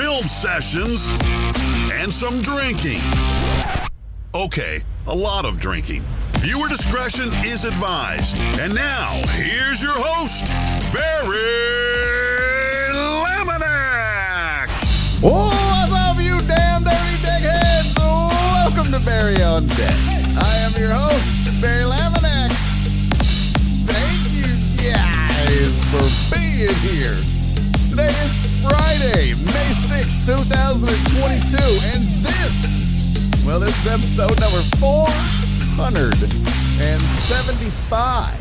film sessions, and some drinking. Okay, a lot of drinking. Viewer discretion is advised. And now, here's your host, Barry Laminack. Oh, what's up, you damn dirty dickheads? Welcome to Barry on Deck. I am your host, Barry Laminack. Thank you guys for being here. Today is Friday, May sixth, 2022, and this, well, this is episode number 475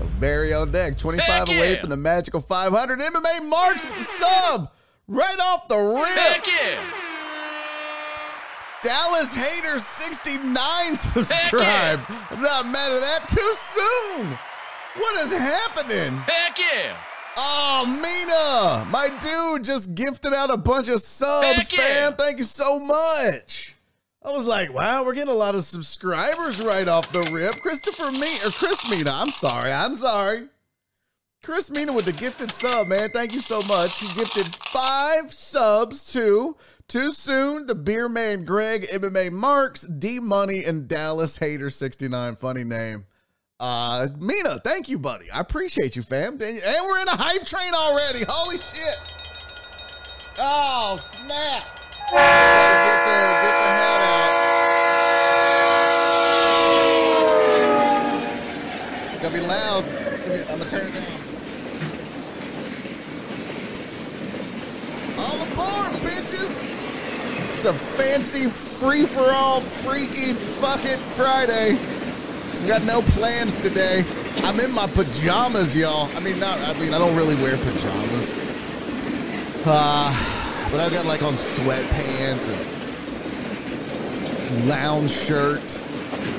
of Barry on Deck. 25 Heck away yeah. from the magical 500. MMA marks sub right off the rip. Heck yeah! Dallas Hater 69 subscribed. I'm not mad at that. Too soon. What is happening? Heck yeah! Oh, Mina, my dude just gifted out a bunch of subs, Heck yeah. fam. Thank you so much. I was like, wow, we're getting a lot of subscribers right off the rip. Christopher Me or Chris Mina, I'm sorry, I'm sorry. Chris Mina with the gifted sub, man. Thank you so much. He gifted five subs to Too Soon, the Beer Man Greg, MMA Marks, D Money, and Dallas Hater 69. Funny name. Uh, Mina, thank you, buddy. I appreciate you, fam. And we're in a hype train already. Holy shit. Oh, snap. Get the, get the hat out. It's gonna be loud. I'm gonna turn it down. All aboard, bitches! It's a fancy free for all, freaky, fuck it Friday. Got no plans today. I'm in my pajamas, y'all. I mean, not. I mean, I don't really wear pajamas. Uh, but I've got like on sweatpants and lounge shirt.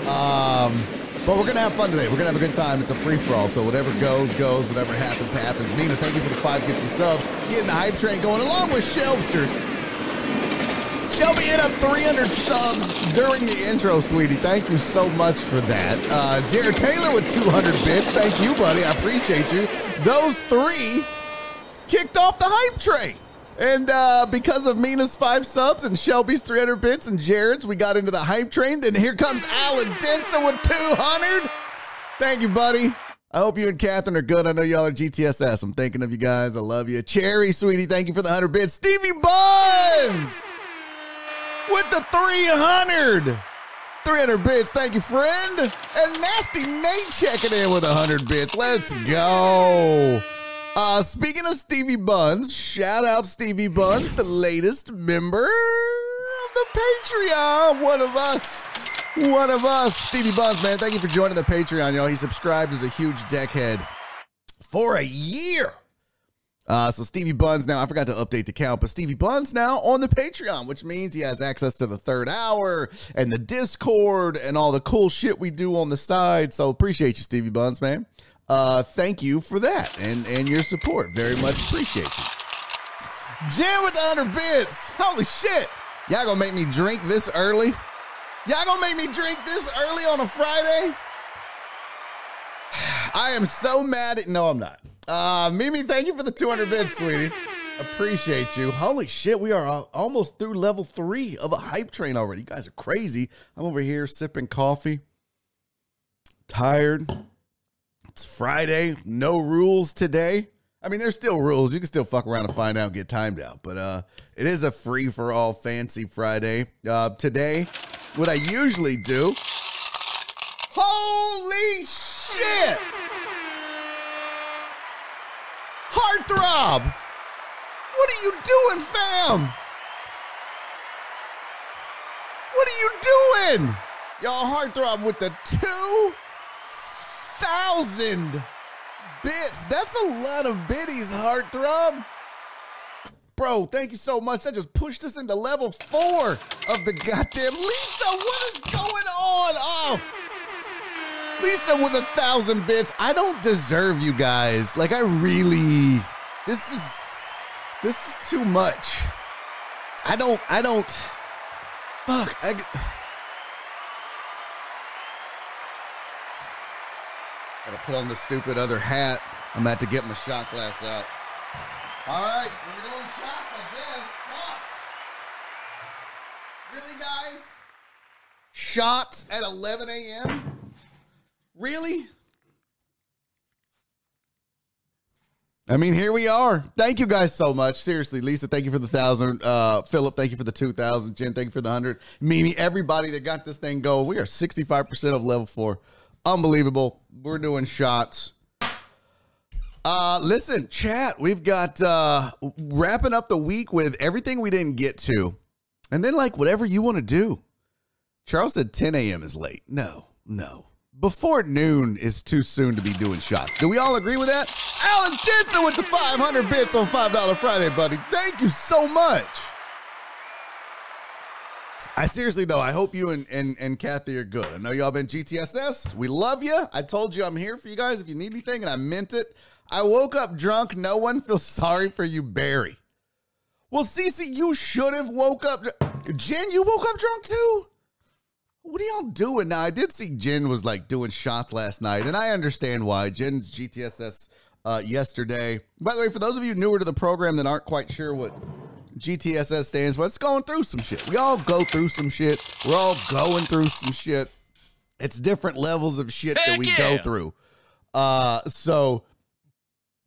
Um, but we're gonna have fun today. We're gonna have a good time. It's a free for all, so whatever goes, goes. Whatever happens, happens. Mina, thank you for the five gifted subs. Getting the hype train going along with Shelbsters. Shelby hit up 300 subs during the intro, sweetie. Thank you so much for that. Uh, Jared Taylor with 200 bits. Thank you, buddy. I appreciate you. Those three kicked off the hype train. And uh, because of Mina's five subs and Shelby's 300 bits and Jared's, we got into the hype train. Then here comes Alan Denson with 200. Thank you, buddy. I hope you and Catherine are good. I know y'all are GTSS. I'm thinking of you guys. I love you. Cherry, sweetie, thank you for the 100 bits. Stevie Buns with the 300. 300 bits. Thank you, friend. And Nasty Nate checking in with 100 bits. Let's go. Uh, speaking of Stevie Buns, shout out Stevie Buns, the latest member of the Patreon. One of us. One of us. Stevie Buns, man. Thank you for joining the Patreon, y'all. He subscribed as a huge deckhead for a year. Uh, so Stevie Buns now, I forgot to update the count, but Stevie Buns now on the Patreon, which means he has access to the third hour and the Discord and all the cool shit we do on the side. So appreciate you, Stevie Buns, man. Uh, thank you for that and, and your support. Very much appreciate you. Jam with the 100 bits. Holy shit. Y'all gonna make me drink this early? Y'all gonna make me drink this early on a Friday? I am so mad at. No, I'm not. Uh, Mimi, thank you for the 200 bits, sweetie. Appreciate you. Holy shit, we are almost through level three of a hype train already. You guys are crazy. I'm over here sipping coffee, tired. It's Friday, no rules today. I mean, there's still rules. You can still fuck around and find out and get timed out, but uh, it is a free for all fancy Friday. Uh, today, what I usually do. Holy shit! Heartthrob! What are you doing, fam? What are you doing? Y'all heartthrob with the 2,000 bits. That's a lot of biddies, heartthrob. bro, thank you so much. That just pushed us into level four of the goddamn Lisa. What is going on? Oh. Lisa with a thousand bits. I don't deserve you guys. Like I really this is this is too much. I don't I don't fuck. I gotta put on the stupid other hat. I'm about to get my shot glass out. All right, we're doing shots, I guess. Fuck. Really, guys? Shots at 11 a.m. Really? I mean, here we are. Thank you guys so much. Seriously, Lisa, thank you for the thousand. Uh, Philip, thank you for the two thousand. Jen, thank you for the hundred. Mimi, everybody that got this thing going. We are sixty five percent of level four. Unbelievable. We're doing shots. Uh, listen, chat. We've got uh, wrapping up the week with everything we didn't get to, and then like whatever you want to do. Charles said 10 a.m. is late. No, no. Before noon is too soon to be doing shots. Do we all agree with that? Alan Tinson with the 500 bits on $5 Friday, buddy. Thank you so much. I seriously though, I hope you and, and, and Kathy are good. I know y'all been GTSS. We love you. I told you I'm here for you guys if you need anything, and I meant it. I woke up drunk. No one feels sorry for you, Barry. Well, Cece, you should have woke up. Jen, you woke up drunk too? What are y'all doing now? I did see Jen was like doing shots last night, and I understand why. Jen's GTSS uh, yesterday. By the way, for those of you newer to the program that aren't quite sure what GTSS stands for, it's going through some shit. We all go through some shit. We're all going through some shit. It's different levels of shit Heck that we yeah. go through. Uh, so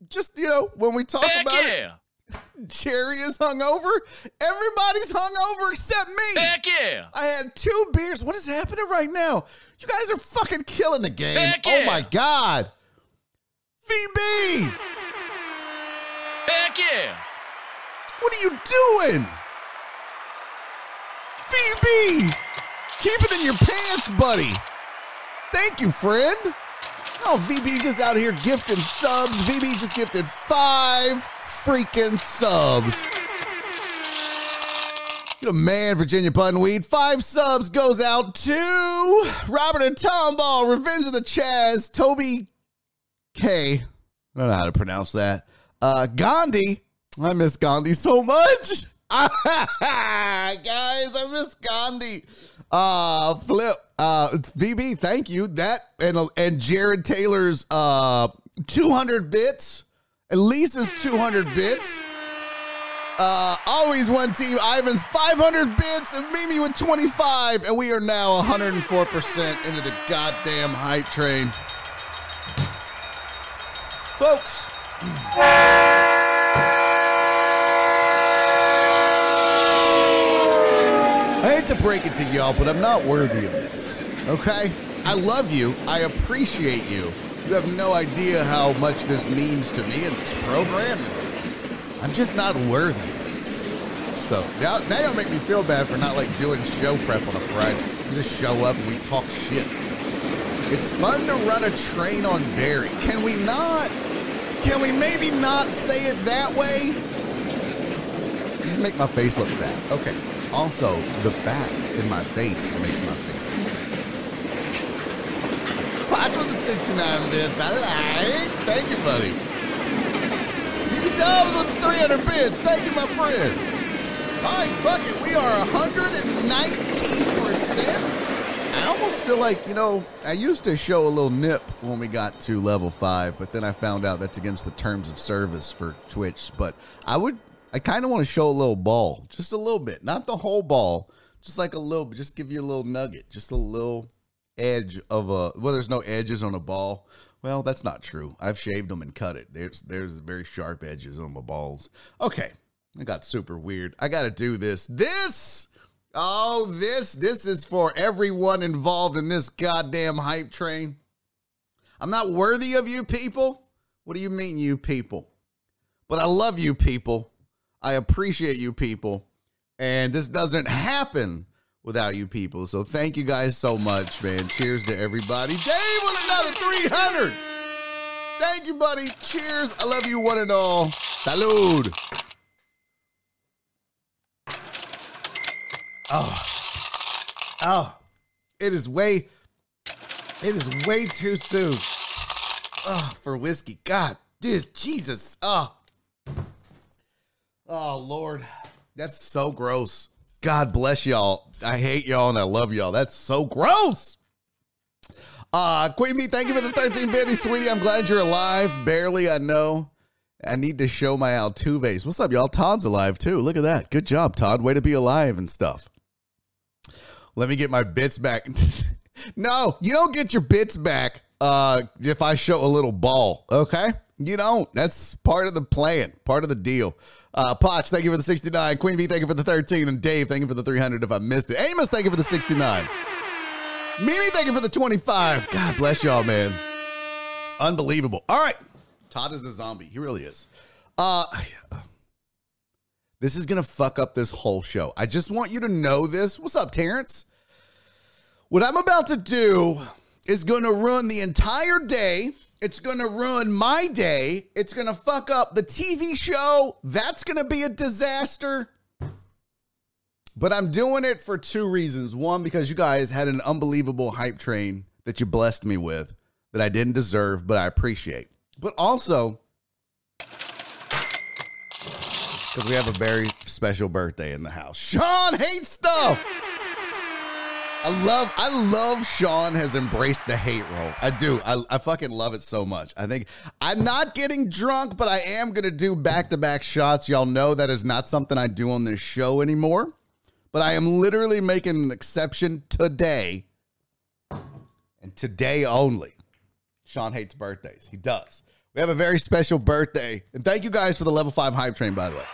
just you know, when we talk Heck about it, yeah! Jerry is hungover. Everybody's hungover except me. Heck yeah! I had two beers. What is happening right now? You guys are fucking killing the game. Heck Oh my god. VB, Heck yeah! what are you doing? VB, keep it in your pants, buddy. Thank you, friend. Oh, VB just out here gifting subs. VB just gifted five freaking subs. You're a man, Virginia Buttonweed. Five subs goes out to Robert and Tomball, Revenge of the Chaz, Toby K. I don't know how to pronounce that. Uh, Gandhi. I miss Gandhi so much. Guys, I miss Gandhi. Uh, Flip. Uh, VB, thank you. That and and Jared Taylor's uh 200 bits. And Lisa's 200 bits. Uh, always one team. Ivan's 500 bits and Mimi with 25. And we are now 104% into the goddamn hype train. Folks. I hate to break it to y'all, but I'm not worthy of this. Okay? I love you. I appreciate you. You have no idea how much this means to me in this program. I'm just not worthy. So now, now you'll make me feel bad for not like doing show prep on a Friday. You just show up and we talk shit. It's fun to run a train on Barry. Can we not? Can we maybe not say it that way? These make my face look fat. Okay. Also, the fat in my face makes my face look fat. Watch with the 69 bits. I like. Thank you, buddy. Mickey Dobbs with the 300 bits. Thank you, my friend. All right, fuck it. We are 119%. I almost feel like, you know, I used to show a little nip when we got to level five, but then I found out that's against the terms of service for Twitch. But I would, I kind of want to show a little ball, just a little bit, not the whole ball, just like a little, just give you a little nugget, just a little edge of a, well, there's no edges on a ball. Well, that's not true. I've shaved them and cut it. There's, there's very sharp edges on my balls. Okay. I got super weird. I got to do this. This Oh, this this is for everyone involved in this goddamn hype train. I'm not worthy of you people. What do you mean, you people? But I love you people. I appreciate you people. And this doesn't happen without you people. So thank you guys so much, man. Cheers to everybody. Dave with another 300. Thank you, buddy. Cheers. I love you one and all. Salud. Oh, oh, it is way, it is way too soon. Oh, for whiskey. God, this Jesus. Oh, oh Lord, that's so gross. God bless y'all. I hate y'all and I love y'all. That's so gross. Uh, Queen Me, thank you for the 13 bitty, sweetie. I'm glad you're alive. Barely, I know. I need to show my Altuves. What's up, y'all? Todd's alive too. Look at that. Good job, Todd. Way to be alive and stuff. Let me get my bits back. no, you don't get your bits back uh, if I show a little ball, okay? You know, that's part of the plan, part of the deal. Uh, Potch, thank you for the 69. Queen V, thank you for the 13. And Dave, thank you for the 300 if I missed it. Amos, thank you for the 69. Mimi, thank you for the 25. God bless y'all, man. Unbelievable. All right. Todd is a zombie. He really is. Uh This is going to fuck up this whole show. I just want you to know this. What's up, Terrence? What I'm about to do is going to ruin the entire day. It's going to ruin my day. It's going to fuck up the TV show. That's going to be a disaster. But I'm doing it for two reasons. One, because you guys had an unbelievable hype train that you blessed me with that I didn't deserve, but I appreciate. But also, because we have a very special birthday in the house. Sean hates stuff. I love, I love Sean has embraced the hate role. I do. I, I fucking love it so much. I think I'm not getting drunk, but I am going to do back to back shots. Y'all know that is not something I do on this show anymore. But I am literally making an exception today and today only. Sean hates birthdays. He does. We have a very special birthday. And thank you guys for the level five hype train, by the way.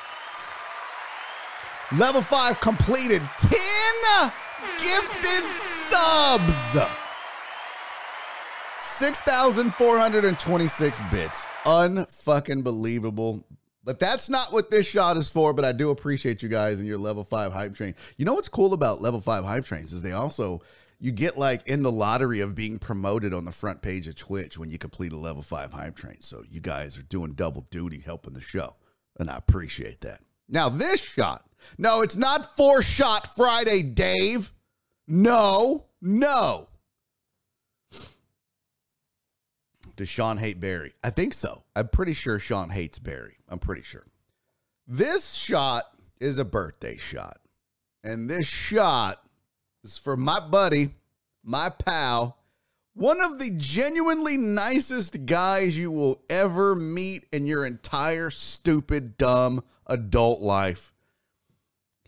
Level five completed 10 gifted subs. 6,426 bits. Unfucking believable. But that's not what this shot is for. But I do appreciate you guys and your level five hype train. You know what's cool about level five hype trains is they also you get like in the lottery of being promoted on the front page of Twitch when you complete a level five hype train. So you guys are doing double duty helping the show. And I appreciate that. Now, this shot. No, it's not four shot Friday, Dave. No, no. Does Sean hate Barry? I think so. I'm pretty sure Sean hates Barry. I'm pretty sure. This shot is a birthday shot. And this shot is for my buddy, my pal, one of the genuinely nicest guys you will ever meet in your entire stupid, dumb adult life.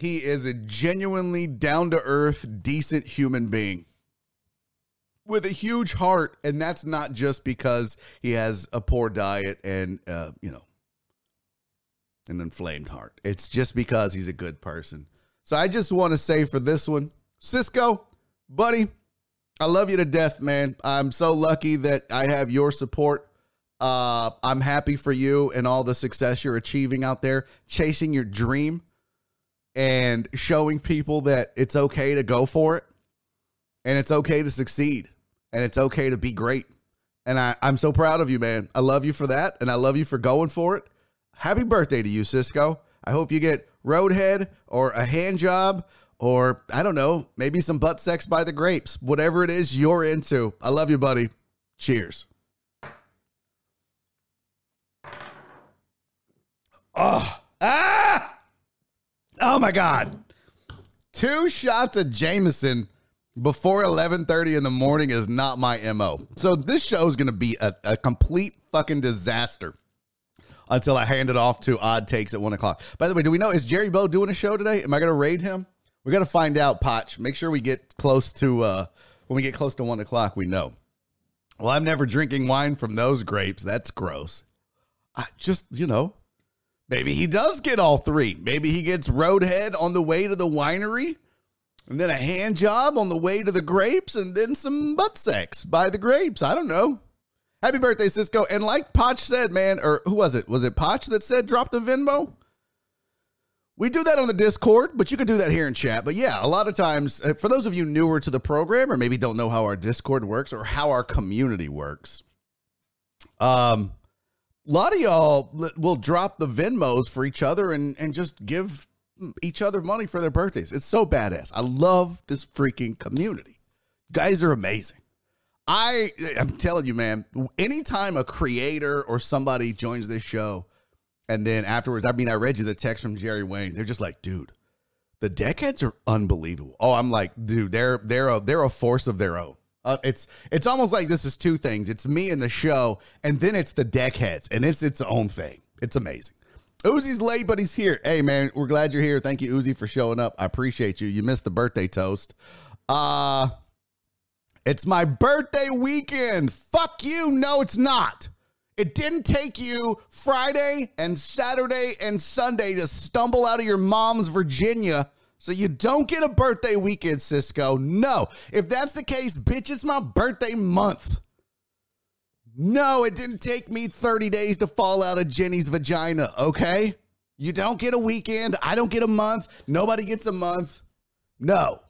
He is a genuinely down to earth, decent human being with a huge heart. And that's not just because he has a poor diet and, uh, you know, an inflamed heart. It's just because he's a good person. So I just want to say for this one, Cisco, buddy, I love you to death, man. I'm so lucky that I have your support. Uh, I'm happy for you and all the success you're achieving out there, chasing your dream and showing people that it's okay to go for it and it's okay to succeed and it's okay to be great. And I, I'm so proud of you, man. I love you for that and I love you for going for it. Happy birthday to you, Cisco. I hope you get roadhead or a hand job or I don't know, maybe some butt sex by the grapes. Whatever it is you're into. I love you, buddy. Cheers. Oh, ah! Oh my God. Two shots of Jameson before 11:30 in the morning is not my MO. So this show is going to be a, a complete fucking disaster until I hand it off to Odd Takes at one o'clock. By the way, do we know is Jerry Bow doing a show today? Am I going to raid him? We got to find out, Potch. Make sure we get close to uh when we get close to one o'clock. We know. Well, I'm never drinking wine from those grapes. That's gross. I just, you know, maybe he does get all three. Maybe he gets roadhead on the way to the winery, and then a hand job on the way to the grapes, and then some butt sex by the grapes. I don't know. Happy birthday, Cisco. And like Potch said, man, or who was it? Was it Potch that said drop the Venmo? We do that on the Discord, but you can do that here in chat. But yeah, a lot of times, uh, for those of you newer to the program or maybe don't know how our Discord works or how our community works, um, a lot of y'all will drop the Venmos for each other and and just give each other money for their birthdays. It's so badass. I love this freaking community. guys are amazing. I I'm telling you, man, anytime a creator or somebody joins this show and then afterwards, I mean, I read you the text from Jerry Wayne. They're just like, dude, the deckheads are unbelievable. Oh, I'm like, dude, they're they're a they're a force of their own. Uh, it's it's almost like this is two things. It's me and the show, and then it's the deckheads, and it's its own thing. It's amazing. Uzi's late, but he's here. Hey man, we're glad you're here. Thank you, Uzi, for showing up. I appreciate you. You missed the birthday toast. Uh it's my birthday weekend. Fuck you. No, it's not. It didn't take you Friday and Saturday and Sunday to stumble out of your mom's Virginia. So you don't get a birthday weekend, Cisco. No. If that's the case, bitch, it's my birthday month. No, it didn't take me 30 days to fall out of Jenny's vagina, okay? You don't get a weekend. I don't get a month. Nobody gets a month. No.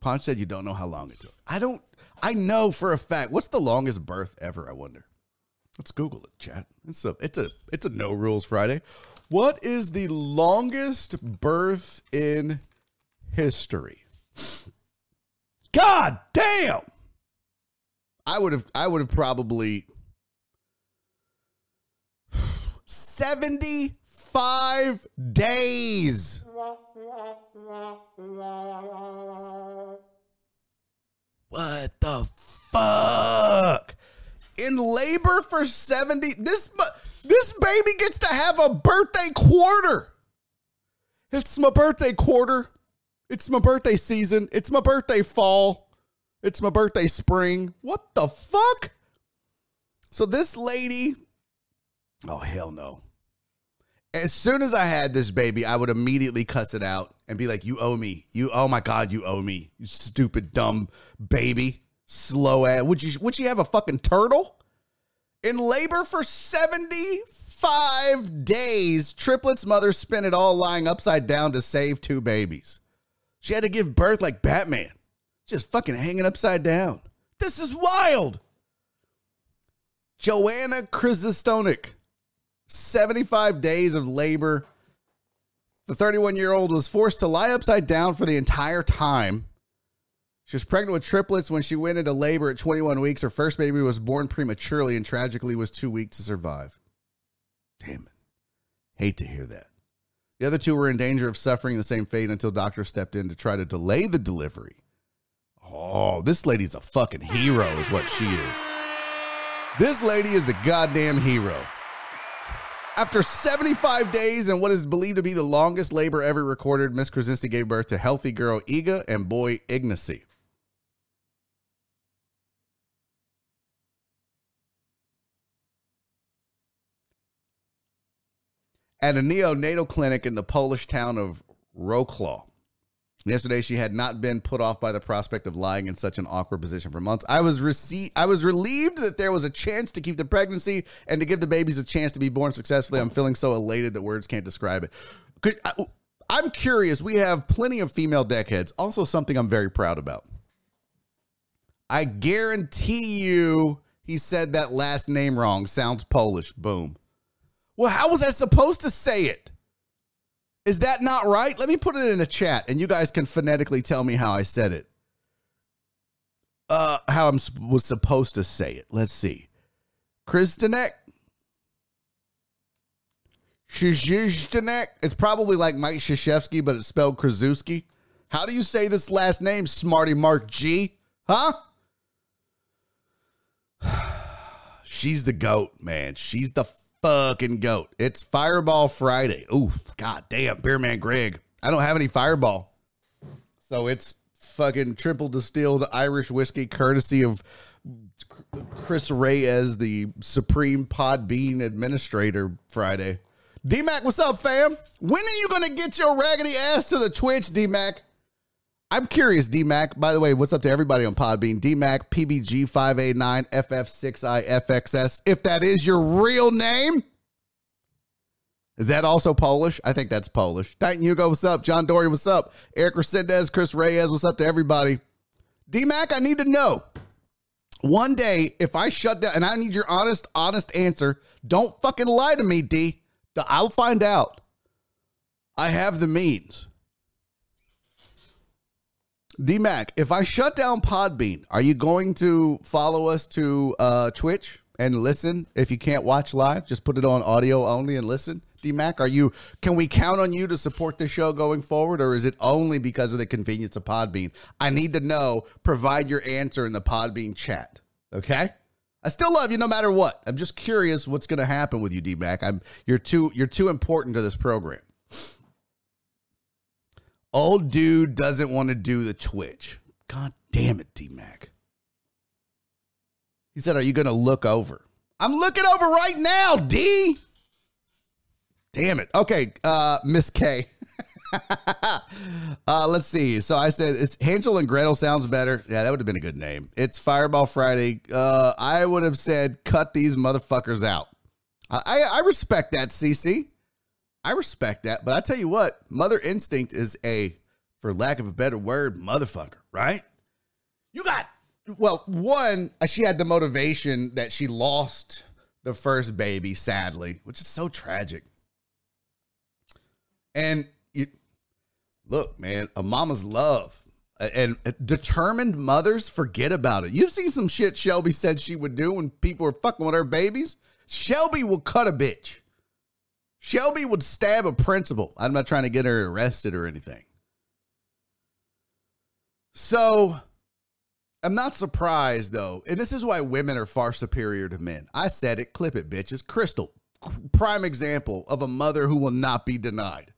Punch said you don't know how long it took. I don't. I know for a fact. What's the longest birth ever? I wonder. Let's Google it, chat. It's a it's a it's a no rules Friday. What is the longest birth in history? God damn. I would have I would have probably 75 days. What the fuck? In labor for 70 this this baby gets to have a birthday quarter. It's my birthday quarter. It's my birthday season. It's my birthday fall. It's my birthday spring. What the fuck? So this lady, oh hell no. As soon as I had this baby, I would immediately cuss it out and be like, "You owe me. You oh my god, you owe me. You stupid dumb baby. Slow ass. Would you would you have a fucking turtle?" In labor for 75 days, triplets mother spent it all lying upside down to save two babies. She had to give birth like Batman just fucking hanging upside down. This is wild. Joanna Chrysostonik, 75 days of labor. The 31 year old was forced to lie upside down for the entire time. She was pregnant with triplets when she went into labor at 21 weeks. Her first baby was born prematurely and tragically was too weak to survive. Damn it. Hate to hear that. The other two were in danger of suffering the same fate until doctors stepped in to try to delay the delivery. Oh, this lady's a fucking hero, is what she is. This lady is a goddamn hero. After 75 days and what is believed to be the longest labor ever recorded, Miss Krasinski gave birth to healthy girl Iga and boy Ignacy. At a neonatal clinic in the Polish town of Wrocław, Yesterday, she had not been put off by the prospect of lying in such an awkward position for months. I was rece- I was relieved that there was a chance to keep the pregnancy and to give the babies a chance to be born successfully. I'm feeling so elated that words can't describe it. Could, I, I'm curious. We have plenty of female deckheads. Also, something I'm very proud about. I guarantee you, he said that last name wrong. Sounds Polish. Boom. Well, how was I supposed to say it? Is that not right? Let me put it in the chat and you guys can phonetically tell me how I said it. Uh, how I was supposed to say it. Let's see. Kristanek. Shizhizhtanek. It's probably like Mike Krzyzewski, but it's spelled Krasuski. How do you say this last name, Smarty Mark G? Huh? She's the goat, man. She's the fucking goat. It's Fireball Friday. Ooh, god damn, Beerman Greg. I don't have any Fireball. So it's fucking triple distilled Irish whiskey courtesy of Chris Ray as the Supreme Podbean Administrator Friday. DMAC, what's up, fam? When are you going to get your raggedy ass to the Twitch, DMAC? I'm curious, DMAC. By the way, what's up to everybody on Podbean? DMAC, PBG589, FF6I, FXS. If that is your real name, is that also Polish? I think that's Polish. Titan Hugo, what's up? John Dory, what's up? Eric Resendez, Chris Reyes, what's up to everybody? DMAC, I need to know. One day, if I shut down, and I need your honest, honest answer, don't fucking lie to me, D. I'll find out. I have the means. DMAC, if I shut down Podbean, are you going to follow us to uh, Twitch and listen? If you can't watch live, just put it on audio only and listen. DMAC, are you? Can we count on you to support the show going forward, or is it only because of the convenience of Podbean? I need to know. Provide your answer in the Podbean chat. Okay. I still love you no matter what. I'm just curious what's going to happen with you, DMAC. I'm you're too you're too important to this program. Old dude doesn't want to do the Twitch. God damn it, D Mac. He said, Are you going to look over? I'm looking over right now, D. Damn it. Okay, uh, Miss K. uh, let's see. So I said it's Hansel and Gretel sounds better. Yeah, that would have been a good name. It's Fireball Friday. Uh, I would have said cut these motherfuckers out. I, I respect that, CC. I respect that, but I tell you what, Mother Instinct is a, for lack of a better word, motherfucker, right? You got, well, one, uh, she had the motivation that she lost the first baby, sadly, which is so tragic. And you, look, man, a mama's love and determined mothers forget about it. You've seen some shit Shelby said she would do when people were fucking with her babies. Shelby will cut a bitch. Shelby would stab a principal. I'm not trying to get her arrested or anything. So I'm not surprised though. And this is why women are far superior to men. I said it, clip it, bitches. Crystal, prime example of a mother who will not be denied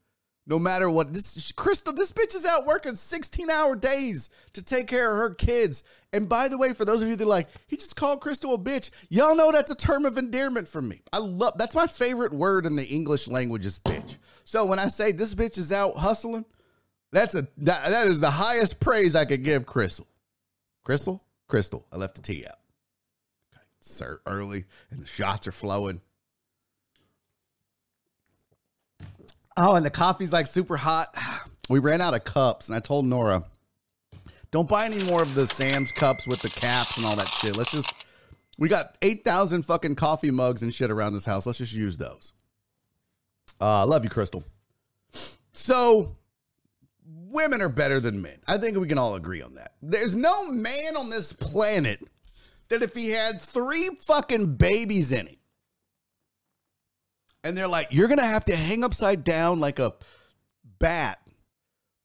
no matter what. This Crystal, this bitch is out working 16 hour days to take care of her kids. And by the way, for those of you that are like, he just called Crystal a bitch. Y'all know that's a term of endearment for me. I love that's my favorite word in the English language is bitch. So when I say this bitch is out hustling, that's a that, that is the highest praise I could give Crystal. Crystal, Crystal, I left the tea out. Okay, sir, early and the shots are flowing. Oh, and the coffee's like super hot. We ran out of cups, and I told Nora, don't buy any more of the Sam's cups with the caps and all that shit. Let's just, we got 8,000 fucking coffee mugs and shit around this house. Let's just use those. Uh, love you, Crystal. So, women are better than men. I think we can all agree on that. There's no man on this planet that if he had three fucking babies in him, and they're like, you're gonna have to hang upside down like a bat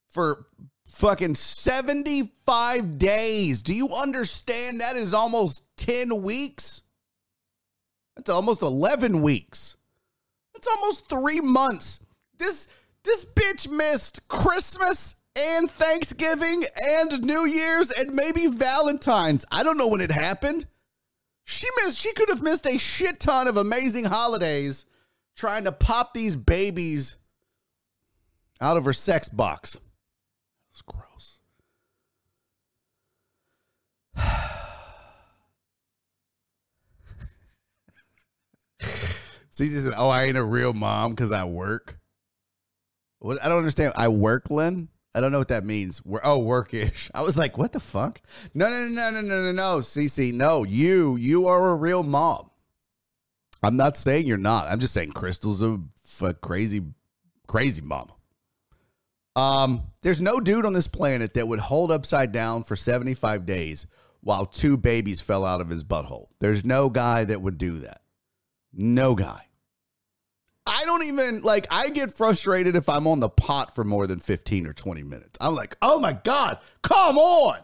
for fucking 75 days. Do you understand that is almost 10 weeks? That's almost 11 weeks. That's almost 3 months. This this bitch missed Christmas and Thanksgiving and New Year's and maybe Valentine's. I don't know when it happened. She missed she could have missed a shit ton of amazing holidays trying to pop these babies out of her sex box. It's gross. Cece said, "Oh, I ain't a real mom because I work." What? I don't understand. I work, Lynn. I don't know what that means. We're, oh, workish. I was like, what the fuck? No, no, no, no, no, no, no, Cece. No, you, you are a real mom. I'm not saying you're not. I'm just saying Crystal's a, crazy, crazy mama. Um, there's no dude on this planet that would hold upside down for 75 days while two babies fell out of his butthole. There's no guy that would do that. No guy. I don't even like I get frustrated if I'm on the pot for more than 15 or 20 minutes. I'm like, "Oh my god, come on."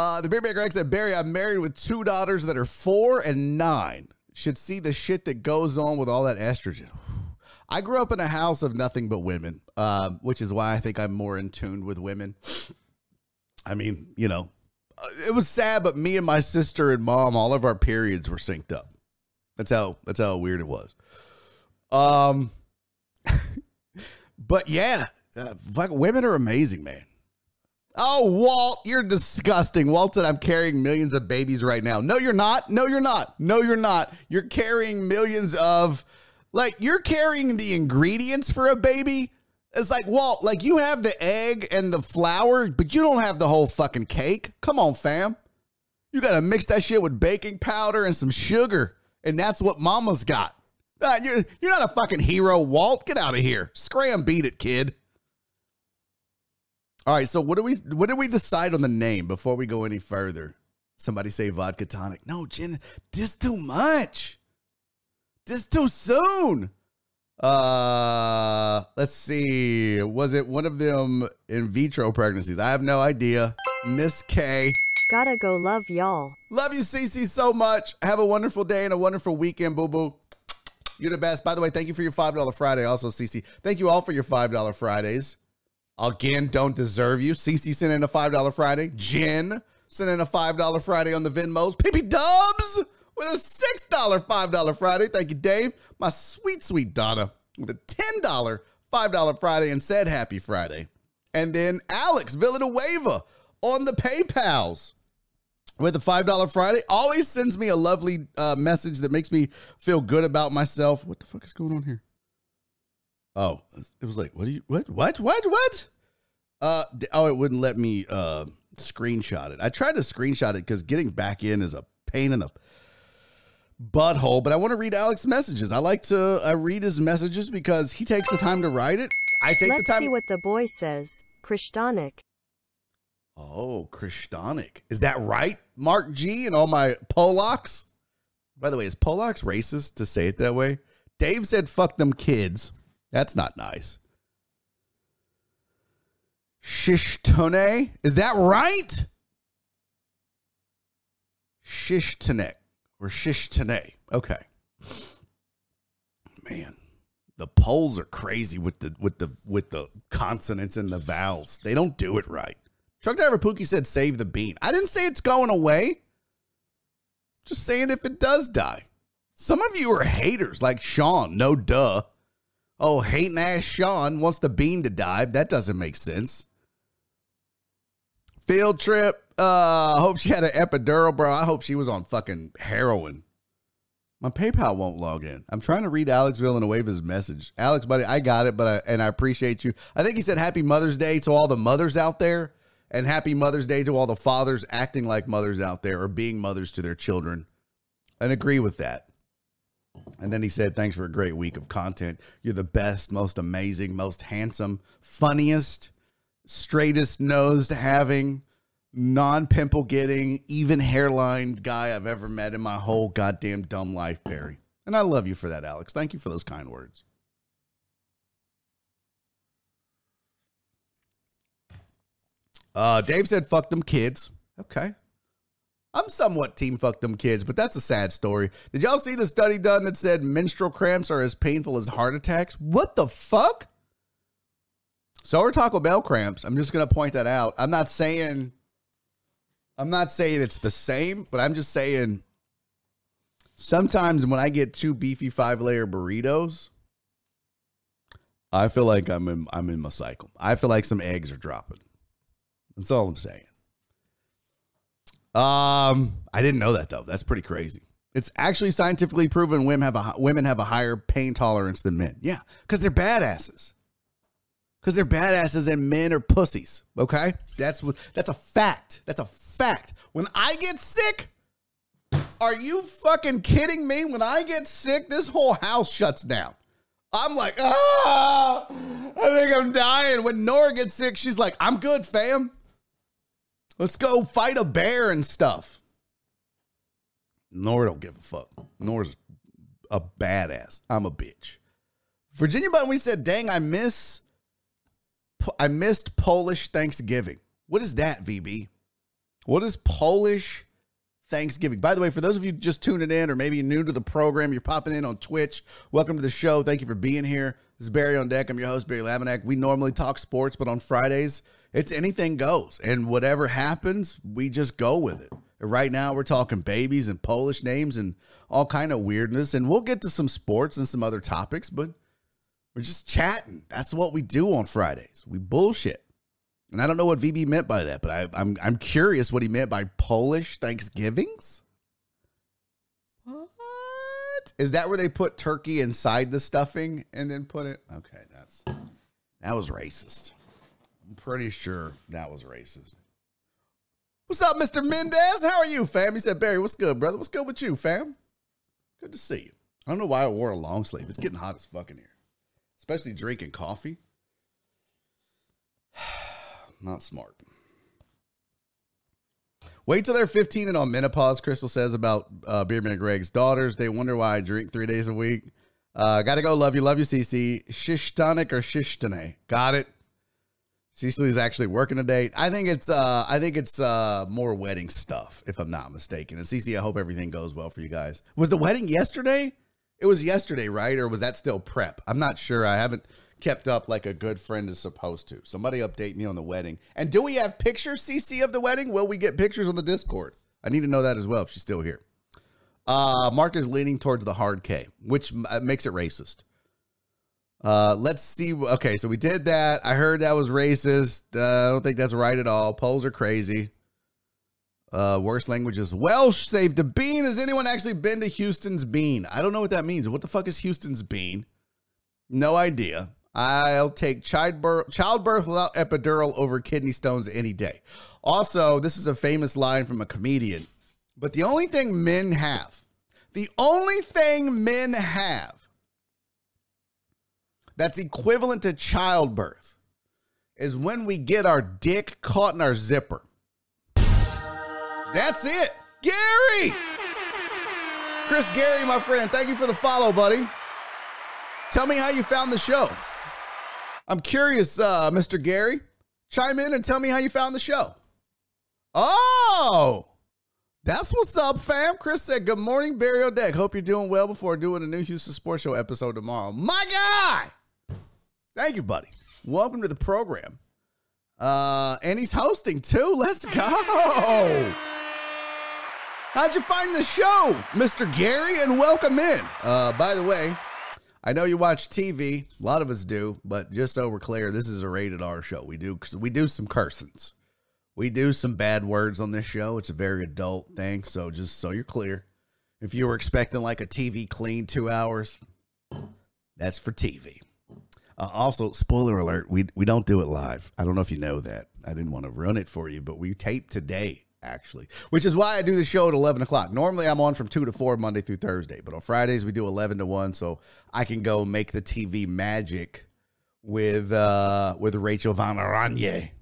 Uh, the Beer Maker X said, Barry, I'm married with two daughters that are four and nine. Should see the shit that goes on with all that estrogen. I grew up in a house of nothing but women, uh, which is why I think I'm more in tune with women. I mean, you know, uh, it was sad, but me and my sister and mom, all of our periods were synced up. That's how that's how weird it was. Um, but yeah, uh, women are amazing, man. Oh, Walt, you're disgusting. Walt said, I'm carrying millions of babies right now. No, you're not. No, you're not. No, you're not. You're carrying millions of, like, you're carrying the ingredients for a baby. It's like, Walt, like, you have the egg and the flour, but you don't have the whole fucking cake. Come on, fam. You got to mix that shit with baking powder and some sugar and that's what Mama's got. Uh, you're you're not a fucking hero, Walt. Get out of here. Scram, beat it, kid. All right, so what do we what did we decide on the name before we go any further? Somebody say vodka tonic. No, Jen, this too much. This too soon. Uh, let's see. Was it one of them in vitro pregnancies? I have no idea. Miss K. Gotta go love y'all. Love you, Cece, so much. Have a wonderful day and a wonderful weekend, boo boo. You're the best. By the way, thank you for your $5 Friday. Also, Cece, thank you all for your $5 Fridays. Again, don't deserve you. Cece sent in a $5 Friday. Jen sent in a $5 Friday on the Venmos. PP Dubs with a $6 $5 Friday. Thank you, Dave. My sweet, sweet Donna with a $10 $5 Friday and said happy Friday. And then Alex Villanueva on the PayPals with a $5 Friday. Always sends me a lovely uh, message that makes me feel good about myself. What the fuck is going on here? Oh, it was like, what do you, what, what, what, what? Uh, oh, it wouldn't let me uh, screenshot it. I tried to screenshot it because getting back in is a pain in the butthole, but I want to read Alex's messages. I like to I read his messages because he takes the time to write it. I take Let's the time. Let's see what the boy says. Krishtonic. Oh, Krishtonic. Is that right? Mark G and all my Polacks? By the way, is Polacks racist to say it that way? Dave said, fuck them kids. That's not nice. Shishtone? Is that right? Shishtone or Shishtone. Okay. Man, the Poles are crazy with the with the with the consonants and the vowels. They don't do it right. Truck driver Pookie said save the bean. I didn't say it's going away. Just saying if it does die. Some of you are haters, like Sean. No duh. Oh, hating ass Sean wants the bean to die. That doesn't make sense. Field trip. Uh, I hope she had an epidural, bro. I hope she was on fucking heroin. My PayPal won't log in. I'm trying to read Alex Villanueva's message. Alex, buddy, I got it, but I, and I appreciate you. I think he said Happy Mother's Day to all the mothers out there, and Happy Mother's Day to all the fathers acting like mothers out there or being mothers to their children. And agree with that. And then he said, Thanks for a great week of content. You're the best, most amazing, most handsome, funniest, straightest nosed having, non pimple getting, even hairline guy I've ever met in my whole goddamn dumb life, Barry. And I love you for that, Alex. Thank you for those kind words. Uh, Dave said, fuck them kids. Okay. I'm somewhat team fuck them kids, but that's a sad story. Did y'all see the study done that said menstrual cramps are as painful as heart attacks? What the fuck? So are Taco Bell cramps. I'm just gonna point that out. I'm not saying I'm not saying it's the same, but I'm just saying sometimes when I get two beefy five layer burritos, I feel like I'm in I'm in my cycle. I feel like some eggs are dropping. That's all I'm saying. Um, I didn't know that though. That's pretty crazy. It's actually scientifically proven women have a women have a higher pain tolerance than men. Yeah, because they're badasses. Because they're badasses and men are pussies. Okay, that's what that's a fact. That's a fact. When I get sick, are you fucking kidding me? When I get sick, this whole house shuts down. I'm like, ah, I think I'm dying. When Nora gets sick, she's like, I'm good, fam. Let's go fight a bear and stuff. Nora don't give a fuck. Nora's a badass. I'm a bitch. Virginia Buttonweed said, dang, I miss I missed Polish Thanksgiving. What is that, VB? What is Polish Thanksgiving? By the way, for those of you just tuning in or maybe new to the program, you're popping in on Twitch. Welcome to the show. Thank you for being here. This is Barry on Deck. I'm your host, Barry Laminack. We normally talk sports, but on Fridays, it's anything goes. And whatever happens, we just go with it. Right now, we're talking babies and Polish names and all kind of weirdness. And we'll get to some sports and some other topics, but we're just chatting. That's what we do on Fridays. We bullshit. And I don't know what VB meant by that, but I, am I'm, I'm curious what he meant by Polish Thanksgivings. What is that? Where they put turkey inside the stuffing and then put it? Okay, that's that was racist. I'm pretty sure that was racist. What's up, Mr. Mendez? How are you, fam? He said, Barry, what's good, brother? What's good with you, fam? Good to see you. I don't know why I wore a long sleeve. It's getting hot as fucking here, especially drinking coffee. Not smart. Wait till they're 15 and on menopause, Crystal says about uh, Beerman and Greg's daughters. They wonder why I drink three days a week. Uh, gotta go. Love you. Love you, CC. Shishtonic or Shishtane. Got it. Cecily is actually working today. I think it's uh I think it's uh more wedding stuff, if I'm not mistaken. And Cece, I hope everything goes well for you guys. Was the wedding yesterday? It was yesterday, right? Or was that still prep? I'm not sure. I haven't kept up like a good friend is supposed to. Somebody update me on the wedding. And do we have pictures, CC, of the wedding? Will we get pictures on the Discord? I need to know that as well if she's still here. Uh, Mark is leaning towards the hard K, which uh, makes it racist. Uh, let's see. Okay, so we did that. I heard that was racist. Uh, I don't think that's right at all. Poles are crazy. Uh, worst language is Welsh. Saved a bean. Has anyone actually been to Houston's Bean? I don't know what that means. What the fuck is Houston's Bean? No idea. I'll take childbirth, childbirth without epidural over kidney stones any day. Also, this is a famous line from a comedian. But the only thing men have, the only thing men have that's equivalent to childbirth is when we get our dick caught in our zipper. That's it. Gary! Chris Gary, my friend, thank you for the follow, buddy. Tell me how you found the show. I'm curious, uh, Mr. Gary. Chime in and tell me how you found the show. Oh, that's what's up, fam. Chris said, Good morning, Burial Deck. Hope you're doing well before doing a new Houston Sports Show episode tomorrow. My guy! Thank you, buddy. Welcome to the program. Uh, and he's hosting too. Let's go. How'd you find the show, Mr. Gary? And welcome in. Uh, by the way, I know you watch TV. A lot of us do, but just so we're clear, this is a rated R show. We do we do some cursings. We do some bad words on this show. It's a very adult thing. So just so you're clear, if you were expecting like a TV clean two hours, that's for TV. Uh, also, spoiler alert: we we don't do it live. I don't know if you know that. I didn't want to run it for you, but we tape today actually, which is why I do the show at eleven o'clock. Normally, I'm on from two to four Monday through Thursday, but on Fridays we do eleven to one, so I can go make the TV magic with uh with Rachel Van Aranye.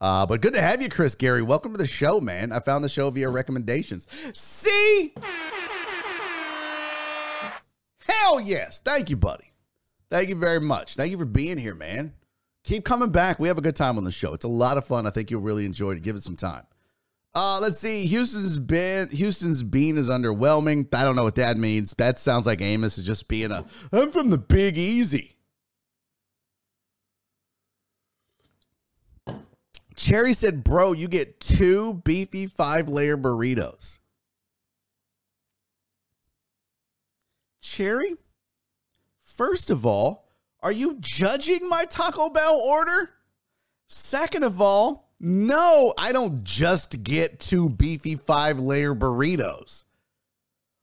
Uh, but good to have you, Chris Gary. Welcome to the show, man. I found the show via recommendations. See? Hell yes. Thank you, buddy. Thank you very much. Thank you for being here, man. Keep coming back. We have a good time on the show. It's a lot of fun. I think you'll really enjoy it. Give it some time. Uh, let's see. Houston's been Houston's bean is underwhelming. I don't know what that means. That sounds like Amos is just being a I'm from the Big Easy. Cherry said, "Bro, you get two beefy five layer burritos." Cherry, First of all, are you judging my Taco Bell order? Second of all, no, I don't just get two beefy five layer burritos.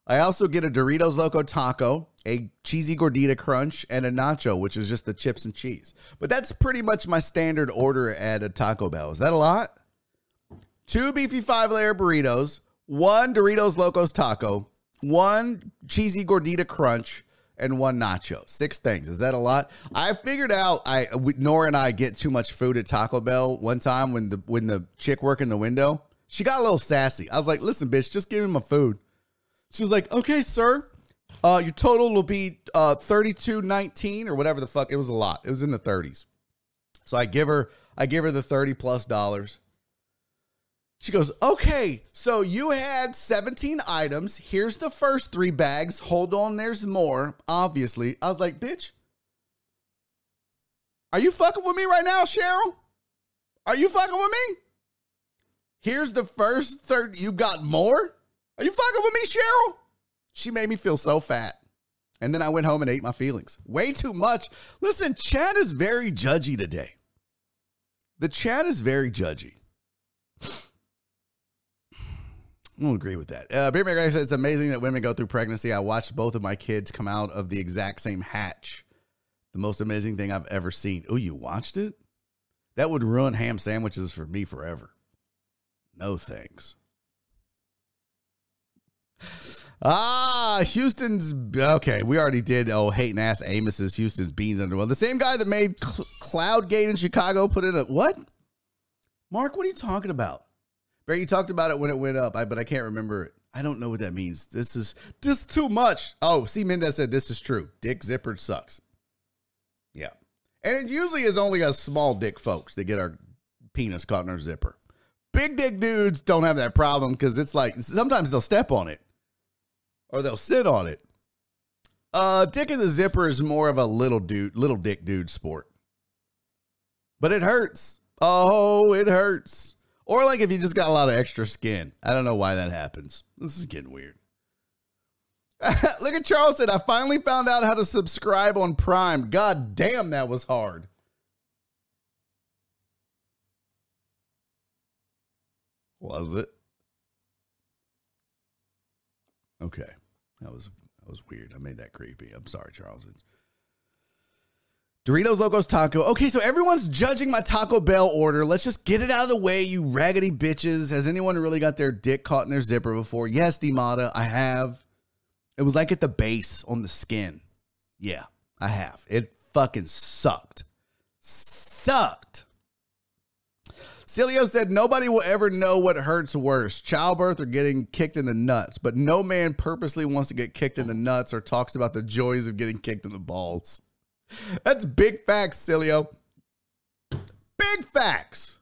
I also get a Doritos Loco Taco, a cheesy gordita crunch, and a nacho, which is just the chips and cheese. But that's pretty much my standard order at a Taco Bell. Is that a lot? Two beefy five layer burritos, one Doritos Locos Taco, one cheesy gordita crunch, and one nacho. Six things. Is that a lot? I figured out I Nora and I get too much food at Taco Bell one time when the when the chick working the window, she got a little sassy. I was like, "Listen, bitch, just give me my food." She was like, "Okay, sir. Uh, your total will be uh 32.19 or whatever the fuck. It was a lot. It was in the 30s." So I give her I give her the 30 plus dollars. She goes, okay, so you had 17 items. Here's the first three bags. Hold on, there's more, obviously. I was like, bitch, are you fucking with me right now, Cheryl? Are you fucking with me? Here's the first third. You got more? Are you fucking with me, Cheryl? She made me feel so fat. And then I went home and ate my feelings. Way too much. Listen, Chad is very judgy today. The chat is very judgy. I don't agree with that. Uh, Beer Maker said it's amazing that women go through pregnancy. I watched both of my kids come out of the exact same hatch. The most amazing thing I've ever seen. Oh, you watched it? That would ruin ham sandwiches for me forever. No thanks. Ah, Houston's okay. We already did. Oh, hating ass Amos's Houston's beans underwear. The same guy that made Cl- Cloudgate in Chicago put in a what? Mark, what are you talking about? Barry, you talked about it when it went up, I, but I can't remember it. I don't know what that means. This is just too much. Oh, see, Mendez said this is true. Dick zipper sucks. Yeah, and it usually is only us small dick folks that get our penis caught in our zipper. Big dick dudes don't have that problem because it's like sometimes they'll step on it or they'll sit on it. Uh, dick in the zipper is more of a little dude, little dick dude sport. But it hurts. Oh, it hurts. Or like if you just got a lot of extra skin. I don't know why that happens. This is getting weird. Look at Charles said, I finally found out how to subscribe on Prime. God damn, that was hard. Was it? Okay. That was that was weird. I made that creepy. I'm sorry, Charles. Doritos Locos Taco. Okay, so everyone's judging my Taco Bell order. Let's just get it out of the way, you raggedy bitches. Has anyone really got their dick caught in their zipper before? Yes, Demata, I have. It was like at the base on the skin. Yeah, I have. It fucking sucked. Sucked. Cilio said nobody will ever know what hurts worse, childbirth or getting kicked in the nuts, but no man purposely wants to get kicked in the nuts or talks about the joys of getting kicked in the balls. That's big facts, Cilio. Big facts.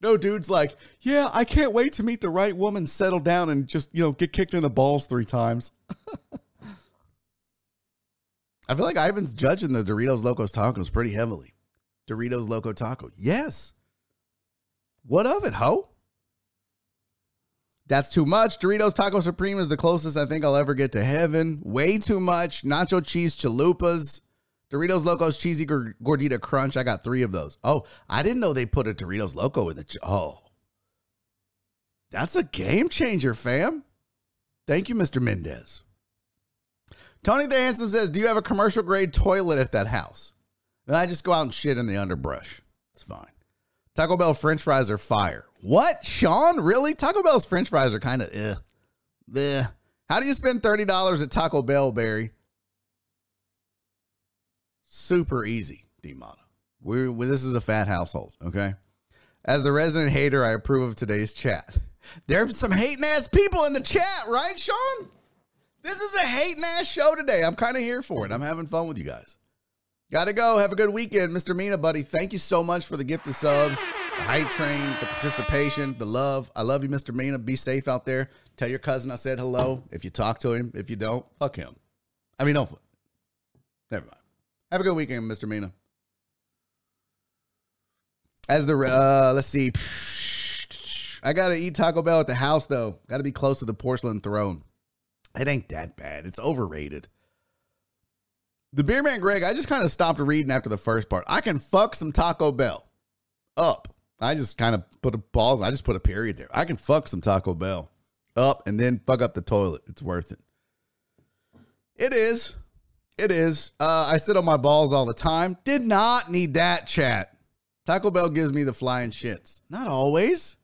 No dude's like, yeah, I can't wait to meet the right woman, settle down, and just, you know, get kicked in the balls three times. I feel like Ivan's judging the Doritos Locos Tacos pretty heavily. Doritos Loco Taco. Yes. What of it, ho? That's too much. Doritos Taco Supreme is the closest I think I'll ever get to heaven. Way too much. Nacho cheese chalupas. Doritos Locos Cheesy Gordita Crunch. I got three of those. Oh, I didn't know they put a Doritos Loco in the. Ch- oh, that's a game changer, fam. Thank you, Mr. Mendez. Tony the Handsome says, Do you have a commercial grade toilet at that house? Then I just go out and shit in the underbrush. It's fine. Taco Bell French fries are fire. What, Sean? Really? Taco Bell's French fries are kind of eh. Bleh. How do you spend $30 at Taco Bell, Barry? Super easy, D-Mono. We're, we, this is a fat household, okay? As the resident hater, I approve of today's chat. There's some hating ass people in the chat, right, Sean? This is a hating ass show today. I'm kind of here for it. I'm having fun with you guys. Gotta go. Have a good weekend, Mr. Mina, buddy. Thank you so much for the gift of subs, the hype train, the participation, the love. I love you, Mr. Mina. Be safe out there. Tell your cousin I said hello. If you talk to him, if you don't, fuck him. I mean, don't. Never mind. Have a good weekend, Mr. Mina. As the uh, let's see, I gotta eat Taco Bell at the house though. Got to be close to the porcelain throne. It ain't that bad. It's overrated. The Beer Man Greg, I just kind of stopped reading after the first part. I can fuck some Taco Bell up. I just kind of put a pause. I just put a period there. I can fuck some Taco Bell up and then fuck up the toilet. It's worth it. It is. It is. Uh, I sit on my balls all the time. Did not need that chat. Taco Bell gives me the flying shits. Not always.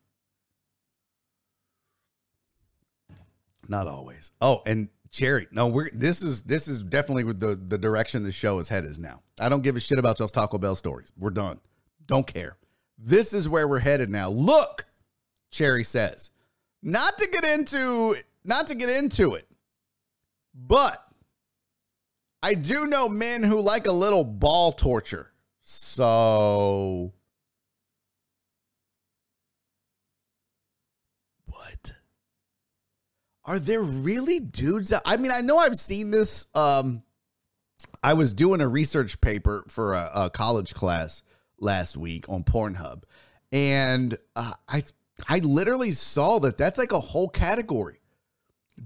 Not always. Oh, and Cherry. No, we're this is this is definitely the the direction the show is headed now. I don't give a shit about those Taco Bell stories. We're done. Don't care. This is where we're headed now. Look, Cherry says, not to get into not to get into it, but I do know men who like a little ball torture. So what? Are there really dudes that I mean, I know I've seen this um I was doing a research paper for a, a college class last week on Pornhub and uh, I I literally saw that that's like a whole category.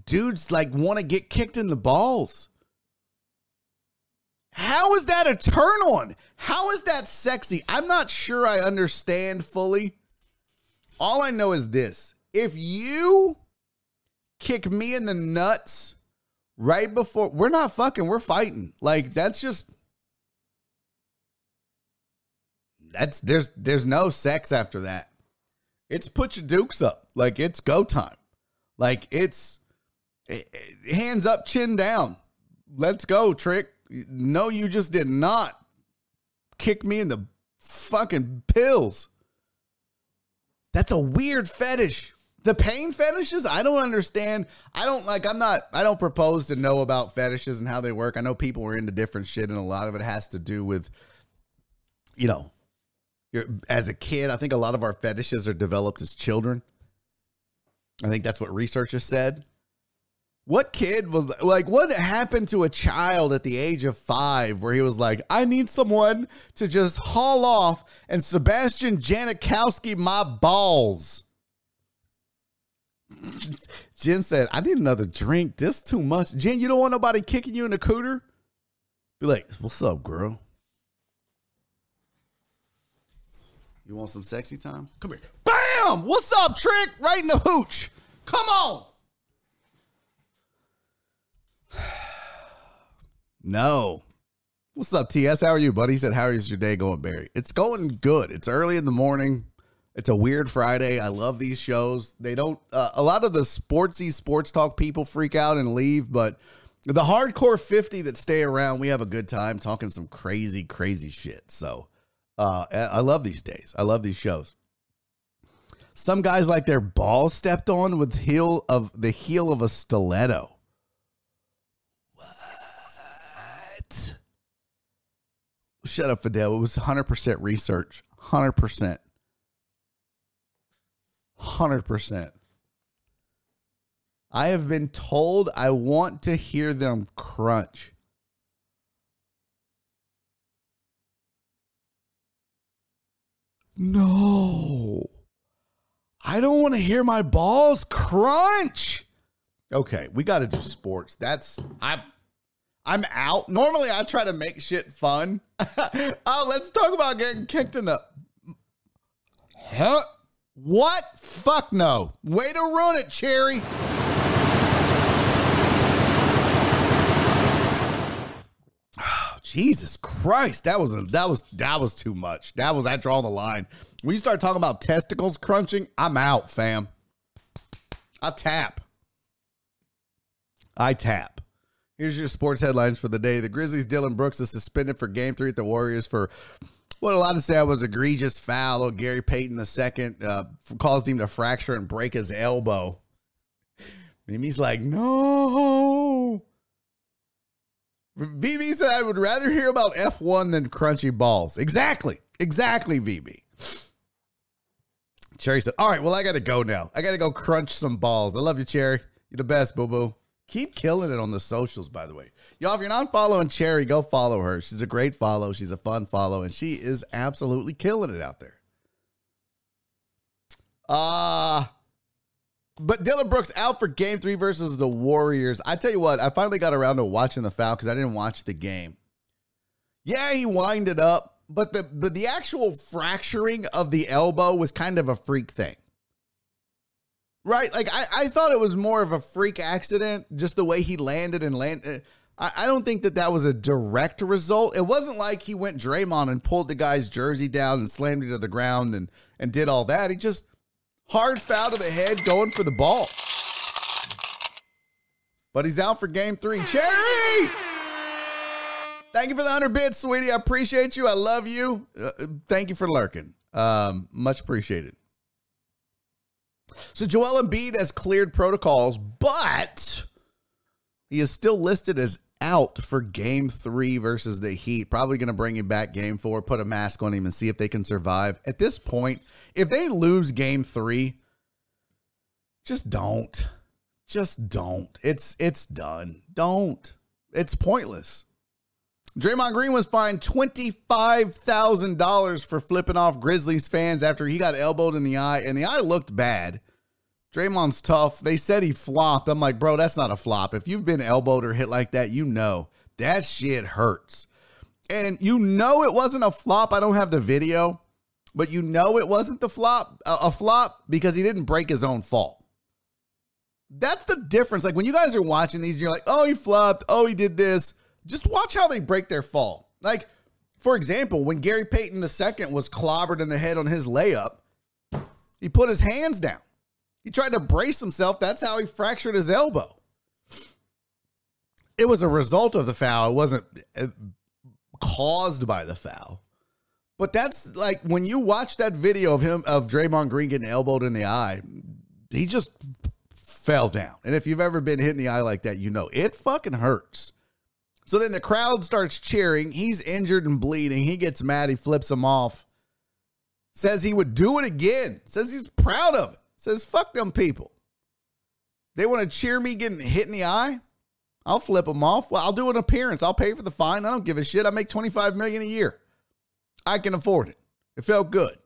Dudes like want to get kicked in the balls. How is that a turn on? How is that sexy? I'm not sure I understand fully. All I know is this if you kick me in the nuts right before, we're not fucking, we're fighting. Like, that's just. That's there's there's no sex after that. It's put your dukes up. Like it's go time. Like it's Eh, eh, Hands up, chin down. Let's go, Trick. No, you just did not kick me in the fucking pills. That's a weird fetish. The pain fetishes, I don't understand. I don't like, I'm not, I don't propose to know about fetishes and how they work. I know people are into different shit, and a lot of it has to do with, you know, as a kid. I think a lot of our fetishes are developed as children. I think that's what researchers said. What kid was like, what happened to a child at the age of five where he was like, I need someone to just haul off and Sebastian Janikowski my balls? Jen said, I need another drink. This too much. Jen, you don't want nobody kicking you in the cooter? Be like, what's up, girl? You want some sexy time? Come here. Bam! What's up, Trick? Right in the hooch. Come on. No. What's up, TS? How are you, buddy? He said, How is your day going, Barry? It's going good. It's early in the morning. It's a weird Friday. I love these shows. They don't, uh, a lot of the sportsy sports talk people freak out and leave, but the hardcore 50 that stay around, we have a good time talking some crazy, crazy shit. So uh, I love these days. I love these shows. Some guys like their ball stepped on with heel of the heel of a stiletto. Shut up, Fidel. It was 100% research. 100%. 100%. I have been told I want to hear them crunch. No. I don't want to hear my balls crunch. Okay, we got to do sports. That's I I'm out. Normally I try to make shit fun. oh, let's talk about getting kicked in the Huh? What? Fuck no. Way to run it, Cherry. Jesus Christ, that was a, that was that was too much. That was I draw the line. When you start talking about testicles crunching, I'm out, fam. I tap. I tap. Here's your sports headlines for the day. The Grizzlies' Dillon Brooks is suspended for game three at the Warriors for what a lot of say was egregious foul. Or Gary Payton II uh, caused him to fracture and break his elbow. Mimi's like, no. VB said, I would rather hear about F1 than crunchy balls. Exactly. Exactly, VB. Cherry said, All right, well, I got to go now. I got to go crunch some balls. I love you, Cherry. You're the best, boo boo. Keep killing it on the socials, by the way. Y'all, if you're not following Cherry, go follow her. She's a great follow. She's a fun follow, and she is absolutely killing it out there. Uh but Dillon Brooks out for game three versus the Warriors. I tell you what, I finally got around to watching the foul because I didn't watch the game. Yeah, he winded up, but the, the the actual fracturing of the elbow was kind of a freak thing. Right? Like I, I thought it was more of a freak accident, just the way he landed and landed. I, I don't think that that was a direct result. It wasn't like he went Draymond and pulled the guy's jersey down and slammed it to the ground and and did all that. He just hard foul to the head, going for the ball. But he's out for game three. Cherry! Thank you for the 100 bits, sweetie. I appreciate you. I love you. Uh, thank you for lurking. Um, much appreciated. So Joel Embiid has cleared protocols, but he is still listed as out for game three versus the Heat. Probably going to bring him back game four, put a mask on him, and see if they can survive. At this point, if they lose game three, just don't. Just don't. It's it's done. Don't. It's pointless. Draymond Green was fined $25,000 for flipping off Grizzlies fans after he got elbowed in the eye, and the eye looked bad. Draymond's tough. They said he flopped. I'm like, bro, that's not a flop. If you've been elbowed or hit like that, you know that shit hurts. And you know it wasn't a flop. I don't have the video, but you know it wasn't the flop, a flop because he didn't break his own fall. That's the difference. Like when you guys are watching these, you're like, oh, he flopped. Oh, he did this. Just watch how they break their fall. Like, for example, when Gary Payton II was clobbered in the head on his layup, he put his hands down. He tried to brace himself. That's how he fractured his elbow. it was a result of the foul. It wasn't uh, caused by the foul. But that's like when you watch that video of him of Draymond Green getting elbowed in the eye, he just fell down. And if you've ever been hit in the eye like that, you know it fucking hurts. So then the crowd starts cheering. He's injured and bleeding. He gets mad. He flips him off. Says he would do it again. Says he's proud of it. Says fuck them people. They want to cheer me getting hit in the eye. I'll flip them off. Well, I'll do an appearance. I'll pay for the fine. I don't give a shit. I make 25 million a year. I can afford it. It felt good.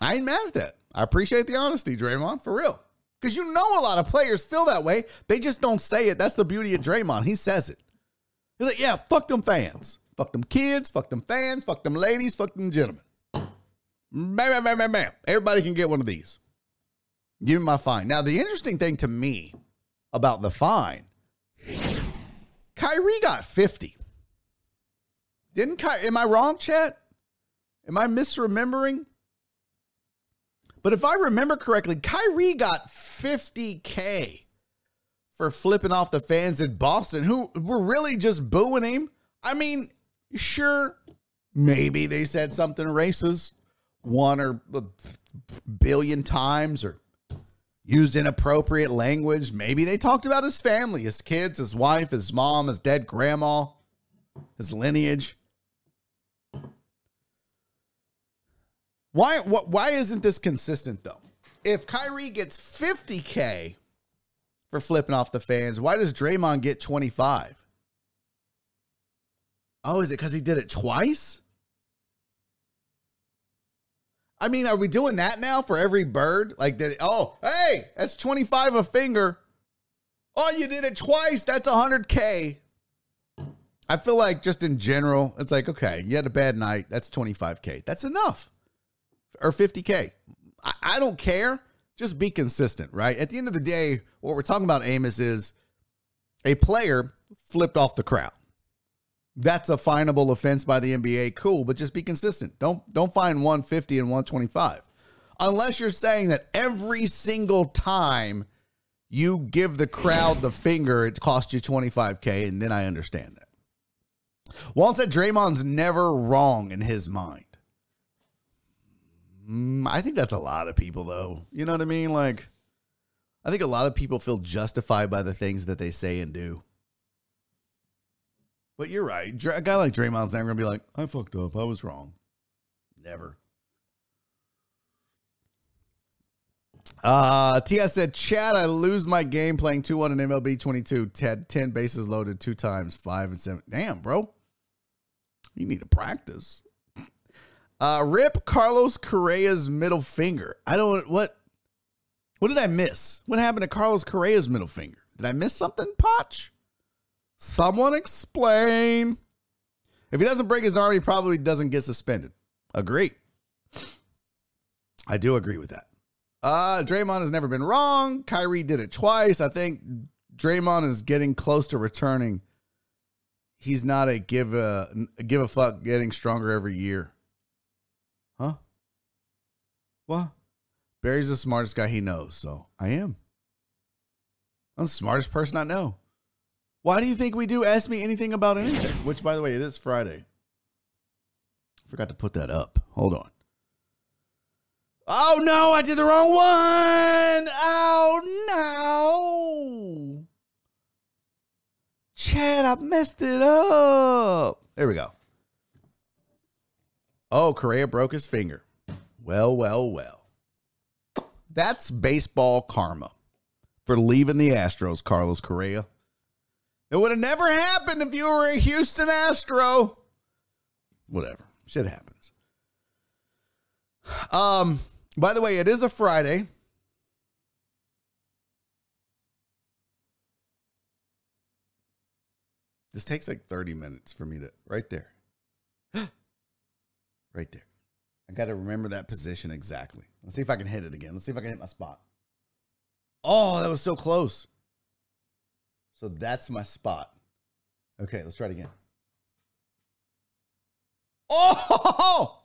I ain't mad at that. I appreciate the honesty, Draymond, for real. Because you know a lot of players feel that way. They just don't say it. That's the beauty of Draymond. He says it. He's like, yeah, fuck them fans. Fuck them kids. Fuck them fans. Fuck them ladies. Fuck them gentlemen. Bam, bam, bam, bam, bam. Everybody can get one of these. Give me my fine. Now, the interesting thing to me about the fine, Kyrie got 50. Didn't Kyrie, am I wrong, chat? Am I misremembering? But if I remember correctly, Kyrie got 50K for flipping off the fans in Boston who were really just booing him. I mean, sure, maybe they said something racist one or a billion times or used inappropriate language. Maybe they talked about his family, his kids, his wife, his mom, his dead grandma, his lineage. Why what why isn't this consistent though? If Kyrie gets 50k for flipping off the fans, why does Draymond get 25? Oh, is it cuz he did it twice? I mean, are we doing that now for every bird? Like did it, oh, hey, that's 25 a finger. Oh, you did it twice. That's 100k. I feel like just in general, it's like, okay, you had a bad night. That's 25K. That's enough or 50K. I, I don't care. Just be consistent, right? At the end of the day, what we're talking about, Amos, is a player flipped off the crowd. That's a finable offense by the NBA. Cool, but just be consistent. Don't don't find 150 and 125. Unless you're saying that every single time you give the crowd the finger, it costs you 25K, and then I understand that. Walt said Draymond's never wrong in his mind. Mm, I think that's a lot of people, though. You know what I mean? Like, I think a lot of people feel justified by the things that they say and do. But you're right. A guy like Draymond's never going to be like, I fucked up. I was wrong. Never. Uh, TS said, Chad, I lose my game playing 2 1 in MLB 22. Ted, 10 bases loaded two times, five and seven. Damn, bro. You need to practice. Uh, rip Carlos Correa's middle finger. I don't what what did I miss? What happened to Carlos Correa's middle finger? Did I miss something, Potch? Someone explain. If he doesn't break his arm, he probably doesn't get suspended. Agree. I do agree with that. Uh, Draymond has never been wrong. Kyrie did it twice. I think Draymond is getting close to returning. He's not a give a give a fuck getting stronger every year. Huh? What? Barry's the smartest guy he knows, so I am. I'm the smartest person I know. Why do you think we do Ask Me Anything About Anything? Which, by the way, it is Friday. Forgot to put that up. Hold on. Oh no, I did the wrong one. Oh no. Chad, I messed it up. There we go. Oh, Correa broke his finger. Well, well, well. That's baseball karma for leaving the Astros, Carlos Correa. It would have never happened if you were a Houston Astro. Whatever. Shit happens. Um, by the way, it is a Friday. This takes like 30 minutes for me to right there. Right there. I got to remember that position exactly. Let's see if I can hit it again. Let's see if I can hit my spot. Oh, that was so close. So that's my spot. Okay, let's try it again. Oh,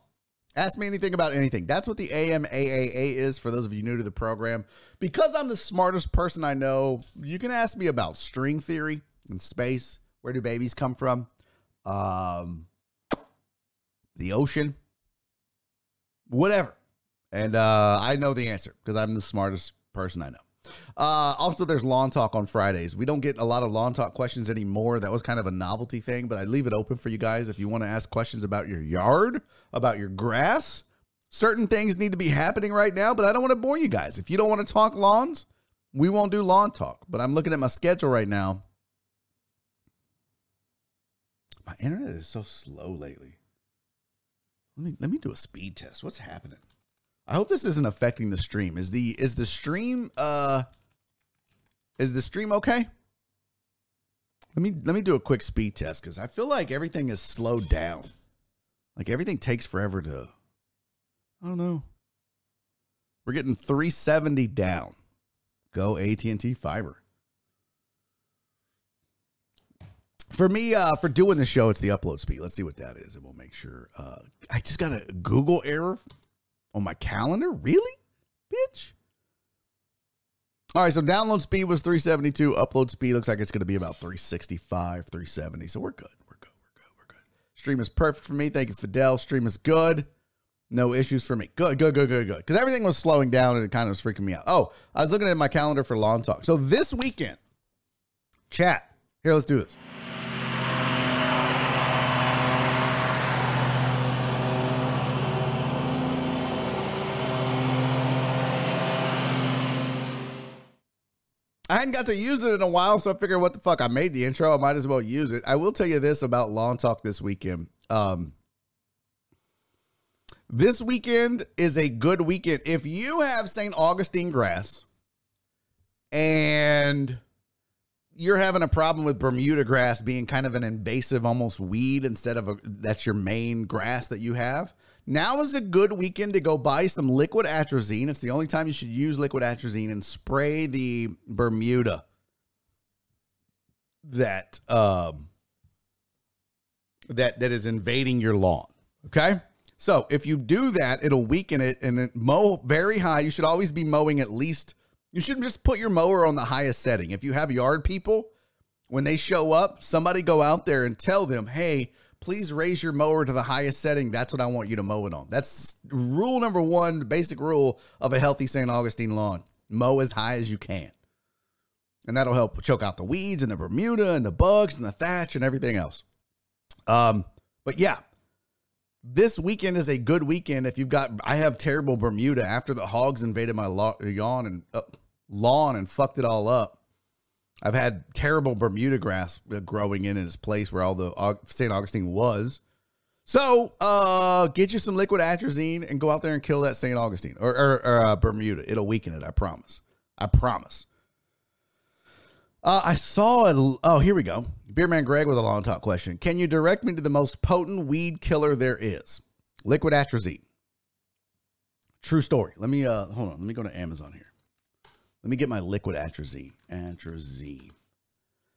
Ask me anything about anything. That's what the AMAAA is for those of you new to the program. Because I'm the smartest person I know, you can ask me about string theory and space. Where do babies come from? Um, the ocean, whatever. And uh, I know the answer because I'm the smartest person I know. Uh, also, there's lawn talk on Fridays. We don't get a lot of lawn talk questions anymore. That was kind of a novelty thing, but I leave it open for you guys if you want to ask questions about your yard, about your grass. Certain things need to be happening right now, but I don't want to bore you guys. If you don't want to talk lawns, we won't do lawn talk. But I'm looking at my schedule right now. My internet is so slow lately. Let me let me do a speed test. What's happening? I hope this isn't affecting the stream. Is the is the stream uh is the stream okay? Let me let me do a quick speed test cuz I feel like everything is slowed down. Like everything takes forever to I don't know. We're getting 370 down. Go AT&T fiber. For me, uh, for doing the show, it's the upload speed. Let's see what that is, and we'll make sure. Uh, I just got a Google error on my calendar. Really, bitch. All right, so download speed was 372. Upload speed looks like it's going to be about 365, 370. So we're good. We're good. We're good. We're good. Stream is perfect for me. Thank you, Fidel. Stream is good. No issues for me. Good, good, good, good, good. Because everything was slowing down and it kind of was freaking me out. Oh, I was looking at my calendar for lawn talk. So this weekend, chat. Here, let's do this. I hadn't got to use it in a while, so I figured, what the fuck? I made the intro. I might as well use it. I will tell you this about Lawn Talk this weekend. Um, this weekend is a good weekend. If you have St. Augustine grass and you're having a problem with Bermuda grass being kind of an invasive, almost weed instead of a, that's your main grass that you have, now is a good weekend to go buy some liquid atrazine. It's the only time you should use liquid atrazine and spray the Bermuda that um, that that is invading your lawn. Okay. So if you do that, it'll weaken it and then mow very high. You should always be mowing at least. You shouldn't just put your mower on the highest setting. If you have yard people, when they show up, somebody go out there and tell them, "Hey, please raise your mower to the highest setting. That's what I want you to mow it on. That's rule number one, basic rule of a healthy St. Augustine lawn. Mow as high as you can. And that'll help choke out the weeds and the Bermuda and the bugs and the thatch and everything else. Um, but yeah, this weekend is a good weekend. If you've got, I have terrible Bermuda after the hogs invaded my lawn and uh, lawn and fucked it all up. I've had terrible Bermuda grass growing in its place where all the St. Augustine was. So, uh, get you some liquid atrazine and go out there and kill that St. Augustine or, or, or uh, Bermuda. It'll weaken it. I promise. I promise. Uh, I saw it. Oh, here we go. Beerman Greg with a long talk question. Can you direct me to the most potent weed killer there is? Liquid atrazine. True story. Let me uh hold on. Let me go to Amazon here. Let me get my liquid atrazine. Atrazine.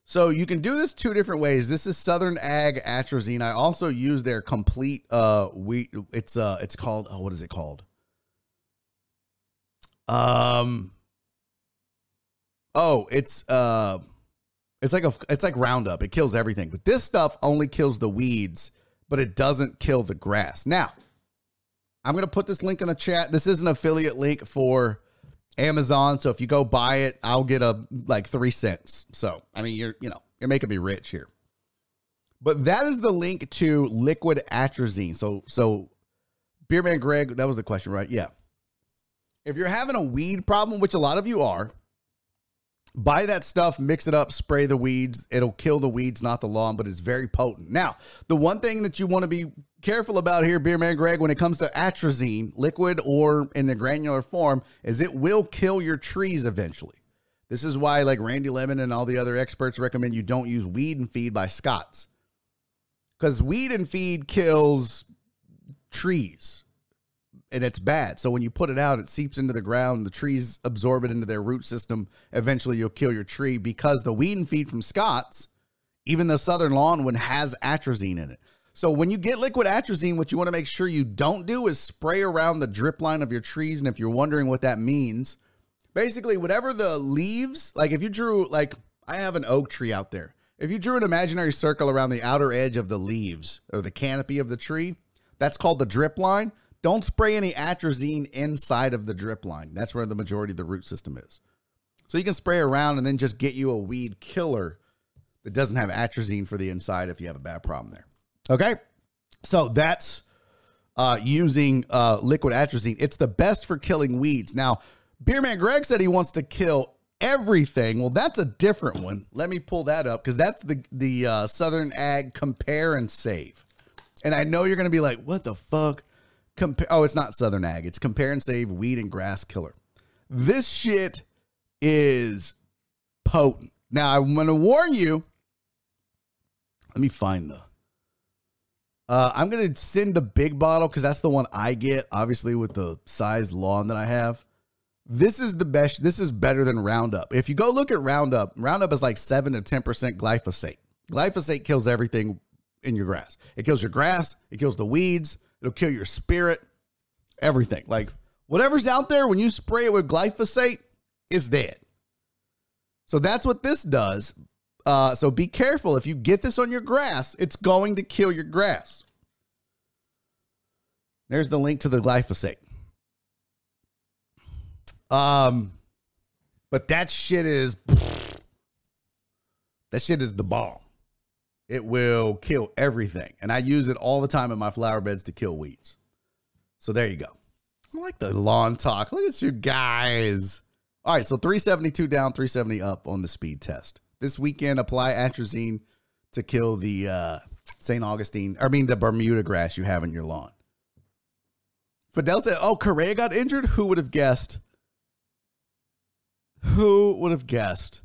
So you can do this two different ways. This is Southern Ag atrazine. I also use their complete uh wheat. It's uh it's called oh what is it called? Um oh it's uh it's like a it's like Roundup. It kills everything, but this stuff only kills the weeds, but it doesn't kill the grass. Now, I'm gonna put this link in the chat. This is an affiliate link for Amazon. So if you go buy it, I'll get a like three cents. So I mean, you're you know you're making me rich here. But that is the link to liquid atrazine. So so, Beerman Greg, that was the question, right? Yeah. If you're having a weed problem, which a lot of you are, buy that stuff, mix it up, spray the weeds. It'll kill the weeds, not the lawn, but it's very potent. Now, the one thing that you want to be careful about here, Beerman Greg, when it comes to atrazine, liquid or in the granular form, is it will kill your trees eventually. This is why, like Randy Lemmon and all the other experts recommend you don't use weed and feed by Scotts. Because weed and feed kills trees and it's bad. So when you put it out, it seeps into the ground. The trees absorb it into their root system. Eventually, you'll kill your tree because the weed and feed from Scotts, even the Southern Lawn one, has atrazine in it. So when you get liquid atrazine, what you want to make sure you don't do is spray around the drip line of your trees. And if you're wondering what that means, basically whatever the leaves, like if you drew like I have an oak tree out there. If you drew an imaginary circle around the outer edge of the leaves or the canopy of the tree, that's called the drip line. Don't spray any atrazine inside of the drip line. That's where the majority of the root system is. So you can spray around and then just get you a weed killer that doesn't have atrazine for the inside if you have a bad problem there. Okay. So that's uh, using uh, liquid atrazine. It's the best for killing weeds. Now, Beerman Greg said he wants to kill everything. Well, that's a different one. Let me pull that up because that's the the uh, Southern Ag Compare and Save. And I know you're going to be like, "What the fuck?" Compare. Oh, it's not Southern Ag. It's Compare and Save Weed and Grass Killer. This shit is potent. Now, I'm going to warn you. Let me find the. Uh, I'm gonna send the big bottle because that's the one I get. Obviously, with the size lawn that I have, this is the best. This is better than Roundup. If you go look at Roundup, Roundup is like seven to ten percent glyphosate. Glyphosate kills everything in your grass. It kills your grass. It kills the weeds. It'll kill your spirit. Everything. Like whatever's out there when you spray it with glyphosate, it's dead. So that's what this does. Uh, so be careful. If you get this on your grass, it's going to kill your grass. There's the link to the glyphosate. Um, but that shit is that shit is the bomb. It will kill everything, and I use it all the time in my flower beds to kill weeds. So there you go. I like the lawn talk. Look at you guys. All right, so 372 down, 370 up on the speed test. This weekend, apply atrazine to kill the uh, St. Augustine, I mean, the Bermuda grass you have in your lawn. Fidel said, Oh, Correa got injured? Who would have guessed? Who would have guessed?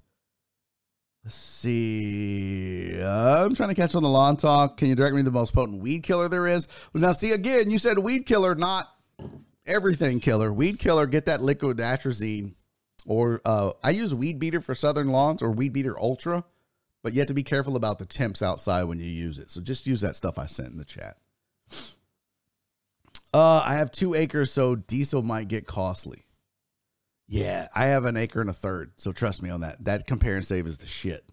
Let's see. Uh, I'm trying to catch on the lawn talk. Can you direct me to the most potent weed killer there is? Well, now, see, again, you said weed killer, not everything killer. Weed killer, get that liquid atrazine. Or uh, I use Weed Beater for southern lawns or Weed Beater Ultra, but you have to be careful about the temps outside when you use it. So just use that stuff I sent in the chat. Uh, I have two acres, so diesel might get costly. Yeah, I have an acre and a third, so trust me on that. That compare and save is the shit.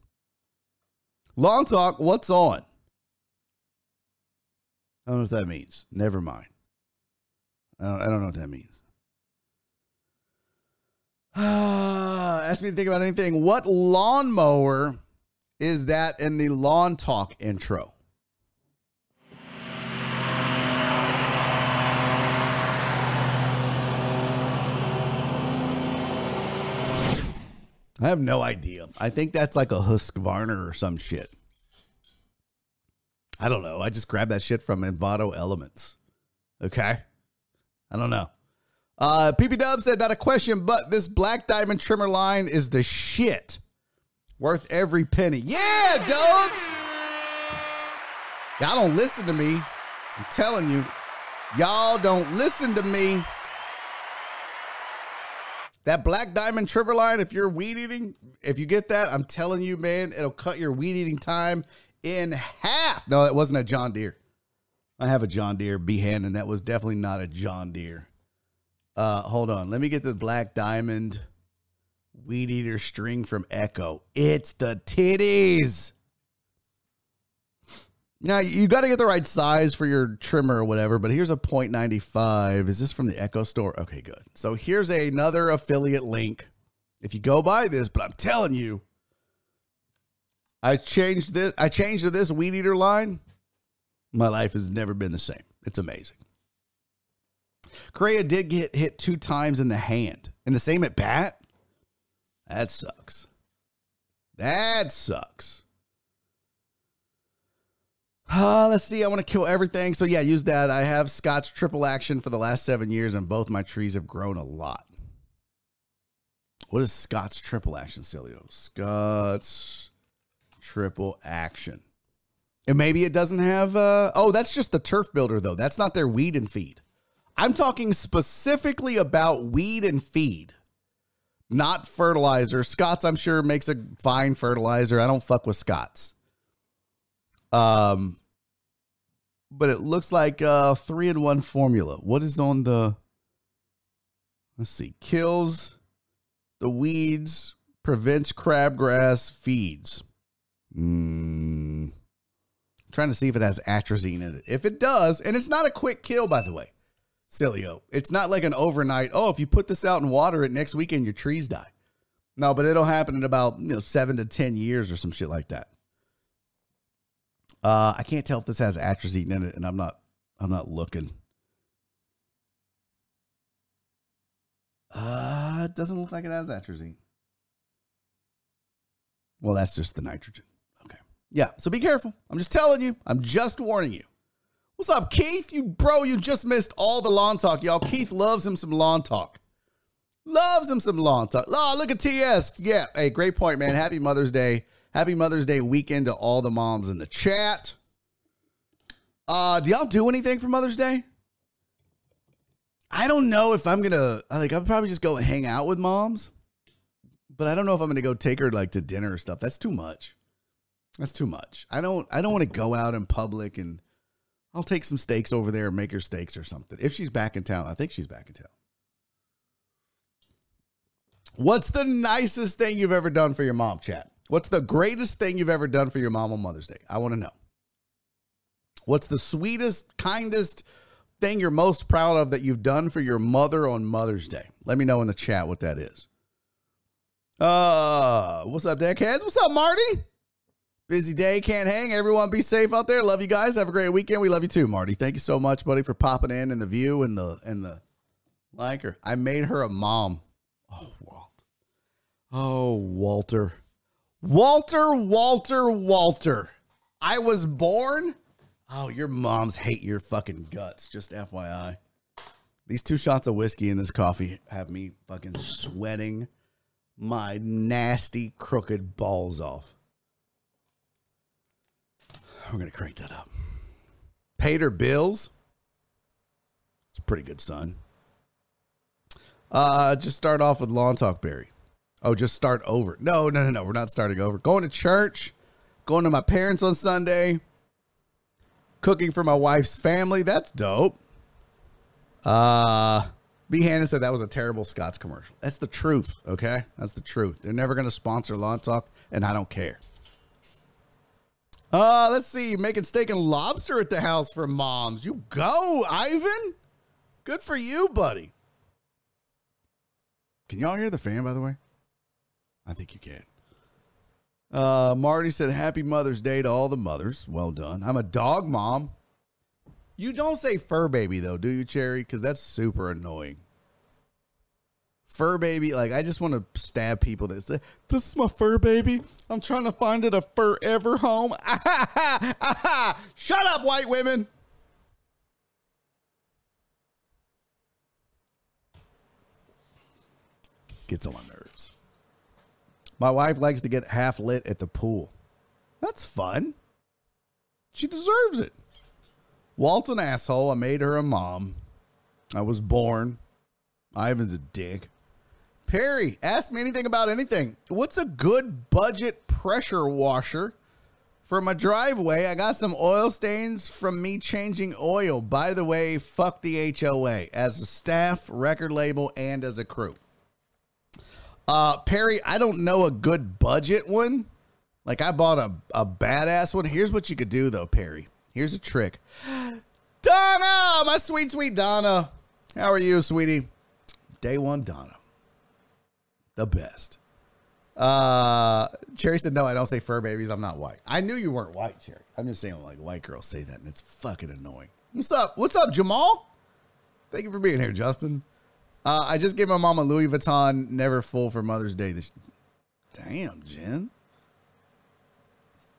Long talk, what's on? I don't know what that means. Never mind. I don't, I don't know what that means. Ask me to think about anything. What lawnmower is that in the lawn talk intro? I have no idea. I think that's like a Husqvarna or some shit. I don't know. I just grabbed that shit from Envato Elements. Okay. I don't know. Uh, PP Dub said, not a question, but this black diamond trimmer line is the shit. Worth every penny. Yeah, Dubs. Y'all don't listen to me. I'm telling you. Y'all don't listen to me. That black diamond trimmer line, if you're weed eating, if you get that, I'm telling you, man, it'll cut your weed eating time in half. No, that wasn't a John Deere. I have a John Deere B hand, and that was definitely not a John Deere. Uh, hold on. Let me get the black diamond weed eater string from Echo. It's the titties. Now you got to get the right size for your trimmer or whatever, but here's a 0.95. Is this from the Echo store? Okay, good. So here's another affiliate link. If you go buy this, but I'm telling you, I changed this. I changed to this weed eater line. My life has never been the same. It's amazing. Correa did get hit two times in the hand, and the same at bat. That sucks. That sucks. Uh, let's see. I want to kill everything. So, yeah, use that. I have Scotch triple action for the last seven years, and both my trees have grown a lot. What is Scott's triple action, Cilio? Scott's triple action. And maybe it doesn't have. Uh, oh, that's just the turf builder, though. That's not their weed and feed. I'm talking specifically about weed and feed, not fertilizer. Scott's, I'm sure, makes a fine fertilizer. I don't fuck with Scott's. Um, but it looks like a three in one formula. What is on the? Let's see. Kills the weeds, prevents crabgrass, feeds. Mm. Trying to see if it has atrazine in it. If it does, and it's not a quick kill, by the way, Cilio. It's not like an overnight. Oh, if you put this out and water it next weekend, your trees die. No, but it'll happen in about you know seven to ten years or some shit like that. Uh, I can't tell if this has atrazine in it, and I'm not. I'm not looking. Uh, it doesn't look like it has atrazine. Well, that's just the nitrogen. Okay. Yeah. So be careful. I'm just telling you. I'm just warning you. What's up, Keith? You bro, you just missed all the lawn talk, y'all. Keith loves him some lawn talk. Loves him some lawn talk. Oh, look at TS. Yeah. Hey, great point, man. Happy Mother's Day. Happy Mother's Day weekend to all the moms in the chat. Uh, do y'all do anything for Mother's Day? I don't know if I'm gonna like I'll probably just go hang out with moms. But I don't know if I'm gonna go take her like to dinner or stuff. That's too much. That's too much. I don't I don't want to go out in public and I'll take some steaks over there and make her steaks or something. If she's back in town. I think she's back in town. What's the nicest thing you've ever done for your mom, chat? What's the greatest thing you've ever done for your mom on Mother's Day? I want to know. What's the sweetest, kindest thing you're most proud of that you've done for your mother on Mother's Day? Let me know in the chat what that is. Uh, what's up, Deckheads? What's up, Marty? Busy day, can't hang. Everyone be safe out there. Love you guys. Have a great weekend. We love you too, Marty. Thank you so much, buddy, for popping in and the view and the and the like. I made her a mom. Oh, Walt. Oh, Walter. Walter, Walter, Walter. I was born. Oh, your moms hate your fucking guts. Just FYI. These two shots of whiskey in this coffee have me fucking sweating my nasty, crooked balls off. We're going to crank that up. Paid her bills. It's a pretty good son. Uh, just start off with Lawn Talk Barry. Oh, just start over. No, no, no, no. We're not starting over. Going to church, going to my parents on Sunday, cooking for my wife's family. That's dope. Uh, B. Hannon said that was a terrible Scott's commercial. That's the truth, okay? That's the truth. They're never going to sponsor Lawn Talk, and I don't care. Uh, let's see. Making steak and lobster at the house for moms. You go, Ivan. Good for you, buddy. Can y'all hear the fan, by the way? I think you can. Uh, Marty said, Happy Mother's Day to all the mothers. Well done. I'm a dog mom. You don't say fur baby, though, do you, Cherry? Because that's super annoying. Fur baby, like, I just want to stab people that say, This is my fur baby. I'm trying to find it a forever home. Shut up, white women. Gets on my nerves. My wife likes to get half lit at the pool. That's fun. She deserves it. Walt's an asshole. I made her a mom. I was born. Ivan's a dick. Perry, ask me anything about anything. What's a good budget pressure washer for my driveway? I got some oil stains from me changing oil. By the way, fuck the HOA as a staff, record label, and as a crew. Uh, Perry, I don't know a good budget one. Like I bought a, a badass one. Here's what you could do though, Perry. Here's a trick. Donna, my sweet, sweet Donna. How are you, sweetie? Day one, Donna. The best. Uh Cherry said, no, I don't say fur babies. I'm not white. I knew you weren't white, Cherry. I'm just saying like white girls say that and it's fucking annoying. What's up? What's up, Jamal? Thank you for being here, Justin. Uh, I just gave my mom a Louis Vuitton Neverfull for Mother's Day. This, damn, Jen.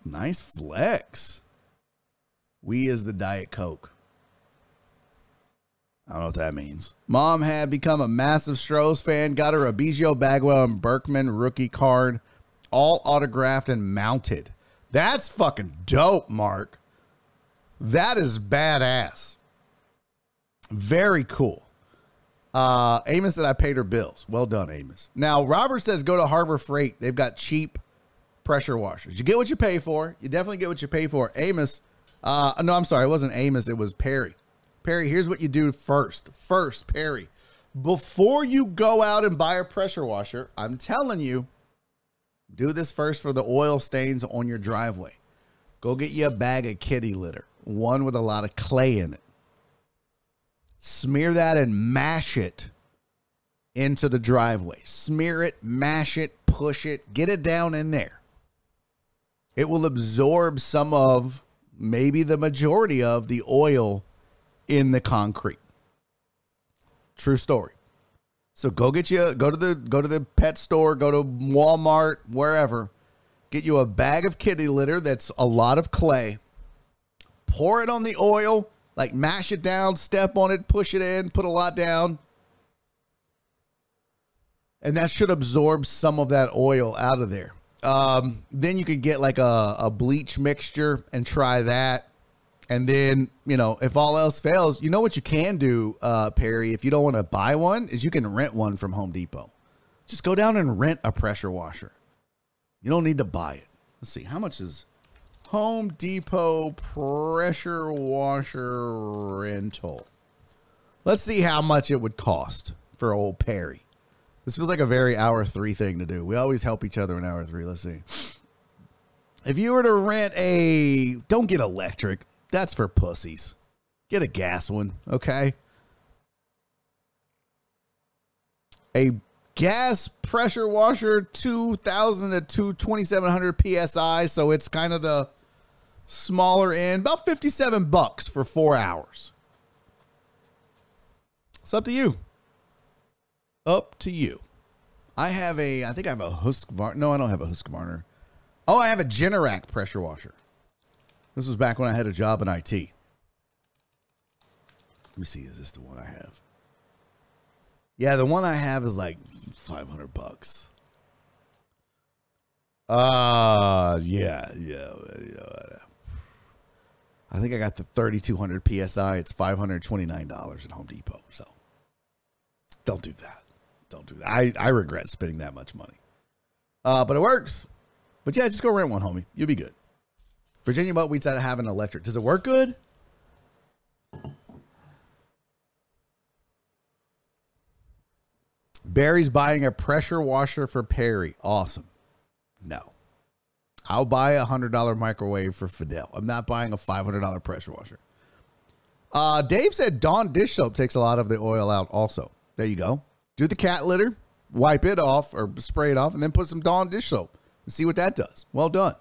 Nice flex. We is the Diet Coke. I don't know what that means. Mom had become a massive Strohs fan, got her a Biggio Bagwell and Berkman rookie card, all autographed and mounted. That's fucking dope, Mark. That is badass. Very cool. Uh, Amos said I paid her bills. Well done, Amos. Now, Robert says go to Harbor Freight. They've got cheap pressure washers. You get what you pay for. You definitely get what you pay for. Amos, Uh, no, I'm sorry. It wasn't Amos. It was Perry. Perry, here's what you do first. First, Perry, before you go out and buy a pressure washer, I'm telling you, do this first for the oil stains on your driveway. Go get you a bag of kitty litter, one with a lot of clay in it. Smear that and mash it into the driveway. Smear it, mash it, push it, get it down in there. It will absorb some of, maybe the majority of, the oil in the concrete. True story. So go get you go to the go to the pet store, go to Walmart, wherever. Get you a bag of kitty litter that's a lot of clay. Pour it on the oil, like mash it down, step on it, push it in, put a lot down. And that should absorb some of that oil out of there. Um, then you could get like a, a bleach mixture and try that. And then, you know, if all else fails, you know what you can do, uh, Perry, if you don't want to buy one, is you can rent one from Home Depot. Just go down and rent a pressure washer. You don't need to buy it. Let's see, how much is Home Depot pressure washer rental? Let's see how much it would cost for old Perry. This feels like a very hour three thing to do. We always help each other in hour three. Let's see. If you were to rent a, don't get electric. That's for pussies. Get a gas one, okay? A gas pressure washer, 2000 to 2700 psi. So it's kind of the smaller end, about 57 bucks for four hours. It's up to you. Up to you. I have a, I think I have a Husqvarna. No, I don't have a Husqvarna. Oh, I have a Generac pressure washer. This was back when I had a job in IT. Let me see, is this the one I have? Yeah, the one I have is like 500 bucks. Uh, yeah, yeah. yeah. I think I got the 3200 PSI. It's $529 at Home Depot. So don't do that. Don't do that. I, I regret spending that much money. Uh, but it works. But yeah, just go rent one, homie. You'll be good. Virginia Buttonweed's out have an electric. Does it work good? Barry's buying a pressure washer for Perry. Awesome. No. I'll buy a hundred dollar microwave for Fidel. I'm not buying a five hundred dollar pressure washer. Uh, Dave said Dawn dish soap takes a lot of the oil out. Also, there you go. Do the cat litter, wipe it off or spray it off, and then put some Dawn dish soap and see what that does. Well done.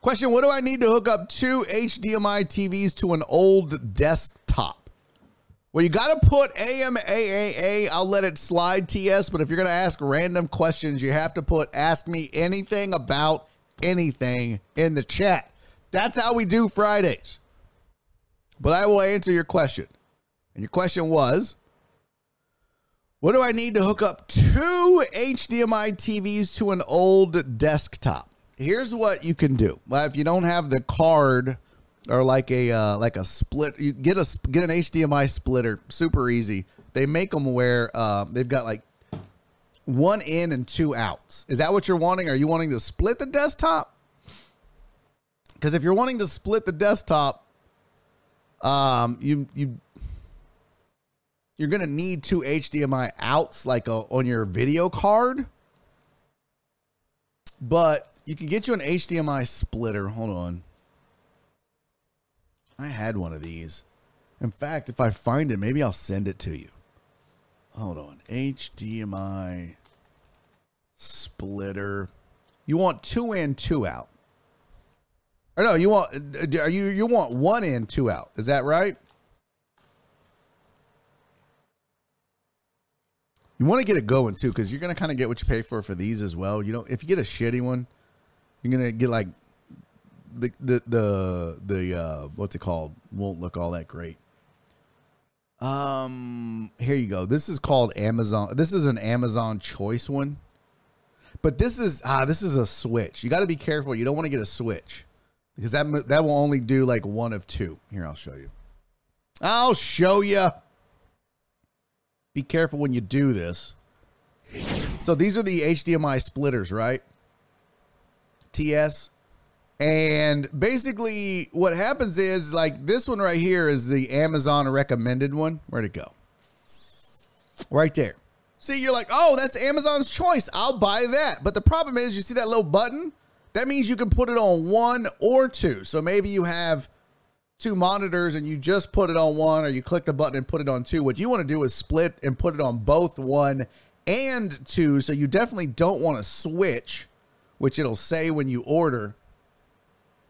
Question What do I need to hook up two HDMI TVs to an old desktop? Well, you got to put AMAAA. I'll let it slide, TS. But if you're going to ask random questions, you have to put ask me anything about anything in the chat. That's how we do Fridays. But I will answer your question. And your question was What do I need to hook up two HDMI TVs to an old desktop? Here's what you can do. If you don't have the card or like a uh, like a split. You get a get an HDMI splitter, super easy. They make them where uh, they've got like one in and two outs. Is that what you're wanting? Are you wanting to split the desktop? Because if you're wanting to split the desktop, um, you you you're gonna need two HDMI outs like a, on your video card. But you can get you an HDMI splitter. Hold on. I had one of these. In fact, if I find it, maybe I'll send it to you. Hold on. HDMI splitter. You want two in, two out. Or no, you want uh, are you you want one in, two out. Is that right? You want to get it going too, because you're gonna kind of get what you pay for for these as well. You know, if you get a shitty one, you're gonna get like the the the the uh, what's it called won't look all that great. Um, here you go. This is called Amazon. This is an Amazon Choice one, but this is ah, this is a switch. You got to be careful. You don't want to get a switch because that that will only do like one of two. Here, I'll show you. I'll show you. Be careful when you do this. So these are the HDMI splitters, right? TS And basically, what happens is like this one right here is the Amazon recommended one. Where'd it go? Right there. See, you're like, oh, that's Amazon's choice. I'll buy that. But the problem is, you see that little button? That means you can put it on one or two. So maybe you have two monitors and you just put it on one, or you click the button and put it on two. What you want to do is split and put it on both one and two. So you definitely don't want to switch, which it'll say when you order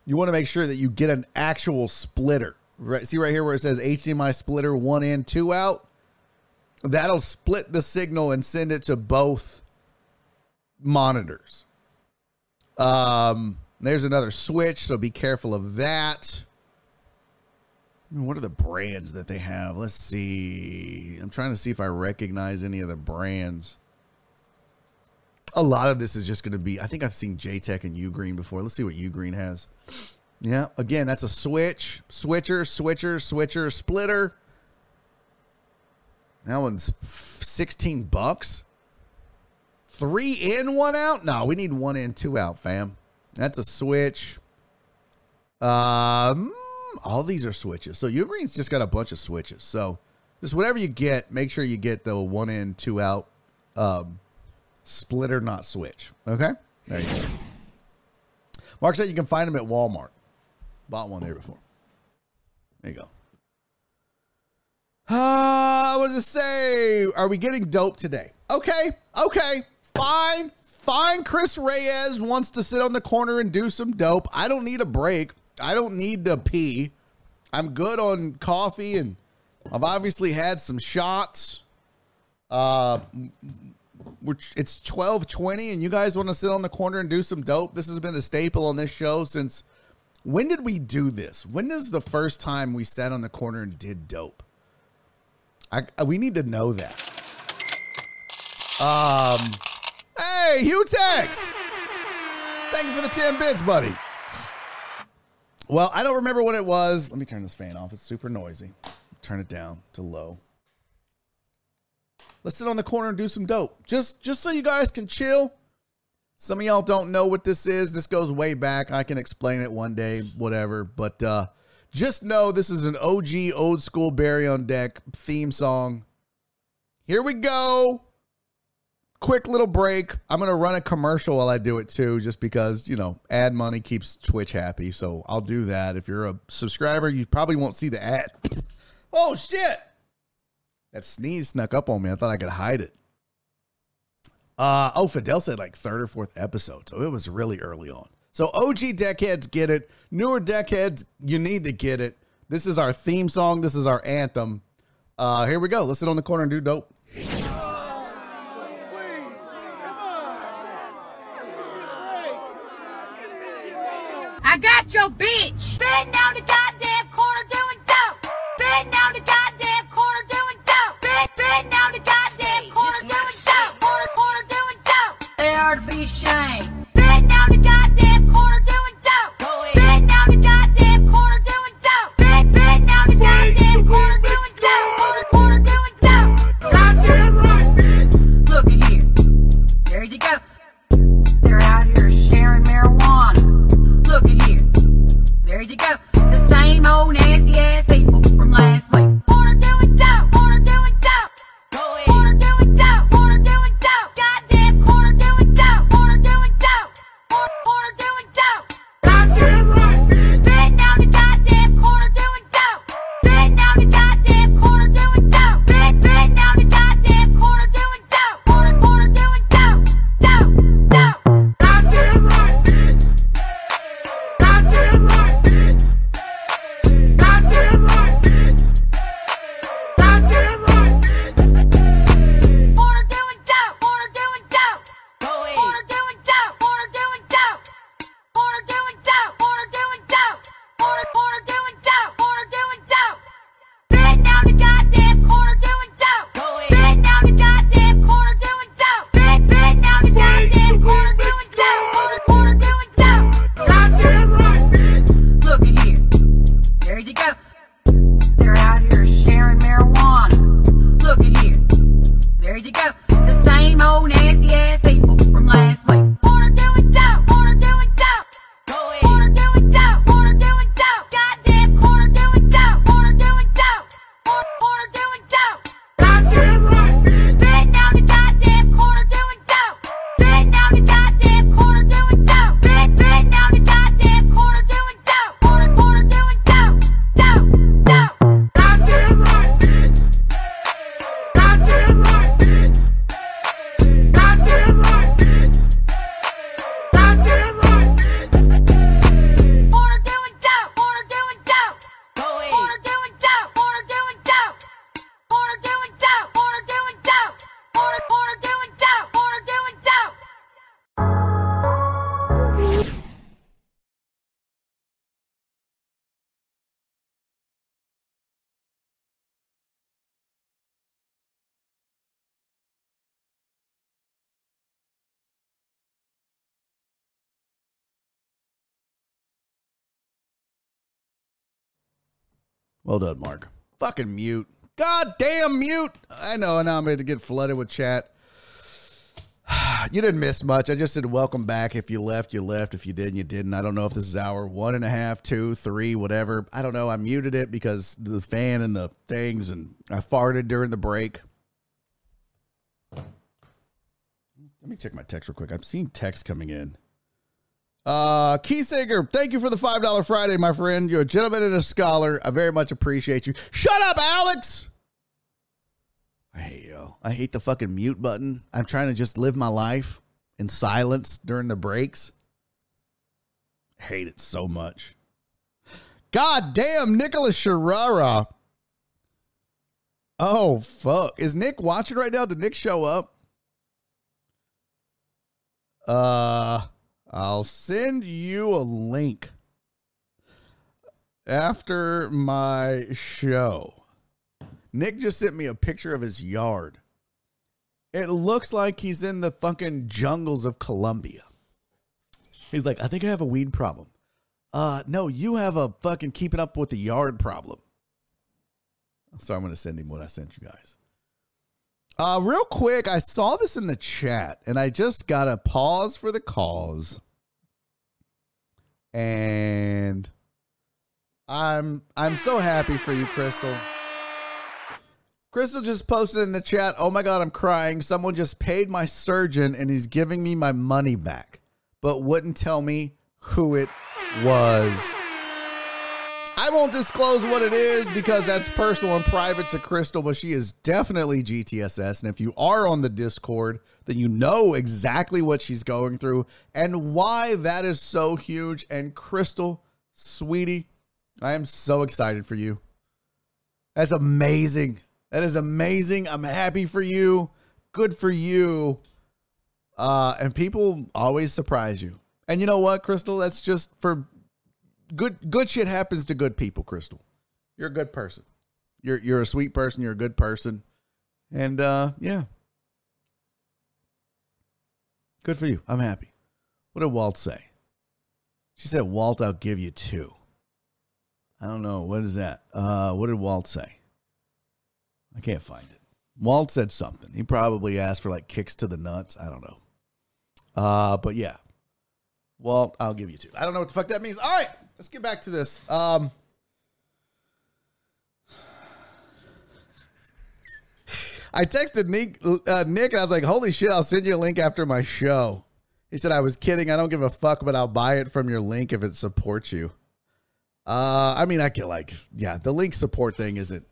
you want to make sure that you get an actual splitter. Right? See right here where it says HDMI splitter one in, two out. That'll split the signal and send it to both monitors. Um, there's another switch, so be careful of that. What are the brands that they have? Let's see. I'm trying to see if I recognize any of the brands. A lot of this is just going to be. I think I've seen JTech and Ugreen before. Let's see what Ugreen has. Yeah, again, that's a switch, switcher, switcher, switcher, splitter. That one's 16 bucks. Three in, one out? No, we need one in, two out, fam. That's a switch. Um, all these are switches. So Ugreen's just got a bunch of switches. So just whatever you get, make sure you get the one in, two out um, splitter, not switch. Okay? There you go. Mark said you can find them at Walmart. Bought one there before. There you go. Uh, what does it say? Are we getting dope today? Okay, okay, fine, fine. Chris Reyes wants to sit on the corner and do some dope. I don't need a break. I don't need to pee. I'm good on coffee and I've obviously had some shots. Uh, which it's 1220 and you guys want to sit on the corner and do some dope. This has been a staple on this show since when did we do this? When was the first time we sat on the corner and did dope? I, we need to know that. Um, hey, Hugh. Thank you for the 10 bits, buddy. Well, I don't remember what it was. Let me turn this fan off. It's super noisy. Turn it down to low. Let's sit on the corner and do some dope. Just just so you guys can chill. Some of y'all don't know what this is. This goes way back. I can explain it one day, whatever. But uh just know this is an OG old school Barry on Deck theme song. Here we go. Quick little break. I'm going to run a commercial while I do it too, just because, you know, ad money keeps Twitch happy. So I'll do that. If you're a subscriber, you probably won't see the ad. oh, shit. That sneeze snuck up on me. I thought I could hide it. Uh, oh, Fidel said like third or fourth episode. So it was really early on. So OG deckheads get it. Newer deckheads, you need to get it. This is our theme song. This is our anthem. Uh, here we go. Let's sit on the corner and do dope. I got your bitch. Sitting down the goddamn Sit- Sitting down the Well done, Mark. Fucking mute. God damn mute. I know. Now I'm going to get flooded with chat. You didn't miss much. I just said welcome back. If you left, you left. If you didn't, you didn't. I don't know if this is hour one and a half, two, three, whatever. I don't know. I muted it because the fan and the things, and I farted during the break. Let me check my text real quick. I'm seeing text coming in. Uh, Keith Sager, thank you for the $5 Friday, my friend. You're a gentleman and a scholar. I very much appreciate you. Shut up, Alex! I hate you. I hate the fucking mute button. I'm trying to just live my life in silence during the breaks. I hate it so much. God damn, Nicholas Sharara. Oh, fuck. Is Nick watching right now? Did Nick show up? Uh, I'll send you a link after my show. Nick just sent me a picture of his yard. It looks like he's in the fucking jungles of Colombia. He's like, I think I have a weed problem. Uh, no, you have a fucking keeping up with the yard problem. So I'm going to send him what I sent you guys. Uh, real quick, I saw this in the chat and I just got to pause for the cause. And I'm I'm so happy for you, Crystal. Crystal just posted in the chat, "Oh my god, I'm crying. Someone just paid my surgeon and he's giving me my money back, but wouldn't tell me who it was." I won't disclose what it is because that's personal and private to Crystal, but she is definitely GTSS. And if you are on the Discord, then you know exactly what she's going through and why that is so huge. And Crystal, sweetie, I am so excited for you. That's amazing. That is amazing. I'm happy for you. Good for you. Uh, and people always surprise you. And you know what, Crystal? That's just for good good shit happens to good people, Crystal. You're a good person. You're you're a sweet person, you're a good person. And uh yeah. Good for you. I'm happy. What did Walt say? She said, Walt, I'll give you two. I don't know. What is that? Uh what did Walt say? I can't find it. Walt said something. He probably asked for like kicks to the nuts. I don't know. Uh, but yeah. Walt, I'll give you two. I don't know what the fuck that means. All right, let's get back to this. Um, I texted Nick, uh, Nick, and I was like, "Holy shit! I'll send you a link after my show." He said, "I was kidding. I don't give a fuck, but I'll buy it from your link if it supports you." Uh, I mean, I can like, yeah, the link support thing isn't.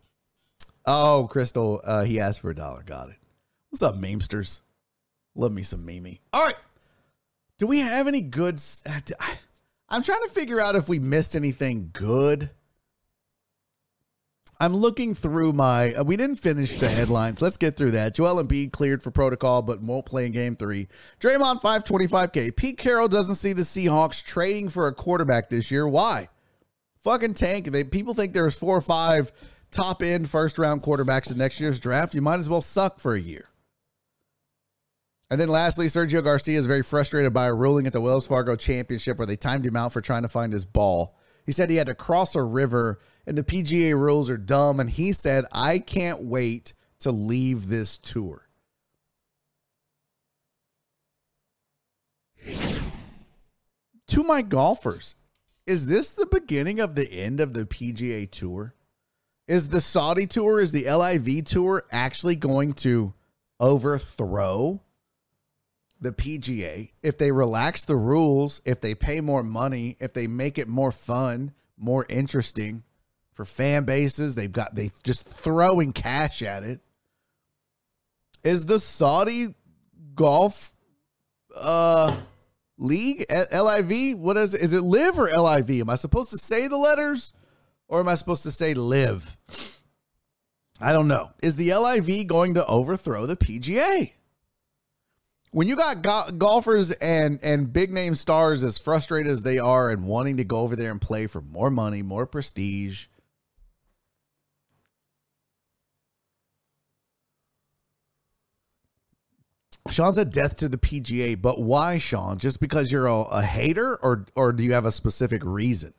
Oh, Crystal, uh, he asked for a dollar. Got it. What's up, memesters? Love me some Mimi. All right. Do we have any good? uh, I'm trying to figure out if we missed anything good. I'm looking through my. uh, we didn't finish the headlines. Let's get through that. Joel Embiid cleared for protocol, but won't play in Game Three. Draymond 525k. Pete Carroll doesn't see the Seahawks trading for a quarterback this year. Why? Fucking tank. They people think there's four or five top end first round quarterbacks in next year's draft. You might as well suck for a year. And then lastly, Sergio Garcia is very frustrated by a ruling at the Wells Fargo Championship where they timed him out for trying to find his ball. He said he had to cross a river and the PGA rules are dumb. And he said, I can't wait to leave this tour. To my golfers, is this the beginning of the end of the PGA tour? Is the Saudi tour, is the LIV tour actually going to overthrow the PGA if they relax the rules, if they pay more money, if they make it more fun, more interesting for fan bases, they've got they just throwing cash at it. Is the Saudi golf uh league LIV what is it? Is it live or LIV? Am I supposed to say the letters or am I supposed to say live? I don't know. Is the LIV going to overthrow the PGA? When you got go- golfers and and big name stars as frustrated as they are and wanting to go over there and play for more money, more prestige. Sean said death to the PGA, but why, Sean? Just because you're a, a hater, or or do you have a specific reason?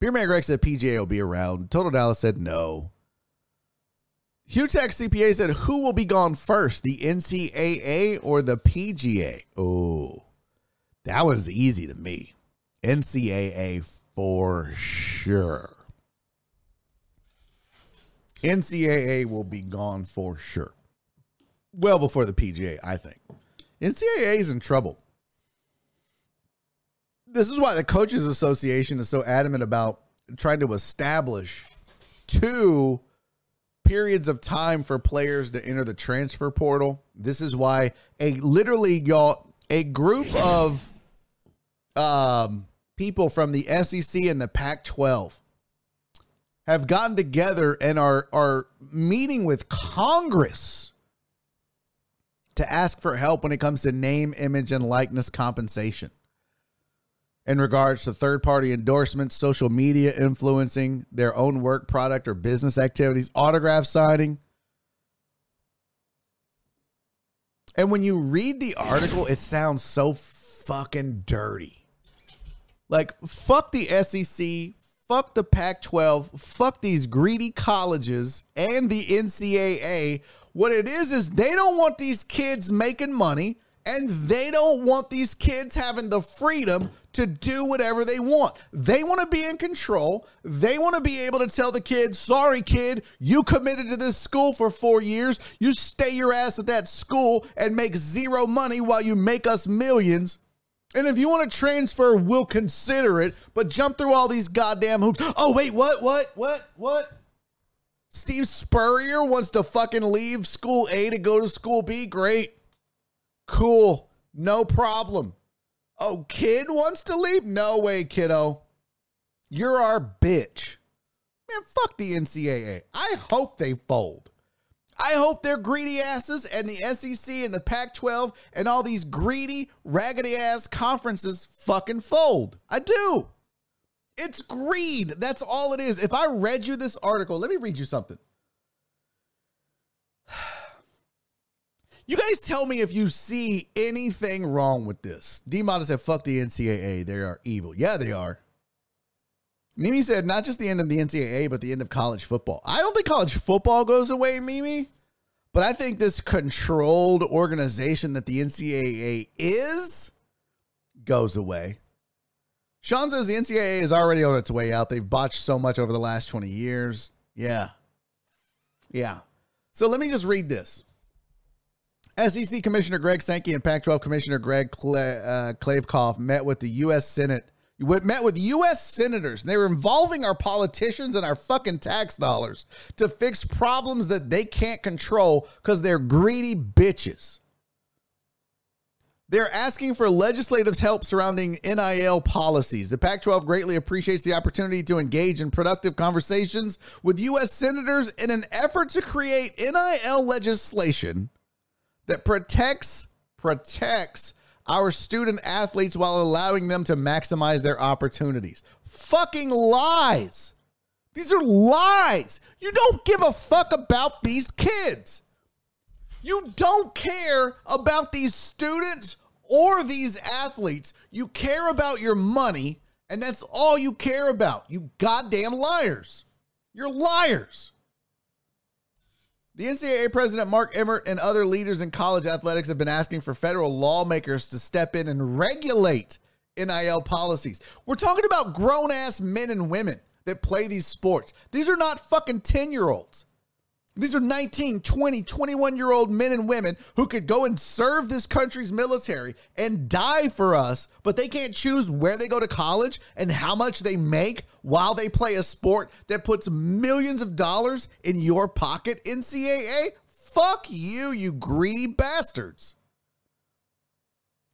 Beer Beerman Greg said PGA will be around. Total Dallas said no. Hugh Tech CPA said, who will be gone first, the NCAA or the PGA? Oh, that was easy to me. NCAA for sure. NCAA will be gone for sure. Well before the PGA, I think. NCAA is in trouble. This is why the Coaches Association is so adamant about trying to establish two periods of time for players to enter the transfer portal. This is why a literally y'all a group of um people from the SEC and the Pac-12 have gotten together and are are meeting with Congress to ask for help when it comes to name, image, and likeness compensation. In regards to third party endorsements, social media influencing their own work product or business activities, autograph signing. And when you read the article, it sounds so fucking dirty. Like, fuck the SEC, fuck the Pac 12, fuck these greedy colleges and the NCAA. What it is, is they don't want these kids making money and they don't want these kids having the freedom to do whatever they want. They want to be in control. They want to be able to tell the kid, sorry, kid, you committed to this school for four years. You stay your ass at that school and make zero money while you make us millions. And if you want to transfer, we'll consider it, but jump through all these goddamn hoops. Oh, wait, what, what, what, what? Steve Spurrier wants to fucking leave school A to go to school B? Great. Cool. No problem. Oh, kid wants to leave? No way, kiddo. You're our bitch. Man, fuck the NCAA. I hope they fold. I hope their greedy asses and the SEC and the Pac 12 and all these greedy, raggedy ass conferences fucking fold. I do. It's greed. That's all it is. If I read you this article, let me read you something. You guys tell me if you see anything wrong with this. D Mata said, fuck the NCAA. They are evil. Yeah, they are. Mimi said, not just the end of the NCAA, but the end of college football. I don't think college football goes away, Mimi, but I think this controlled organization that the NCAA is goes away. Sean says the NCAA is already on its way out. They've botched so much over the last 20 years. Yeah. Yeah. So let me just read this. SEC Commissioner Greg Sankey and Pac-12 Commissioner Greg Kle- uh, Kliavkoff met with the U.S. Senate. Met with U.S. senators. And they were involving our politicians and our fucking tax dollars to fix problems that they can't control because they're greedy bitches. They're asking for legislative help surrounding NIL policies. The Pac 12 greatly appreciates the opportunity to engage in productive conversations with U.S. senators in an effort to create NIL legislation that protects protects our student athletes while allowing them to maximize their opportunities. Fucking lies. These are lies. You don't give a fuck about these kids. You don't care about these students or these athletes. You care about your money, and that's all you care about. You goddamn liars. You're liars. The NCAA president Mark Emmert and other leaders in college athletics have been asking for federal lawmakers to step in and regulate NIL policies. We're talking about grown ass men and women that play these sports. These are not fucking 10 year olds. These are 19, 20, 21 year old men and women who could go and serve this country's military and die for us, but they can't choose where they go to college and how much they make while they play a sport that puts millions of dollars in your pocket, NCAA? Fuck you, you greedy bastards.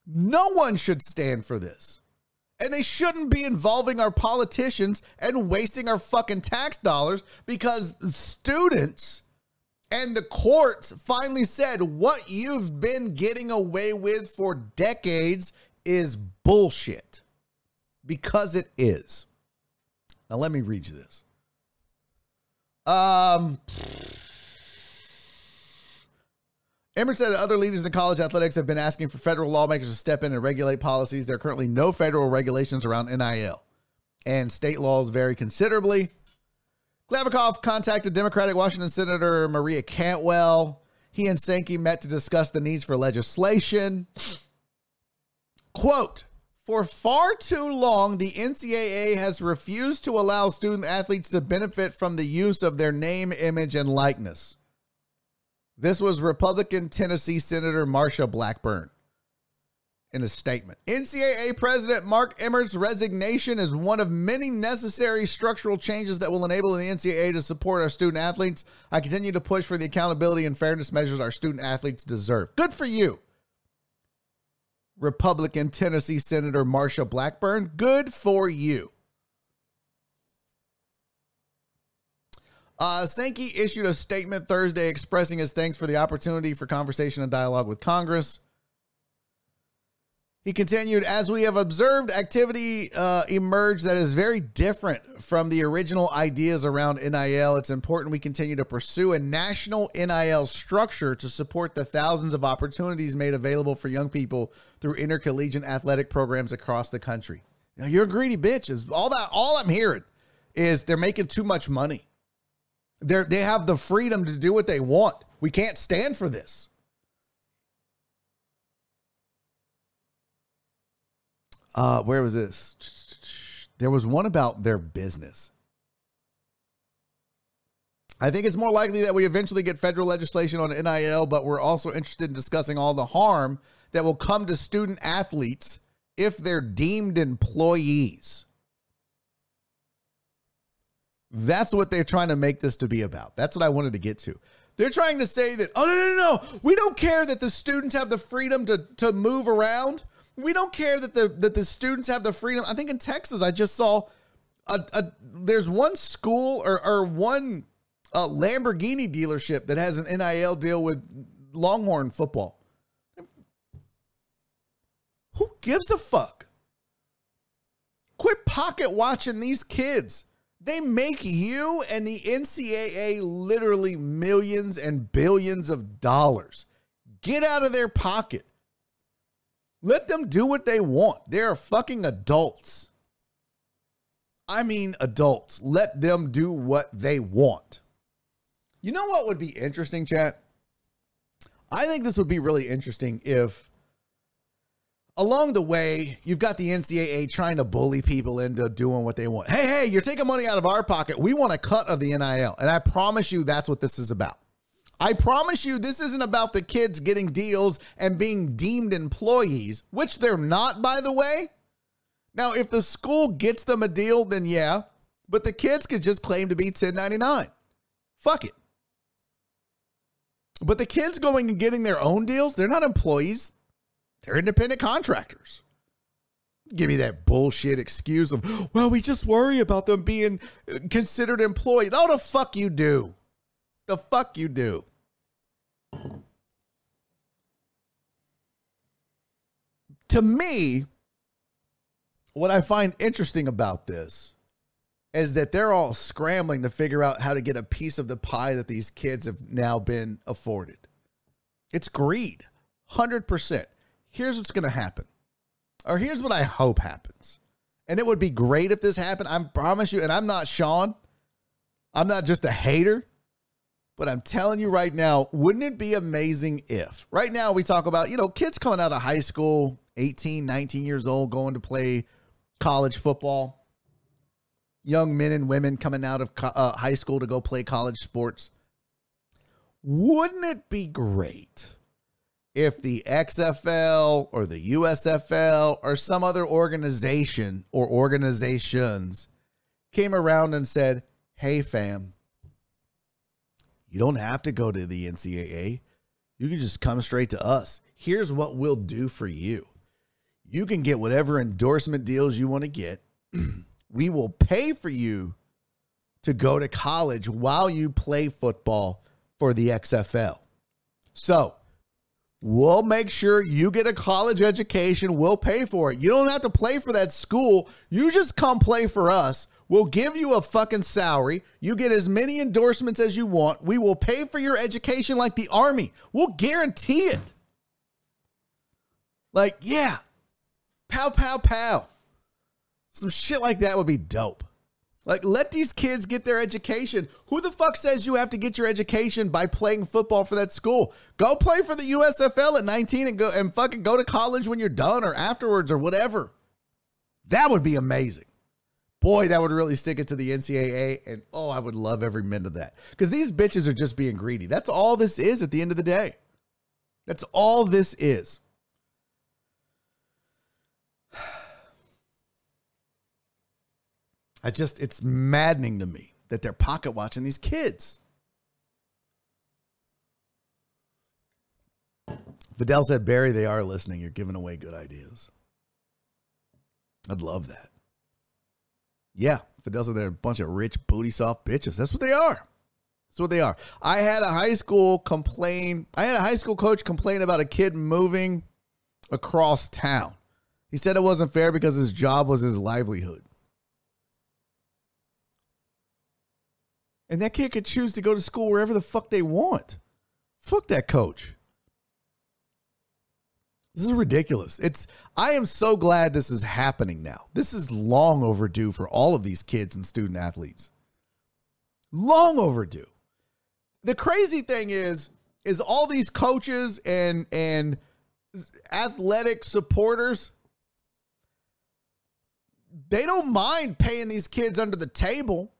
No one should stand for this. And they shouldn't be involving our politicians and wasting our fucking tax dollars because students and the courts finally said what you've been getting away with for decades is bullshit. Because it is. Now let me read you this. Um Emmert said other leaders in the college athletics have been asking for federal lawmakers to step in and regulate policies. There are currently no federal regulations around NIL. and state laws vary considerably. Kliavkoff contacted Democratic Washington Senator Maria Cantwell. He and Sankey met to discuss the needs for legislation. Quote, for far too long, the NCAA has refused to allow student athletes to benefit from the use of their name, image, and likeness. This was Republican Tennessee Senator Marsha Blackburn in a statement. NCAA President Mark Emmert's resignation is one of many necessary structural changes that will enable the NCAA to support our student athletes. I continue to push for the accountability and fairness measures our student athletes deserve. Good for you. Republican Tennessee Senator Marsha Blackburn. Good for you. Uh, Sankey issued a statement Thursday expressing his thanks for the opportunity for conversation and dialogue with Congress. He continued, as we have observed, activity uh, emerge that is very different from the original ideas around NIL. It's important we continue to pursue a national NIL structure to support the thousands of opportunities made available for young people through intercollegiate athletic programs across the country. Now, you're a greedy bitch. Is all that all I'm hearing is they're making too much money. They they have the freedom to do what they want. We can't stand for this. Uh, where was this? There was one about their business. I think it's more likely that we eventually get federal legislation on NIL, but we're also interested in discussing all the harm that will come to student athletes if they're deemed employees. That's what they're trying to make this to be about. That's what I wanted to get to. They're trying to say that, oh, no, no, no, no. We don't care that the students have the freedom to, to move around. We don't care that the that the students have the freedom. I think in Texas, I just saw a, a there's one school or or one uh, Lamborghini dealership that has an NIL deal with Longhorn football. Who gives a fuck? Quit pocket watching these kids. They make you and the NCAA literally millions and billions of dollars. Get out of their pocket. Let them do what they want. They're fucking adults. I mean, adults. Let them do what they want. You know what would be interesting, chat? I think this would be really interesting if along the way, you've got the NCAA trying to bully people into doing what they want. Hey, hey, you're taking money out of our pocket. We want a cut of the NIL. And I promise you that's what this is about. I promise you, this isn't about the kids getting deals and being deemed employees, which they're not, by the way. Now, if the school gets them a deal, then yeah, but the kids could just claim to be 1099. Fuck it. But the kids going and getting their own deals, they're not employees, they're independent contractors. Give me that bullshit excuse of, well, we just worry about them being considered employed. Oh, the fuck you do. The fuck you do. To me, what I find interesting about this is that they're all scrambling to figure out how to get a piece of the pie that these kids have now been afforded. It's greed, 100%. Here's what's going to happen, or here's what I hope happens. And it would be great if this happened. I promise you, and I'm not Sean. I'm not just a hater. But I'm telling you right now, wouldn't it be amazing if right now we talk about, you know, kids coming out of high school, 18, 19 years old, going to play college football, young men and women coming out of uh, high school to go play college sports. Wouldn't it be great if the XFL or the USFL or some other organization or organizations came around and said, hey, fam, you don't have to go to the NCAA. You can just come straight to us. Here's what we'll do for you. You can get whatever endorsement deals you want to get. we will pay for you to go to college while you play football for the XFL. So, we'll make sure you get a college education. We'll pay for it. You don't have to play for that school. You just come play for us. We'll give you a fucking salary. You get as many endorsements as you want. We will pay for your education like the army. We'll guarantee it. Like, yeah. Pow, pow, pow. Some shit like that would be dope. Like, let these kids get their education. Who the fuck says you have to get your education by playing football for that school? Go play for the USFL at 19 and go and fucking go to college when you're done or afterwards or whatever. That would be amazing. Boy, that would really stick it to the NCAA. And oh, I would love every minute of that. Because these bitches are just being greedy. That's all this is at the end of the day. That's all this is. I just, it's maddening to me that they're pocket watching these kids. Fidel said, Barry, they are listening. You're giving away good ideas. I'd love that. Yeah, Fidel said they're a bunch of rich, booty soft bitches. That's what they are. That's what they are. I had a high school complain. I had a high school coach complain about a kid moving across town. He said it wasn't fair because his job was his livelihood. And that kid could choose to go to school wherever the fuck they want. Fuck that coach. This is ridiculous. It's I am so glad this is happening now. This is long overdue for all of these kids and student athletes. Long overdue. The crazy thing is is all these coaches and and athletic supporters they don't mind paying these kids under the table.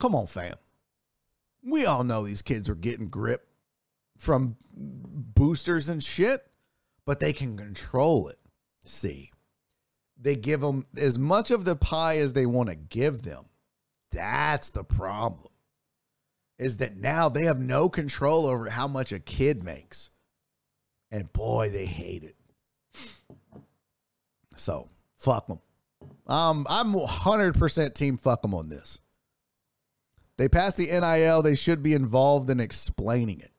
Come on, fam. We all know these kids are getting grip from boosters and shit, but they can control it. See, they give them as much of the pie as they want to give them. That's the problem. Is that now they have no control over how much a kid makes. And boy, they hate it. So, fuck them. Um, I'm 100% team fuck them on this. They passed the NIL, they should be involved in explaining it.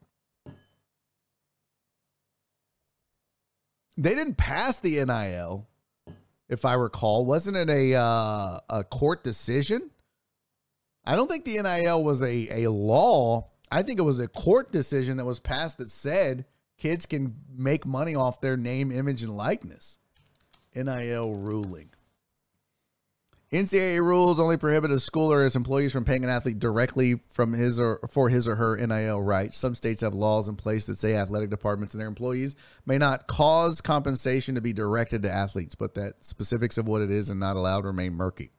They didn't pass the NIL, if I recall. Wasn't it a uh, a court decision? I don't think the NIL was a, a law. I think it was a court decision that was passed that said kids can make money off their name, image, and likeness. NIL ruling. NCAA rules only prohibit a school or its employees from paying an athlete directly from his or for his or her NIL rights. Some states have laws in place that say athletic departments and their employees may not cause compensation to be directed to athletes, but that specifics of what it is and not allowed remain murky.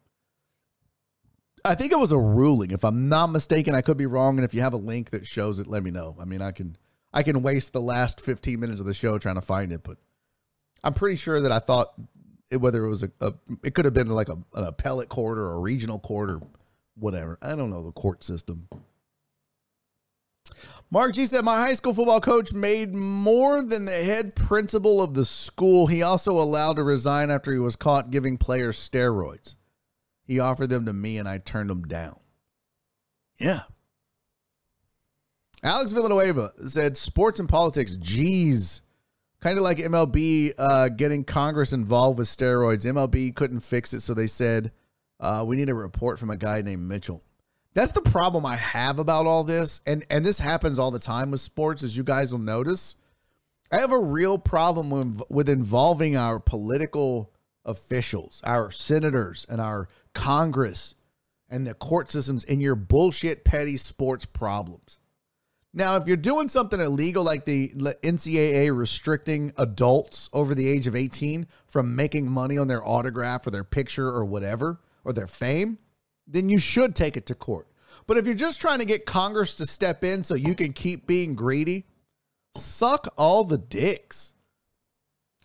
I think it was a ruling, if I'm not mistaken. I could be wrong, and if you have a link that shows it, let me know. I mean, I can I can waste the last 15 minutes of the show trying to find it, but I'm pretty sure that I thought it, whether it was a, a, it could have been like a, an appellate court or a regional court or whatever. I don't know the court system. Mark G said, My high school football coach made more than the head principal of the school. He also allowed to resign after he was caught giving players steroids. He offered them to me and I turned them down. Yeah. Alex Villanueva said, Sports and politics, geez. Kind of like MLB uh, getting Congress involved with steroids. MLB couldn't fix it, so they said, uh, we need a report from a guy named Mitchell. That's the problem I have about all this. And, and this happens all the time with sports, as you guys will notice. I have a real problem with, with involving our political officials, our senators, and our Congress and the court systems in your bullshit, petty sports problems. Now, if you're doing something illegal like the NCAA restricting adults over the age of 18 from making money on their autograph or their picture or whatever, or their fame, then you should take it to court. But if you're just trying to get Congress to step in so you can keep being greedy, suck all the dicks.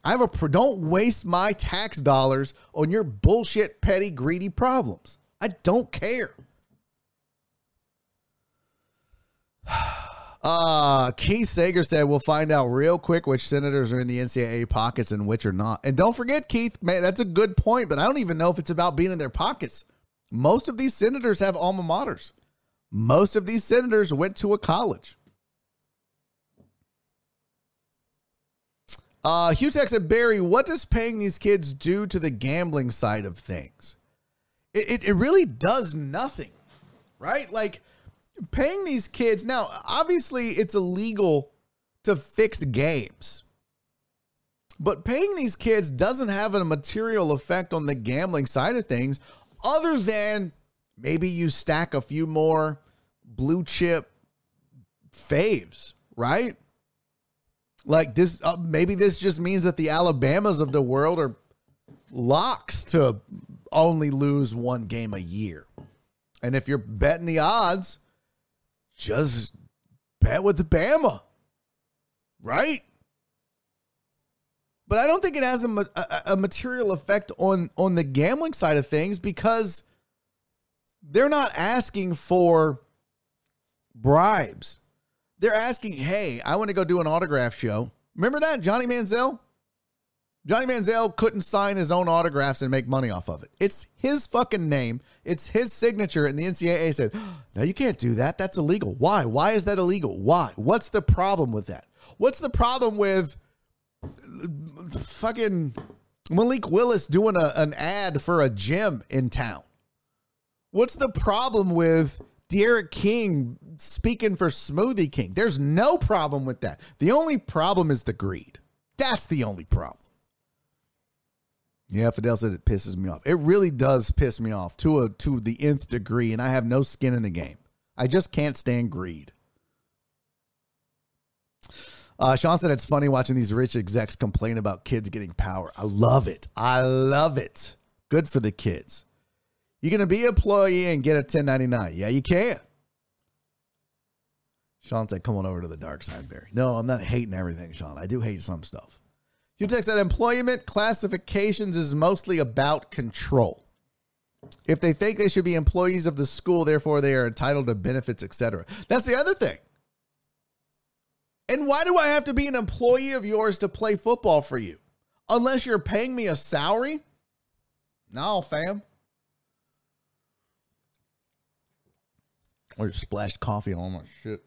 I have a don't waste my tax dollars on your bullshit petty greedy problems. I don't care. Uh, Keith Sager said, We'll find out real quick which senators are in the NCAA pockets and which are not. And don't forget, Keith, man, that's a good point, but I don't even know if it's about being in their pockets. Most of these senators have alma maters, most of these senators went to a college. Uh, Hugh Tech said, Barry, what does paying these kids do to the gambling side of things? It, it, it really does nothing, right? Like, paying these kids now obviously it's illegal to fix games But paying these kids doesn't have a material effect on the gambling side of things, other than maybe you stack a few more blue chip faves, right? Like this, uh, maybe this just means that the Alabamas of the world are locks to only lose one game a year. And if you're betting the odds, just bet with the Bama, right? But I don't think it has a, a, a material effect on on the gambling side of things because they're not asking for bribes. They're asking, "Hey, I want to go do an autograph show." Remember that Johnny Manziel? Johnny Manziel couldn't sign his own autographs and make money off of it. It's his fucking name. It's his signature. And the NCAA said, no, you can't do that. That's illegal. Why? Why is that illegal? Why? What's the problem with that? What's the problem with uh, fucking Malik Willis doing a, an ad for a gym in town? What's the problem with Derek King speaking for Smoothie King? There's no problem with that. The only problem is the greed. That's the only problem. Yeah, Fidel said it pisses me off. It really does piss me off to a to the nth degree, and I have no skin in the game. I just can't stand greed. Uh, Sean said it's funny watching these rich execs complain about kids getting power. I love it. I love it. Good for the kids. You're gonna be an employee and get a 1099. Yeah, you can. Sean said, "Come on over to the dark side, Barry." No, I'm not hating everything, Sean. I do hate some stuff. You text that employment classifications is mostly about control. If they think they should be employees of the school, therefore they are entitled to benefits, etc. That's the other thing. And why do I have to be an employee of yours to play football for you? Unless you're paying me a salary? No, fam. Or just splashed coffee on my shit.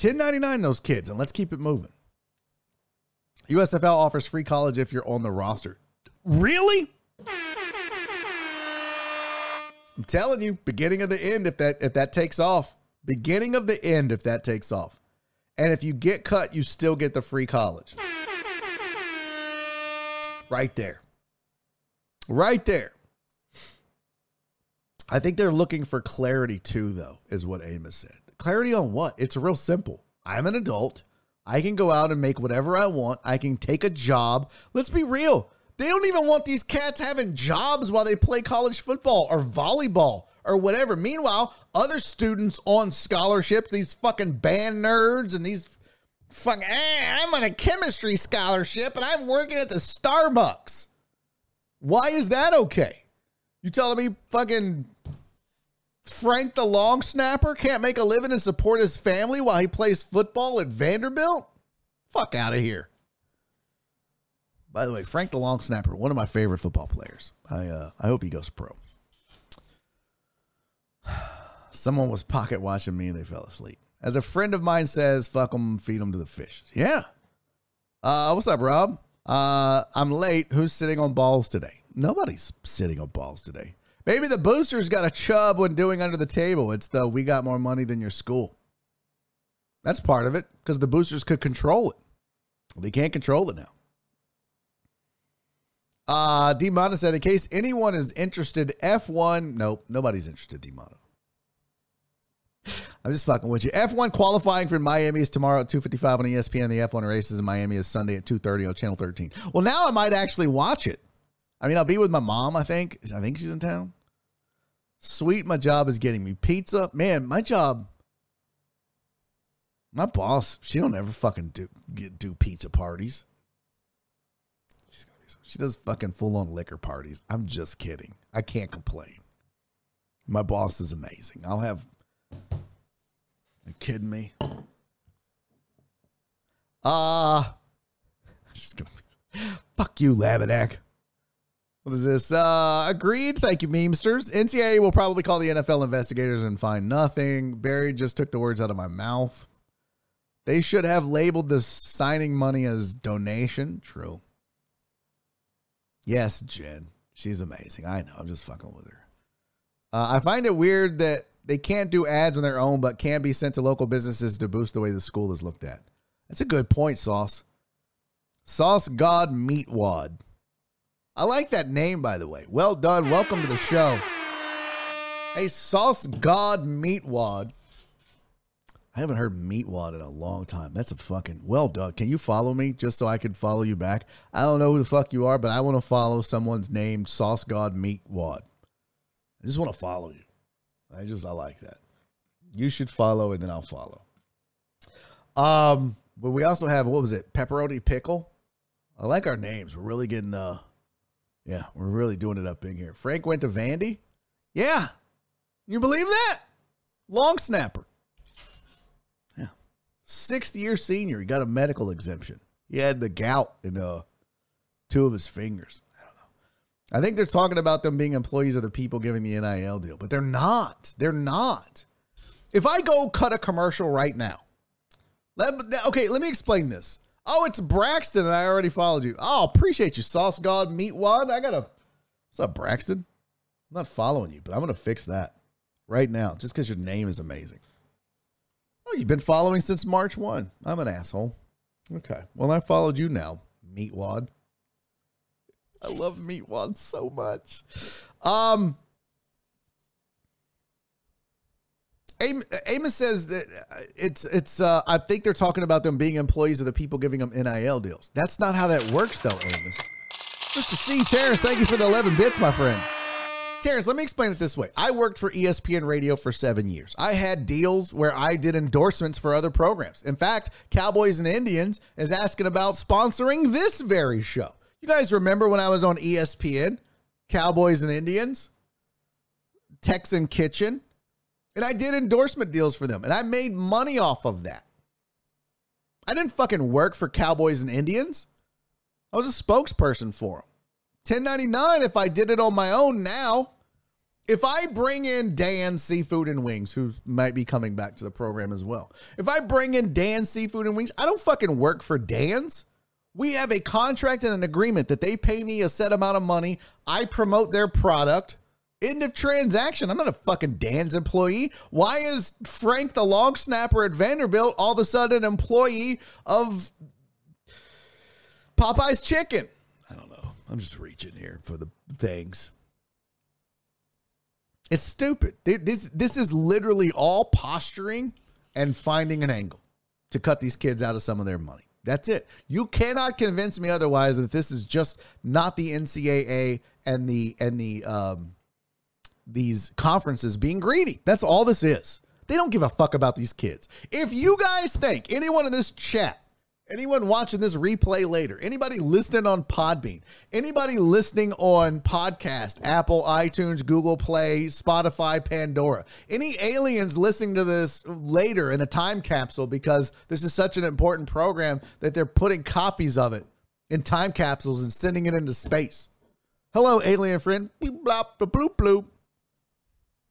1099 those kids, and let's keep it moving. USFL offers free college if you're on the roster. Really? I'm telling you, beginning of the end if that if that takes off. Beginning of the end if that takes off. And if you get cut, you still get the free college. Right there. Right there. I think they're looking for clarity too, though, is what Amos said. Clarity on what? It's real simple. I'm an adult. I can go out and make whatever I want. I can take a job. Let's be real. They don't even want these cats having jobs while they play college football or volleyball or whatever. Meanwhile, other students on scholarships, these fucking band nerds and these fucking, eh, I'm on a chemistry scholarship and I'm working at the Starbucks. Why is that okay? You telling me fucking Frank the long snapper can't make a living and support his family while he plays football at Vanderbilt? Fuck out of here. By the way, Frank the long snapper, one of my favorite football players. I uh, I hope he goes pro. Someone was pocket watching me and they fell asleep. As a friend of mine says, fuck them, feed them to the fish. Yeah. Uh, what's up, Rob? Uh, I'm late. Who's sitting on balls today? Nobody's sitting on balls today. Maybe the boosters got a chub when doing under the table. It's the we got more money than your school. That's part of it because the boosters could control it. They can't control it now. Uh, D Mono said, in case anyone is interested, F1. Nope, nobody's interested, D Mono. I'm just fucking with you. F1 qualifying for Miami is tomorrow at 2:55 on ESPN. The F1 races in Miami is Sunday at 2:30 on Channel 13. Well, now I might actually watch it. I mean, I'll be with my mom. I think. I think she's in town. Sweet, my job is getting me pizza. Man, my job. My boss, she don't ever fucking do get, do pizza parties. She does fucking full on liquor parties. I'm just kidding. I can't complain. My boss is amazing. I'll have. You kidding me? Uh she's gonna fuck you, Laminack. What is this? Uh, agreed. Thank you, memesters. NCAA will probably call the NFL investigators and find nothing. Barry just took the words out of my mouth. They should have labeled the signing money as donation. True. Yes, Jen. She's amazing. I know. I'm just fucking with her. Uh, I find it weird that they can't do ads on their own, but can be sent to local businesses to boost the way the school is looked at. That's a good point, Sauce. Sauce God Meatwad. I like that name, by the way. Well done. Welcome to the show. Hey, Sauce God Meatwad. I haven't heard Meatwad in a long time. That's a fucking well done. Can you follow me just so I can follow you back? I don't know who the fuck you are, but I want to follow someone's named Sauce God Meatwad. I just want to follow you. I just I like that. You should follow and then I'll follow. Um, but we also have what was it? Pepperoni pickle. I like our names. We're really getting uh yeah, we're really doing it up in here. Frank went to Vandy? Yeah. You believe that? Long snapper. Yeah. Sixth year senior. He got a medical exemption. He had the gout in uh two of his fingers. I don't know. I think they're talking about them being employees of the people giving the NIL deal, but they're not. They're not. If I go cut a commercial right now, let, okay, let me explain this. Oh, it's Braxton, and I already followed you. Oh, appreciate you, Sauce God Meat Wad. I gotta. What's up, Braxton? I'm not following you, but I'm gonna fix that right now, just because your name is amazing. Oh, you've been following since March one. I'm an asshole. Okay, well I followed you now, Meat Wad. I love Meat Wad so much. Um, Am- Amos says that uh, it's it's. Uh, I think they're talking about them being employees of the people giving them NIL deals. That's not how that works, though, Amos. Mr. C. Terrence, thank you for the 11 bits, my friend. Terrence, let me explain it this way. I worked for ESPN Radio for seven years. I had deals where I did endorsements for other programs. In fact, Cowboys and Indians is asking about sponsoring this very show. You guys remember when I was on ESPN? Cowboys and Indians, Texan Kitchen, and I did endorsement deals for them, and I made money off of that. I didn't fucking work for Cowboys and Indians. I was a spokesperson for them. 1099 if I did it on my own now. If I bring in Dan Seafood and Wings, who might be coming back to the program as well, if I bring in Dan Seafood and Wings, I don't fucking work for Dan's. We have a contract and an agreement that they pay me a set amount of money. I promote their product. End of transaction. I'm not a fucking Dan's employee. Why is Frank the long snapper at Vanderbilt all of a sudden employee of Popeye's Chicken? I don't know. I'm just reaching here for the things. It's stupid. This this is literally all posturing and finding an angle to cut these kids out of some of their money. That's it. You cannot convince me otherwise that this is just not the NCAA and the and the um these conferences being greedy. That's all this is. They don't give a fuck about these kids. If you guys think anyone in this chat, anyone watching this replay later, anybody listening on Podbean, anybody listening on podcast, Apple, iTunes, Google Play, Spotify, Pandora, any aliens listening to this later in a time capsule because this is such an important program that they're putting copies of it in time capsules and sending it into space. Hello, alien friend. Beep, blop, bloop, bloop.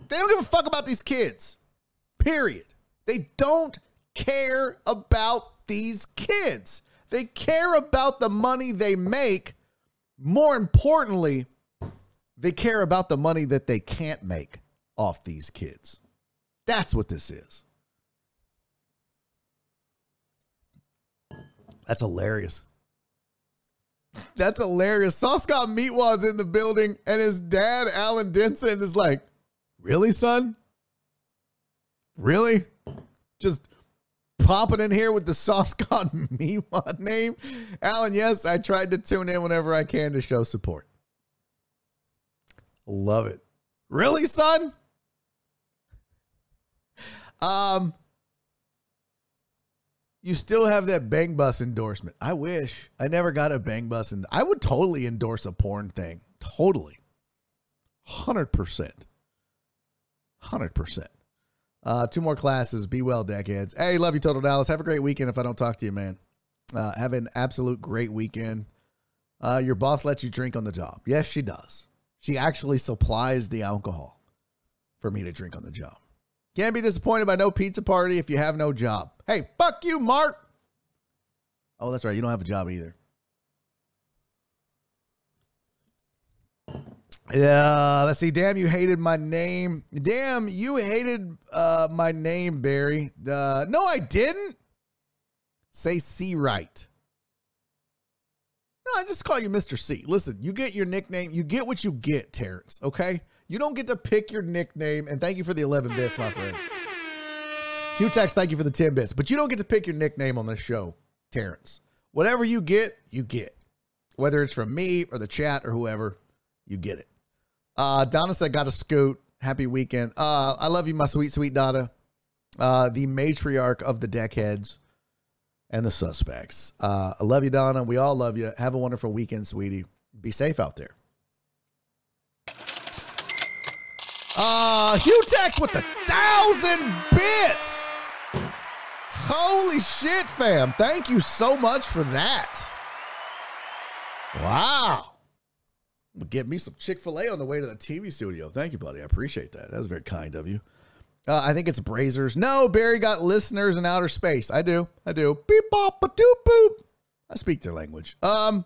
They don't give a fuck about these kids. Period. They don't care about these kids. They care about the money they make. More importantly, they care about the money that they can't make off these kids. That's what this is. That's hilarious. That's hilarious. Sauce God Meatwad's in the building, and his dad, Alan Denson, is like, Really, son? Really? Just popping in here with the Sauce God Meatwad name? Alan, yes, I tried to tune in whenever I can to show support. Love it. Really, son? Um, you still have that Bang Bus endorsement. I wish I never got a Bang Bus, and I would totally endorse a porn thing. Totally, hundred percent, hundred percent. Uh, two more classes. Be well, deckheads. Hey, love you, Total Dallas. Have a great weekend. If I don't talk to you, man, uh, have an absolute great weekend. Uh, your boss lets you drink on the job. Yes, she does. She actually supplies the alcohol for me to drink on the job. Can't be disappointed by no pizza party if you have no job. Hey, fuck you, Mark. Oh, that's right. You don't have a job either. Yeah, let's see. Damn, you hated my name. Damn, you hated uh, my name, Barry. Uh, no, I didn't. Say C right. No, I just call you Mr. C. Listen, you get your nickname. You get what you get, Terrence, okay? You don't get to pick your nickname. And thank you for the 11 bits, my friend. Hugh Tex, thank you for the 10 bits. But you don't get to pick your nickname on this show, Terrence. Whatever you get, you get. Whether it's from me or the chat or whoever, you get it. Uh, Donna said, got a scoot. Happy weekend. Uh, I love you, my sweet, sweet Donna. Uh, the matriarch of the deckheads and the suspects. Uh, I love you, Donna. We all love you. Have a wonderful weekend, sweetie. Be safe out there. Uh, Hugh Tex with the thousand bits. Holy shit, fam. Thank you so much for that. Wow. Get me some Chick fil A on the way to the TV studio. Thank you, buddy. I appreciate that. That was very kind of you. Uh, I think it's Brazzers. No, Barry got listeners in outer space. I do. I do. Beep, bop, ba, doop, boop. I speak their language. Um,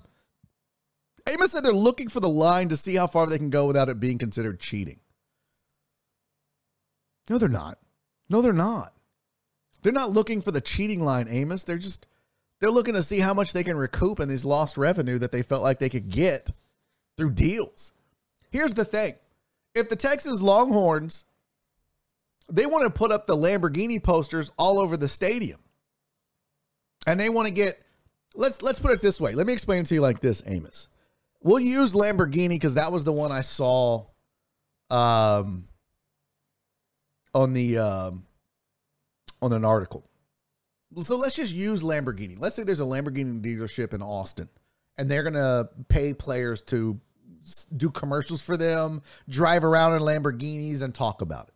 Amos said they're looking for the line to see how far they can go without it being considered cheating. No, they're not. No, they're not. They're not looking for the cheating line, Amos. They're just they're looking to see how much they can recoup in these lost revenue that they felt like they could get through deals. Here's the thing. If the Texas Longhorns they want to put up the Lamborghini posters all over the stadium. And they want to get let's let's put it this way. Let me explain to you like this, Amos. We'll use Lamborghini because that was the one I saw um on the um on an article. So let's just use Lamborghini. Let's say there's a Lamborghini dealership in Austin and they're to pay players to do commercials for them, drive around in Lamborghinis and talk about it.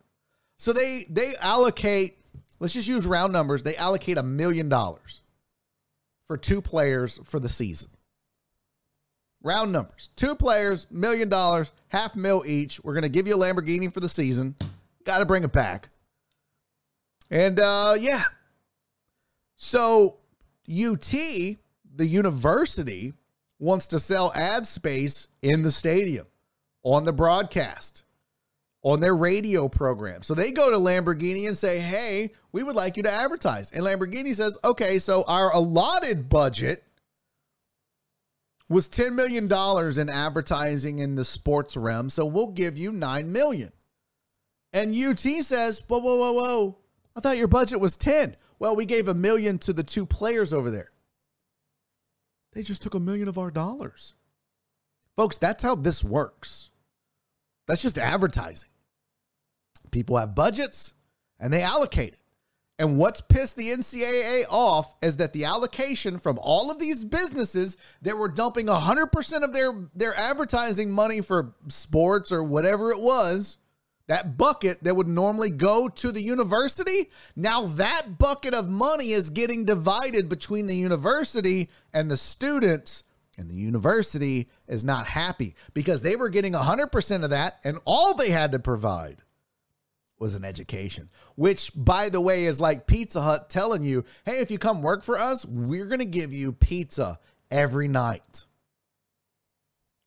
So they they allocate, let's just use round numbers, they allocate a million dollars for two players for the season. Round numbers. Two players, million dollars, half mil each. We're going to give you a Lamborghini for the season. Got to bring it back. And uh yeah. So UT, the university, wants to sell ad space in the stadium on the broadcast on their radio program. So they go to Lamborghini and say, Hey, we would like you to advertise. And Lamborghini says, Okay, so our allotted budget was $10 million in advertising in the sports realm. So we'll give you $9 million. And UT says, Whoa, whoa, whoa, whoa. I thought your budget was 10. Well, we gave a million to the two players over there. They just took a million of our dollars. Folks, that's how this works. That's just advertising. People have budgets and they allocate it. And what's pissed the NCAA off is that the allocation from all of these businesses that were dumping 100% of their, their advertising money for sports or whatever it was, that bucket that would normally go to the university, now that bucket of money is getting divided between the university and the students. And the university is not happy because they were getting 100% of that, and all they had to provide was an education, which, by the way, is like Pizza Hut telling you, hey, if you come work for us, we're going to give you pizza every night.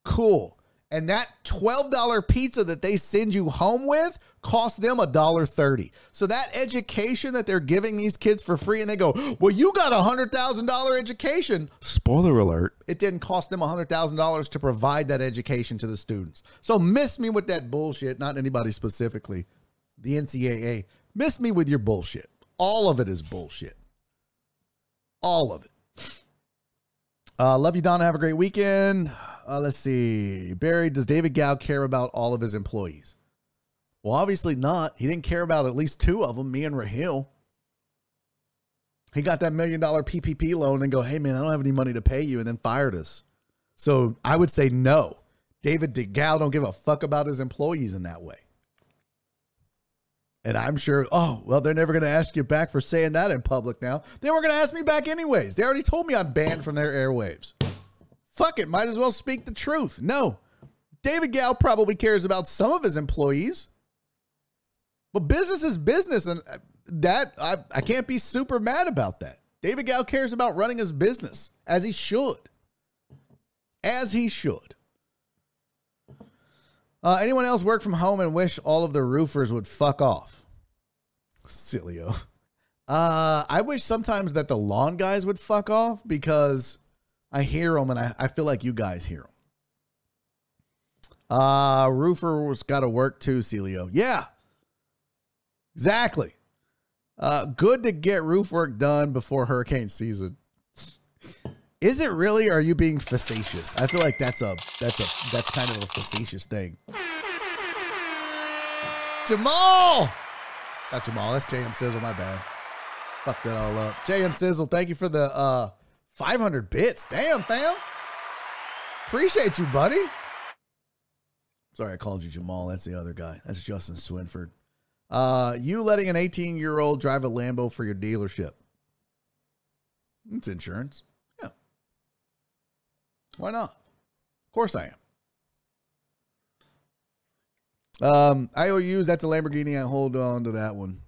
Cool. And that $12 pizza that they send you home with costs them a dollar thirty. So that education that they're giving these kids for free, and they go, Well, you got a hundred thousand dollar education. Spoiler alert, it didn't cost them a hundred thousand dollars to provide that education to the students. So miss me with that bullshit, not anybody specifically the NCAA. Miss me with your bullshit. All of it is bullshit. All of it. Uh, love you, Donna. Have a great weekend. Uh, let's see. Barry, does David Gow care about all of his employees? Well, obviously not. He didn't care about at least two of them, me and Rahil. He got that million dollar PPP loan and go, hey, man, I don't have any money to pay you, and then fired us. So I would say no. David DeGal don't give a fuck about his employees in that way. And I'm sure, oh, well, they're never going to ask you back for saying that in public now. They weren't going to ask me back anyways. They already told me I'm banned from their airwaves. Fuck it. Might as well speak the truth. No. David Gow probably cares about some of his employees. But business is business. And that, I, I can't be super mad about that. David Gow cares about running his business as he should. As he should. Uh, anyone else work from home and wish all of the roofers would fuck off? Silly. Uh, I wish sometimes that the lawn guys would fuck off because I hear them, and I, I feel like you guys hear them. Uh, roofer was got to work too, Celio. Yeah, exactly. Uh, good to get roof work done before hurricane season. Is it really? Are you being facetious? I feel like that's a that's a that's kind of a facetious thing. Jamal, not Jamal. That's JM Sizzle. My bad. Fuck that all up. JM Sizzle, thank you for the uh 500 bits. Damn, fam. Appreciate you, buddy. Sorry, I called you Jamal. That's the other guy. That's Justin Swinford. Uh, you letting an 18 year old drive a Lambo for your dealership. It's insurance. Yeah. Why not? Of course I am. Um, IOUs, that's a Lamborghini. I hold on to that one.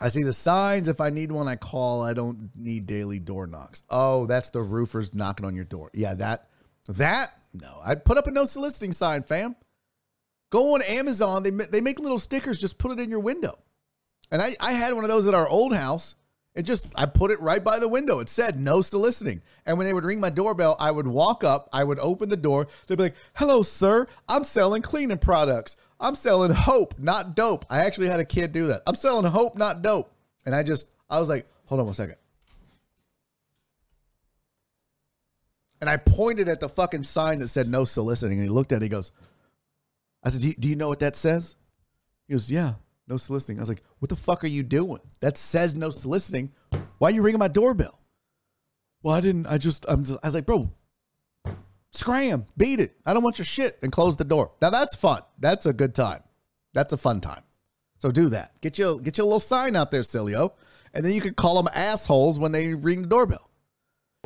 I see the signs. If I need one, I call. I don't need daily door knocks. Oh, that's the roofers knocking on your door. Yeah, that, that, no. I put up a no soliciting sign, fam. Go on Amazon. They, they make little stickers. Just put it in your window. And I, I had one of those at our old house. It just, I put it right by the window. It said no soliciting. And when they would ring my doorbell, I would walk up, I would open the door. They'd be like, hello, sir. I'm selling cleaning products. I'm selling hope, not dope. I actually had a kid do that. I'm selling hope, not dope. And I just, I was like, hold on one second. And I pointed at the fucking sign that said no soliciting. And he looked at it. He goes, I said, do you, do you know what that says? He goes, yeah, no soliciting. I was like, what the fuck are you doing? That says no soliciting. Why are you ringing my doorbell? Well, I didn't, I just, I'm just, I was like, bro, scram, beat it. I don't want your shit and close the door. Now that's fun. That's a good time. That's a fun time. So do that. Get your, get your little sign out there, Cilio. And then you can call them assholes when they ring the doorbell.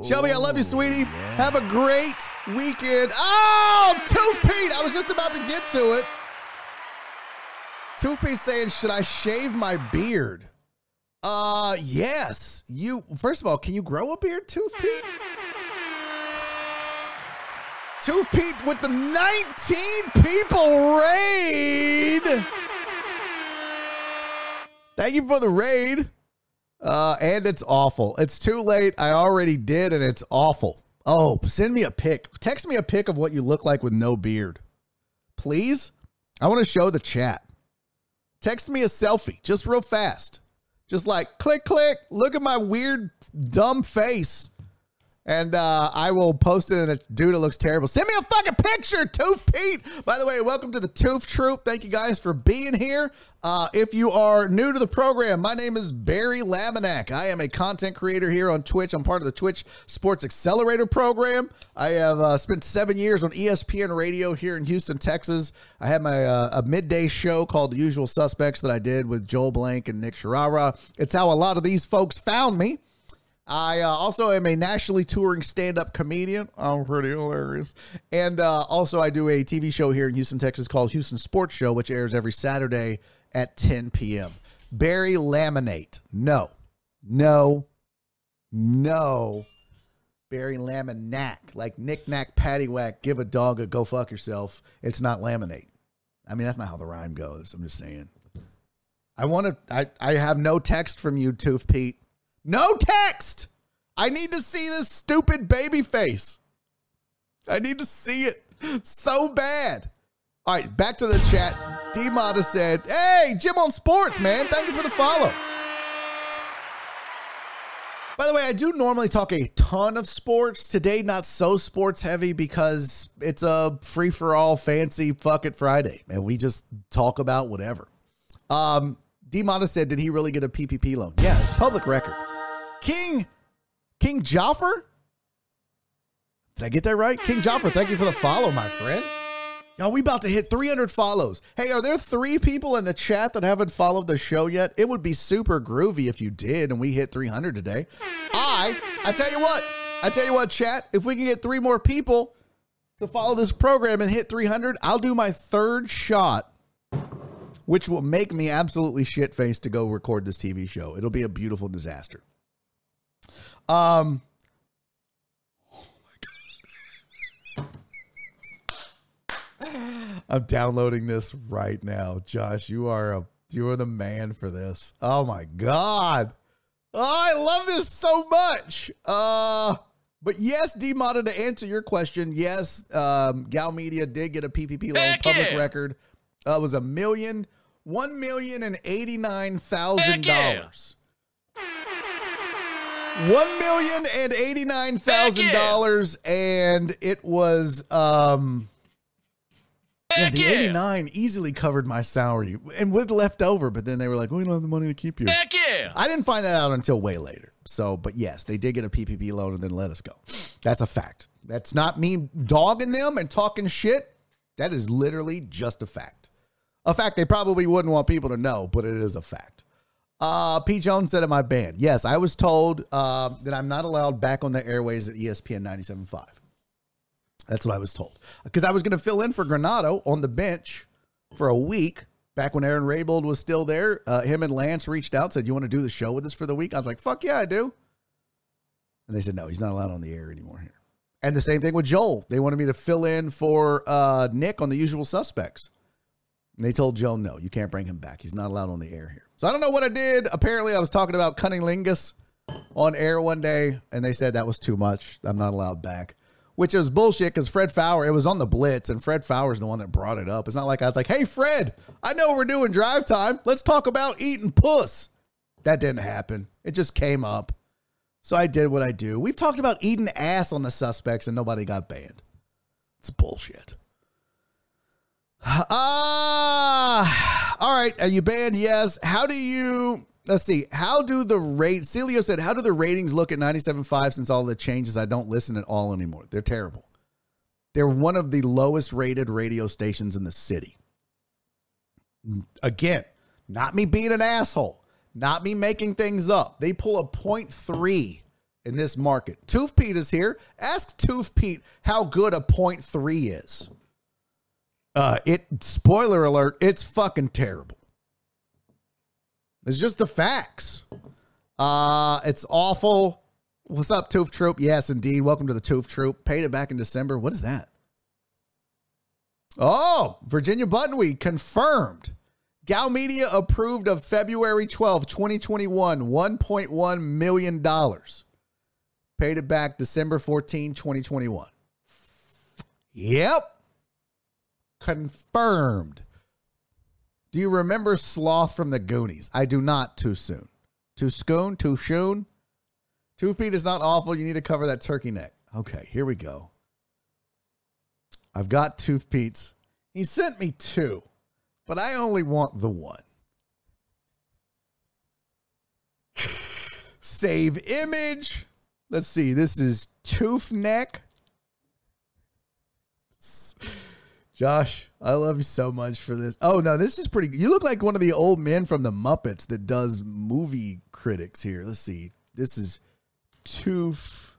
Shelby, I love you, sweetie. Have a great weekend. Oh, Tooth Pete. I was just about to get to it. Tooth Pete saying, should I shave my beard? Uh, yes. You, first of all, can you grow a beard, Tooth Tooth Pete with the 19 people raid. Thank you for the raid. Uh, and it's awful. It's too late. I already did, and it's awful. Oh, send me a pic. Text me a pic of what you look like with no beard. Please? I want to show the chat. Text me a selfie, just real fast. Just like click, click, look at my weird, dumb face. And uh, I will post it, and the dude, it looks terrible. Send me a fucking picture, Tooth Pete. By the way, welcome to the Tooth Troop. Thank you guys for being here. Uh, if you are new to the program, my name is Barry Laminack. I am a content creator here on Twitch. I'm part of the Twitch Sports Accelerator program. I have uh, spent seven years on ESPN Radio here in Houston, Texas. I had my uh, a midday show called The Usual Suspects that I did with Joel Blank and Nick Sharara. It's how a lot of these folks found me. I uh, also am a nationally touring stand-up comedian. I'm pretty hilarious, and uh, also I do a TV show here in Houston, Texas called Houston Sports Show, which airs every Saturday at 10 p.m. Barry Laminate, no, no, no. Barry Laminack, like knick knack paddywhack, give a dog a go fuck yourself. It's not laminate. I mean, that's not how the rhyme goes. I'm just saying. I want to. I I have no text from you, Tooth Pete. No text. I need to see this stupid baby face. I need to see it so bad. All right, back to the chat. D Mata said, Hey, Jim on Sports, man. Thank you for the follow. By the way, I do normally talk a ton of sports. Today, not so sports heavy because it's a free for all fancy fuck it Friday. And we just talk about whatever. Um, D Mata said, Did he really get a PPP loan? Yeah, it's public record. King King Joffer? Did I get that right? King Joffer, thank you for the follow, my friend. Y'all, we about to hit 300 follows. Hey, are there three people in the chat that haven't followed the show yet? It would be super groovy if you did, and we hit 300 today. I, I tell you what, I tell you what, chat, if we can get three more people to follow this program and hit 300, I'll do my third shot, which will make me absolutely shit faced to go record this TV show. It'll be a beautiful disaster. Um, I'm downloading this right now. Josh, you are a you are the man for this. Oh my god. Oh, I love this so much. Uh But yes, D-Moda, to answer your question, yes, um, Gow Media did get a PPP loan, Heck public yeah. record. Uh, it was a million, one million and eighty-nine thousand Heck yeah. dollars. One million and eighty-nine thousand dollars, and it was um yeah, the yeah. 89 easily covered my salary and with leftover, but then they were like, we don't have the money to keep you. Heck yeah. I didn't find that out until way later. So, but yes, they did get a PPP loan and then let us go. That's a fact. That's not me dogging them and talking shit. That is literally just a fact. A fact they probably wouldn't want people to know, but it is a fact. Uh, Pete Jones said in my band, yes, I was told uh, that I'm not allowed back on the airways at ESPN 97.5. That's what I was told. Because I was going to fill in for Granado on the bench for a week back when Aaron Raybold was still there. Uh, him and Lance reached out, said, You want to do the show with us for the week? I was like, Fuck yeah, I do. And they said, No, he's not allowed on the air anymore here. And the same thing with Joel. They wanted me to fill in for uh, Nick on the usual suspects. And they told Joe, No, you can't bring him back. He's not allowed on the air here. So I don't know what I did. Apparently, I was talking about cunnilingus on air one day, and they said that was too much. I'm not allowed back which is bullshit because Fred Faour, it was on the Blitz, and Fred Faour's the one that brought it up. It's not like I was like, hey, Fred, I know we're doing drive time. Let's talk about eating puss. That didn't happen. It just came up. So I did what I do. We've talked about eating ass on the suspects, and nobody got banned. It's bullshit. Ah, all right. Are you banned? Yes. How do you? Let's see. How do the rate? Celio said, "How do the ratings look at 97.5 since all the changes? I don't listen at all anymore. They're terrible. They're one of the lowest rated radio stations in the city. Again, not me being an asshole, not me making things up. They pull a point three in this market. Tooth Pete is here. Ask Tooth Pete how good a point three is. Uh, it spoiler alert, it's fucking terrible. It's just the facts. Uh, it's awful. What's up, Tooth Troop? Yes, indeed. Welcome to the Tooth Troop. Paid it back in December. What is that? Oh, Virginia Button Buttonweed confirmed. Gow Media approved of February 12, 2021, $1.1 million. Paid it back December 14, 2021. Yep. Confirmed. Do you remember Sloth from the Goonies? I do not too soon. Too soon? Too soon? Tooth Pete is not awful. You need to cover that turkey neck. Okay, here we go. I've got Tooth Pete's. He sent me two, but I only want the one. Save image. Let's see. This is Tooth Neck. Josh, I love you so much for this. Oh no, this is pretty. You look like one of the old men from the Muppets that does movie critics here. Let's see. This is Tooth.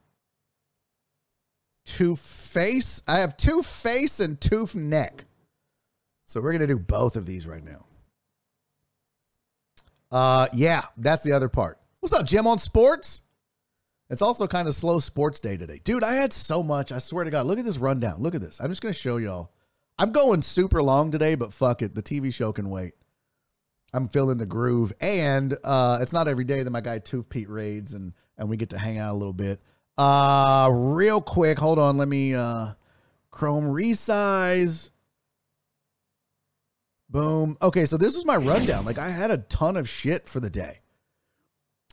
Tooth face. I have Tooth face and Tooth neck. So we're gonna do both of these right now. Uh, yeah, that's the other part. What's up, Jim on sports? It's also kind of slow sports day today. Dude, I had so much. I swear to God. Look at this rundown. Look at this. I'm just to show y'all. I'm going super long today, but fuck it. The TV show can wait. I'm feeling the groove. And uh, it's not every day that my guy Tooth Pete raids and, and we get to hang out a little bit. Uh, real quick. Hold on. Let me uh, Chrome resize. Boom. Okay, so this was my rundown. Like I had a ton of shit for the day.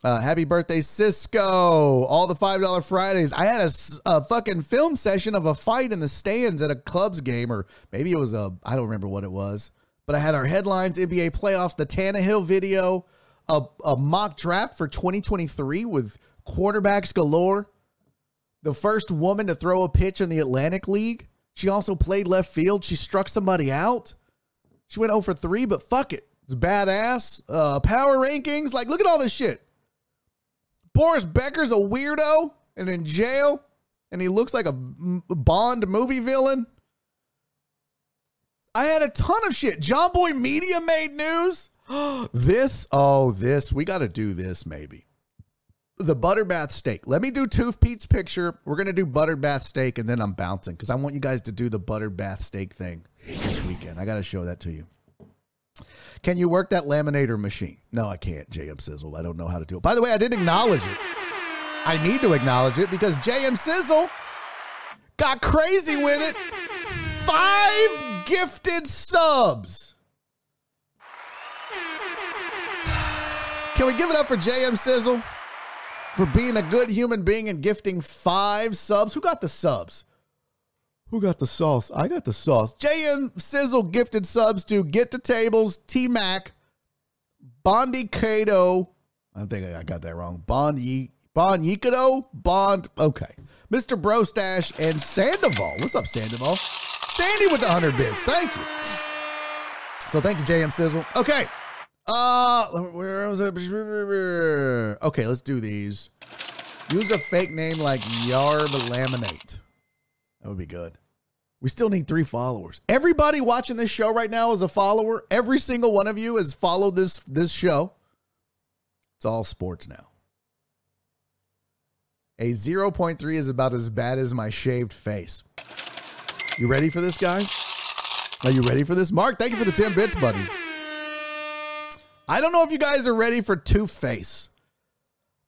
Uh, happy birthday, Cisco. All the $5 Fridays. I had a fucking film session of a fight in the stands at a Cubs game, or maybe it was a, I don't remember what it was. But I had our headlines, NBA playoffs, the Tannehill video, a, a mock draft for 2023 with quarterbacks galore. The first woman to throw a pitch in the Atlantic League. She also played left field. She struck somebody out. She went 0 for 3, but fuck it. It's badass. Uh, power rankings. Like, look at all this shit. Boris Becker's a weirdo and in jail, and he looks like a Bond movie villain. I had a ton of shit. Jomboy Media made news. this, oh, this, we got to do this maybe. The Butterbath steak. Let me do Tooth Pete's picture. We're going to do Butterbath steak, and then I'm bouncing because I want you guys to do the Butterbath steak thing this weekend. I got to show that to you. Can you work that laminator machine? No, I can't, JM Sizzle. I don't know how to do it. By the way, I didn't acknowledge it. I need to acknowledge it because JM Sizzle got crazy with it. Five gifted subs. Can we give it up for JM Sizzle for being a good human being and gifting five subs? Who got the subs? Who got the sauce? I got the sauce. JM Sizzle gifted subs to Get to Tables, T Mac, Bondi Cato. I think I got that wrong. Bond Ye Bond Yikado? Bond. Okay. Mr. Brostash and Sandoval. What's up, Sandoval? Sandy with the 100 bits. Thank you. So thank you, JM Sizzle. Okay. Uh, where was it? Okay, let's do these. Use a fake name like Yarb Laminate. That would be good. We still need three followers. Everybody watching this show right now is a follower. Every single one of you has followed this this show. It's all sports now. A 0.3 is about as bad as my shaved face. You ready for this, guy? Are you ready for this? Mark, thank you for the 10 bits, buddy. I don't know if you guys are ready for Two Face.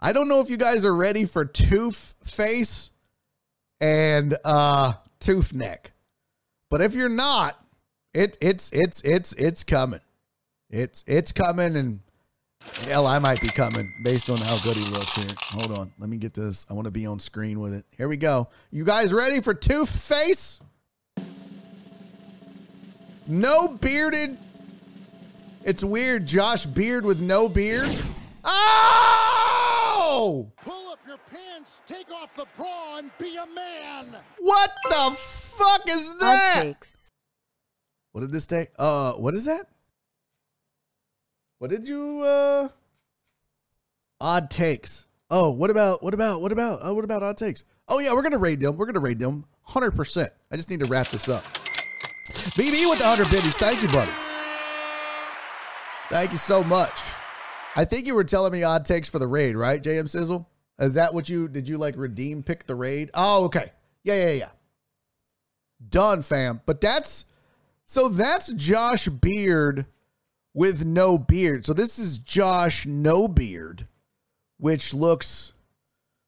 I don't know if you guys are ready for Two Face and uh Tooth Neck. But if you're not, it it's it's it's it's coming. It's it's coming and hell I might be coming based on how good he looks here. Hold on. Let me get this. I want to be on screen with it. Here we go. You guys ready for Tooth Face? No bearded it's weird. Josh Beard with no beard. Oh! Pull up your pants, take off the bra, and be a man. What the fuck is Odd that? takes. What did this take? Uh, what is that? What did you uh odd takes? Oh, what about what about what about oh what about odd takes? Oh yeah, we're gonna raid them. We're gonna raid them 100%. I just need to wrap this up. BB with the 100 biddies. Thank you, buddy. Thank you so much. I think you were telling me odd takes for the raid, right, JM Sizzle? Is that what you did? You like redeem pick the raid? Oh, okay. Yeah, yeah, yeah. Done, fam. But that's so that's Josh Beard with no beard. So this is Josh no beard, which looks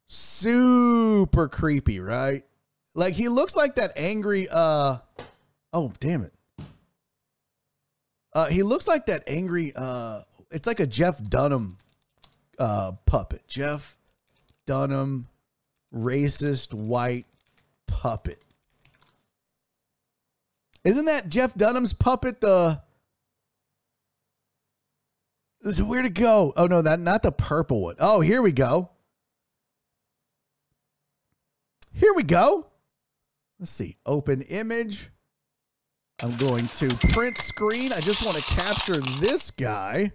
super creepy, right? Like he looks like that angry uh oh damn it. Uh he looks like that angry uh it's like a Jeff Dunham uh puppet. Jeff Dunham racist white puppet. Isn't that Jeff Dunham's puppet the this is where to go. Oh no, that not the purple one. Oh, here we go. Here we go. Let's see. Open image. I'm going to print screen. I just want to capture this guy.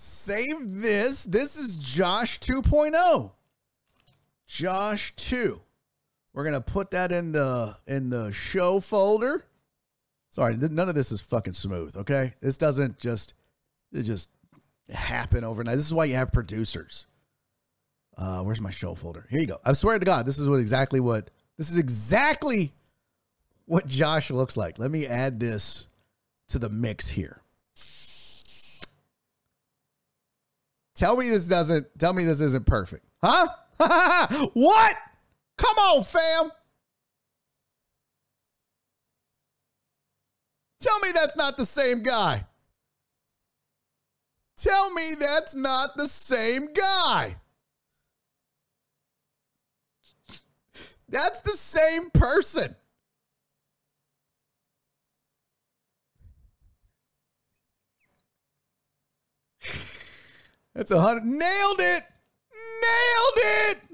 Save this. This is Josh 2.0. Josh 2. We're gonna put that in the in the show folder. Sorry, none of this is fucking smooth. Okay, this doesn't just it just happen overnight. This is why you have producers. Uh, where's my show folder? Here you go. I swear to God, this is what exactly what this is exactly what Josh looks like. Let me add this to the mix here. Tell me this doesn't. Tell me this isn't perfect, huh? what? Come on, fam. Tell me that's not the same guy. Tell me that's not the same guy. That's the same person. That's a hundred. Nailed it. Nailed it.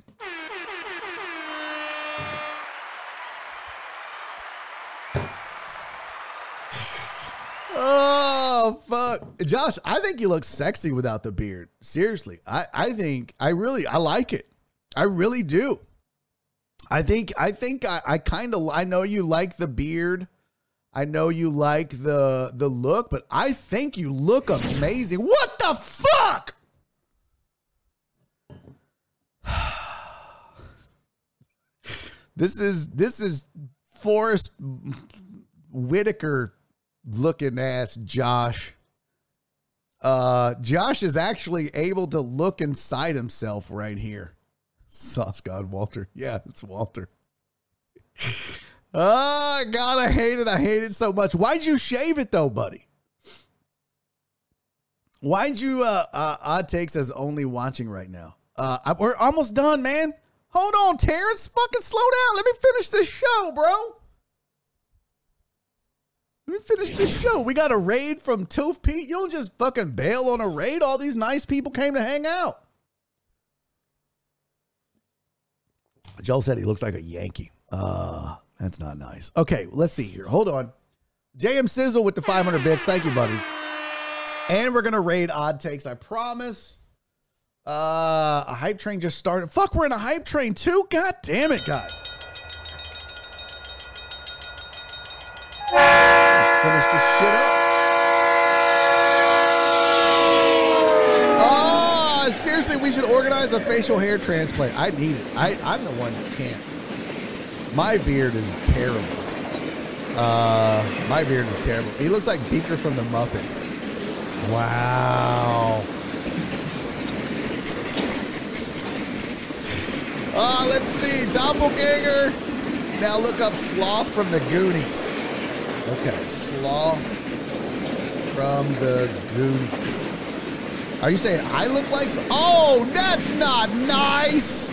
Oh fuck, Josh! I think you look sexy without the beard. Seriously, I I think I really I like it. I really do. I think I think I, I kind of I know you like the beard. I know you like the the look, but I think you look amazing. What the fuck? This is this is Forest Whitaker looking ass Josh. Uh, Josh is actually able to look inside himself right here. Sauce God Walter. Yeah, it's Walter. Oh, God, I hate it. I hate it so much. Why'd you shave it though, buddy? Why'd you uh, uh odd takes as only watching right now? Uh I, we're almost done, man. Hold on, Terrence. Fucking slow down. Let me finish this show, bro. Let me finish this show. We got a raid from Tooth Pete. You don't just fucking bail on a raid. All these nice people came to hang out. Joe said he looks like a Yankee. Uh, that's not nice. Okay, let's see here. Hold on. JM Sizzle with the 500 bits. Thank you, buddy. And we're gonna raid odd takes. I promise. Uh, a hype train just started. Fuck, we're in a hype train too. God damn it, guys. Finish this shit up. Oh, seriously, we should organize a facial hair transplant. I need it. I, I'm the one that can't. My beard is terrible. Uh, my beard is terrible. He looks like Beaker from the Muppets. Wow. Uh, let's see. Doppelganger. Now look up Sloth from the Goonies. Okay. Sloth from the Goonies. Are you saying I look like. Oh, that's not nice.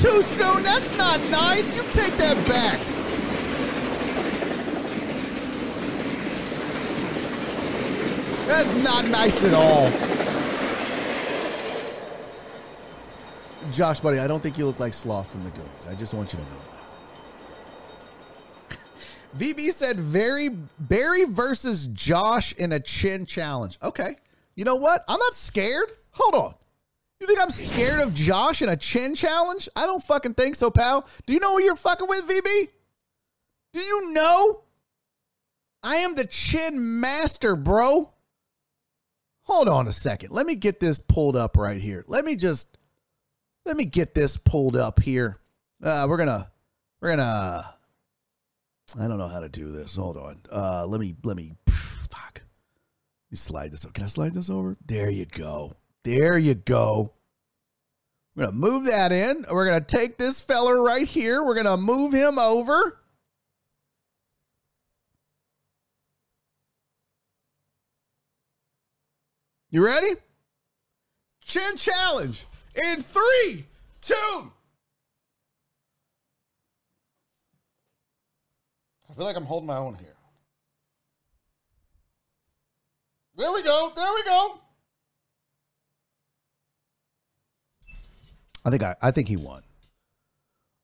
Too soon. That's not nice. You take that back. That's not nice at all. Josh, buddy, I don't think you look like Sloth from the Goonies. I just want you to know that. VB said very Barry versus Josh in a chin challenge. Okay. You know what? I'm not scared. Hold on. You think I'm scared of Josh in a chin challenge? I don't fucking think so, pal. Do you know who you're fucking with, VB? Do you know? I am the chin master, bro. Hold on a second. Let me get this pulled up right here. Let me just let me get this pulled up here. Uh, we're gonna we're gonna I don't know how to do this. Hold on. Uh, let me let me fuck. Me slide this over. Can I slide this over? There you go. There you go. We're gonna move that in. We're gonna take this feller right here. We're gonna move him over. You ready? Chin challenge in three, two. I feel like I'm holding my own here. There we go. There we go. I think I, I think he won.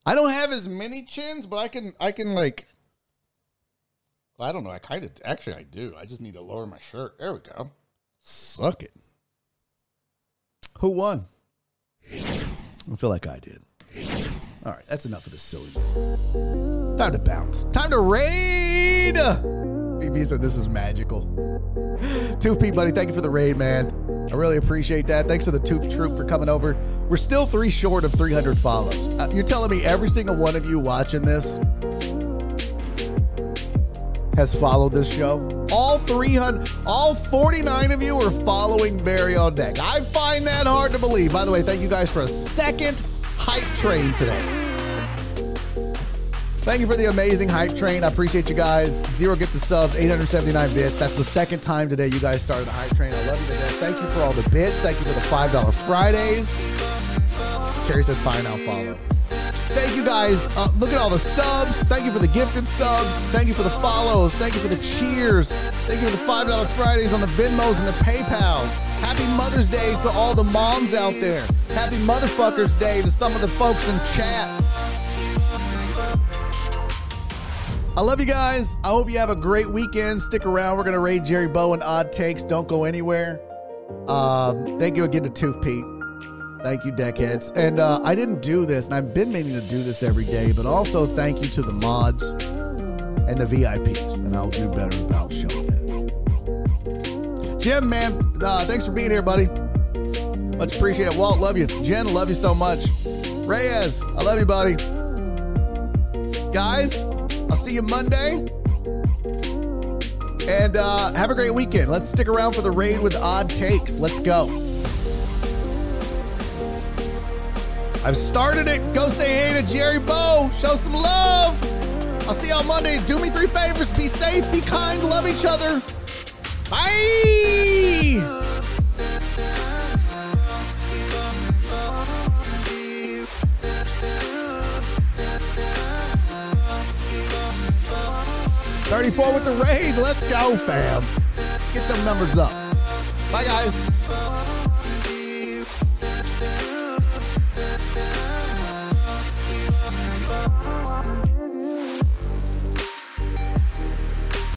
I don't have as many chins, but I can I can like I don't know. I kind of actually I do. I just need to lower my shirt. There we go. Suck it. Who won? I feel like I did. All right, that's enough of this silliness. Time to bounce. Time to raid. BB said this is magical. Tooth Pete, buddy, thank you for the raid, man. I really appreciate that. Thanks to the Tooth Troop for coming over. We're still three short of 300 follows. Uh, you're telling me every single one of you watching this has followed this show. All 300, all 49 of you are following Barry on deck. I find that hard to believe. By the way, thank you guys for a second hype train today. Thank you for the amazing hype train. I appreciate you guys. Zero get the subs, 879 bits. That's the second time today you guys started the hype train. I love you to death. Thank you for all the bits. Thank you for the $5 Fridays. Cherry says, fine, I'll follow. Thank you guys. Uh, look at all the subs. Thank you for the gifted subs. Thank you for the follows. Thank you for the cheers. Thank you for the $5 Fridays on the Venmos and the PayPals. Happy Mother's Day to all the moms out there. Happy Motherfuckers Day to some of the folks in chat. I love you guys. I hope you have a great weekend. Stick around. We're going to raid Jerry Bow and Odd Takes. Don't go anywhere. Um, thank you again to Tooth Pete. Thank you, deckheads. And uh, I didn't do this, and I've been meaning to do this every day, but also thank you to the mods and the VIPs. And I'll do better about showing that. Jim, man, uh, thanks for being here, buddy. Much appreciated. Walt, love you. Jen, love you so much. Reyes, I love you, buddy. Guys, I'll see you Monday. And uh, have a great weekend. Let's stick around for the raid with odd takes. Let's go. I've started it. Go say hey to Jerry Bow. Show some love. I'll see you on Monday. Do me three favors. Be safe, be kind, love each other. Bye. Thirty-four with the raid. Let's go, fam. Get them numbers up. Bye, guys.